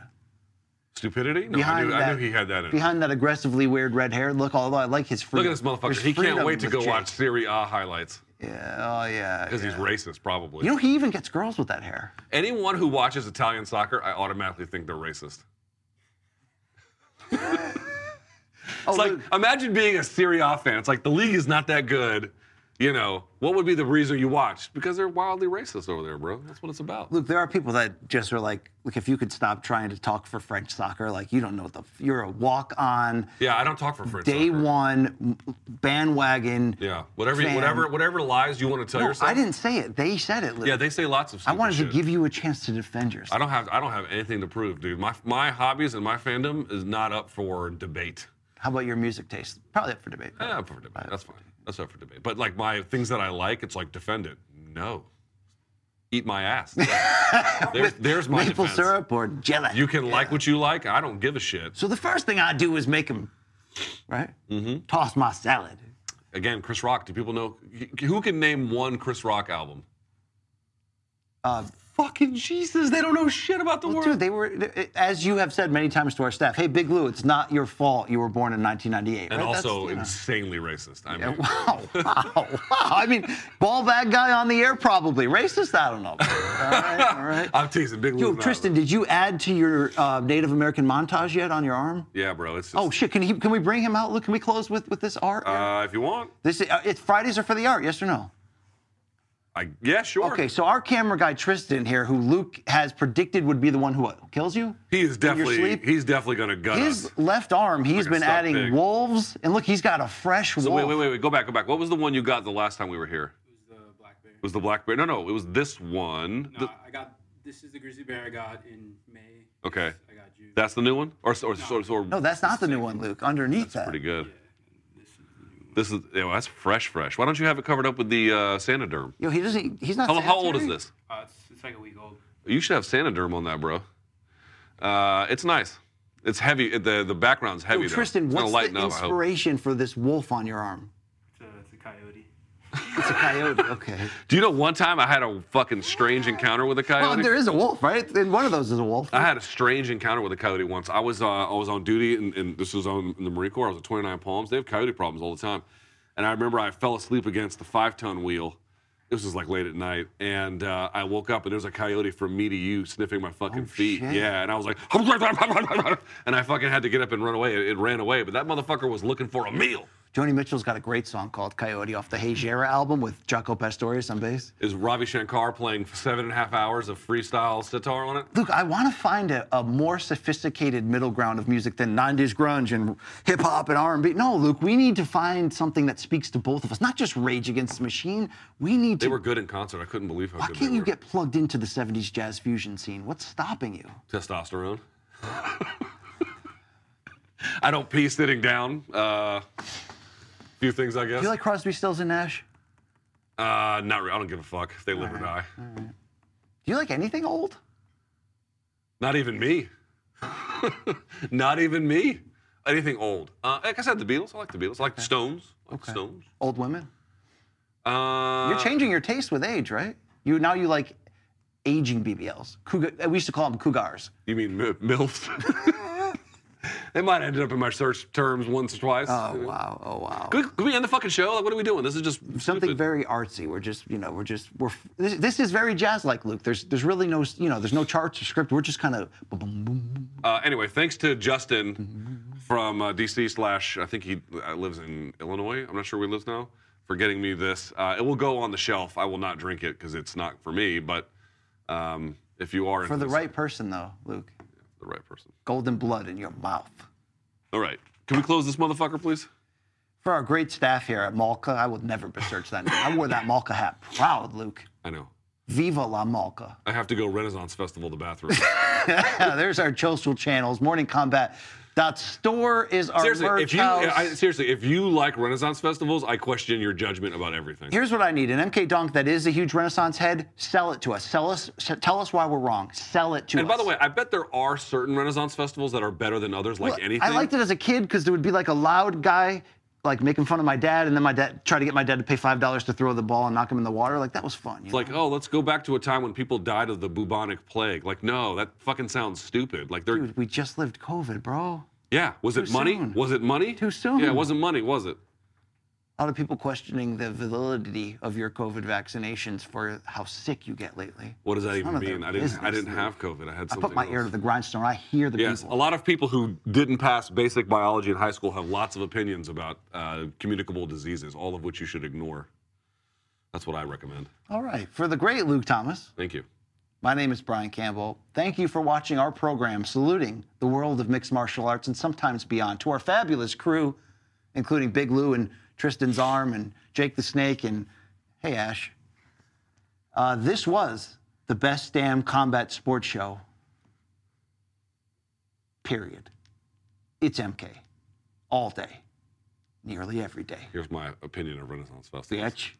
Stupidity? No, I knew, I knew he had that in him. Behind that aggressively weird red hair look, although I like his Look freedom. at this motherfucker. He can't wait to go Jake. watch Serie A ah highlights Yeah, oh yeah. because he's racist, probably. You know, he even gets girls with that hair. Anyone who watches Italian soccer, I automatically think they're racist. Oh, It's like Luke, imagine being a Serie A fan. It's like the league is not that good. You know what would be the reason you watch? Because they're wildly racist over there, bro. That's what it's about. Look, there are people that just are like, look, if you could stop trying to talk for French soccer, like you don't know what the, f- you're a walk on, Yeah, I don't talk for French day soccer. one bandwagon. Yeah, whatever, fan. whatever, whatever lies you want to tell No, yourself. I didn't say it. They said it. Luke. Yeah, they say lots of. I wanted shit. to give you a chance to defend yourself. I don't have. I don't have anything to prove, dude. My my hobbies and my fandom is not up for debate. How about your music taste? Probably up for debate. Eh, up for debate. That's fine. That's up for debate. But like my things that I like, it's like defend it. No. Eat my ass. there's, there's my Maple defense. syrup or jelly. You can like what you like. I don't give a shit. So the first thing I do is make them, right? Mm-hmm. Toss my salad. Again, Chris Rock. Do people know who can name one Chris Rock album? Uh, Fucking Jesus! They don't know shit about the well, world. dude, they were, as you have said many times to our staff, hey, Big Lou, it's not your fault you were born in 1998. and right? That's, also you know. insanely racist. I Yeah, mean, wow, wow, wow. I mean, ball bag guy on the air, probably. Racist? I don't know. All right, all right. I'm teasing. Big Yo, Lou's Tristan, did you add to your uh, Native American montage yet on your arm? Yeah, bro. It's just, Oh shit! Can he? Can we bring him out? Look, can we close with with this art? Uh, if you want, this uh, it's Fridays are for the art. Yes or no? I yeah, sure. Okay, so our camera guy Tristan here, who Luke has predicted would be the one who kills you. He is definitely sleep? he's definitely gonna gut His us. left arm, he's Like been adding pig. wolves, and look, he's got a fresh So wolf. wait, wait, wait, wait. Go back, go back. What was the one you got the last time we were here? the black bear. It was the black bear? No, no, it was this one. No, The- I got this is the grizzly bear I got in May. okay, I got you. that's the new one, or or, or, or No, that's not the new one, Luke. Underneath that. pretty good. This is yeah, well, that's fresh, fresh. Why don't you have it covered up with the uh, Saniderm? Yo, he doesn't. He's not. How, how old is this? Uh, it's, it's like a week old. You should have Saniderm on that, bro. Uh, it's nice. It's heavy. The the background's heavy. Yo, though. Tristan, It's gonna what's lighten the up, inspiration for this wolf on your arm? It's a, it's a coyote. It's a coyote. Okay. Do you know one time I had a fucking strange encounter with a coyote? Well, there is a wolf, right? And one of those is a wolf. I had a strange encounter with a coyote once. I was uh, I was on duty, and, and this was on in the Marine Corps. I was at 29 Palms. They have coyote problems all the time. And I remember I fell asleep against the five ton wheel. This was like late at night, and uh, I woke up and there was a coyote from me to you sniffing my fucking feet. shit. Yeah, and I was like, and I fucking had to get up and run away. It, it ran away, but that motherfucker was looking for a meal. Joni Mitchell's got a great song called Coyote off the Hejira album with Jaco Pastorius on bass. Is Ravi Shankar playing seven and a half hours of freestyle sitar on it? Look, I want to find a, a more sophisticated middle ground of music than 90s grunge and hip hop and R&B. No, Luke, we need to find something that speaks to both of us, not just Rage Against the Machine. We need They to. They were good in concert. I couldn't believe how why good can't they you were. get plugged into the 70s jazz fusion scene? What's stopping you? Testosterone. I don't pee sitting down. Uh, few things, I guess. Do you like Crosby, Stills, and Nash? uh, not really. I don't give a fuck if they live or die. Do you like anything old? Not even me. Not even me. Anything old. Uh, like I said, the Beatles. I like the Beatles. I like the Stones. I like the Stones. Old women. Uh, You're changing your taste with age, right? You now you like aging BBLs. Cougar, we used to call them cougars. You mean mi- MILFs? they might have ended up in my search terms once or twice. Oh wow! Oh wow! Could, we- could we end the fucking show? Like, what are we doing? This is just Something stupid. very artsy. We're just, you know, we're just, we're. This, this is very jazz-like, Luke. There's, there's really no, you know, there's no charts or script. We're just kind of. Uh, anyway, thanks to Justin from uh, DC slash I think he uh, lives in Illinois. I'm not sure where he lives now. For getting me this, uh, it will go on the shelf. I will not drink it because it's not for me. But um, if you are For the this- right person, though, Luke. The right person. Golden blood in your mouth. All right, can we close this motherfucker, please? For our great staff here at Malka, I would never besmirch that name. I wore that Malka hat proud, Luke. I know. Viva la Malka. I have to go Renaissance Festival to the bathroom. There's our social channels. Morning Kombat. Dot store is our seriously, merch if you house. I, seriously, if you like Renaissance festivals, I question your judgment about everything. Here's what I need: an MK Donk that is a huge Renaissance head. Sell it to us. Sell us. Tell us why we're wrong. Sell it to and us. And by the way, I bet there are certain Renaissance festivals that are better than others, like Well, anything. I liked it as a kid because there would be like a loud guy, like making fun of my dad, and then my dad try to get my dad to pay five dollars to throw the ball and knock him in the water. Like that was fun. You It's like, oh, let's go back to a time when people died of the bubonic plague. Like, no, that fucking sounds stupid. Like, they're Dude, we just lived COVID, bro. yeah. Was it money? soon. Was it money? Too soon. Yeah, it wasn't money, was it? A lot of people questioning the validity of your COVID vaccinations for how sick you get lately. What does that even none their mean? I didn't. I didn't have COVID. I had I something. put my else. ear to the grindstone. I hear the Yes, people. a lot of people who didn't pass basic biology in high school have lots of opinions about uh, communicable diseases, all of which you should ignore. That's what I recommend. All right. For the great Luke Thomas, Thank you. my name is Brian Campbell. Thank you for watching our program, saluting the world of mixed martial arts and sometimes beyond. To our fabulous crew, including Big Lou and Tristan's Arm and Jake the Snake and hey Ash. Uh, this was the best damn combat sports show. Period. It's MK. All day. Nearly every day. Here's my opinion of Renaissance Festival. Bitch.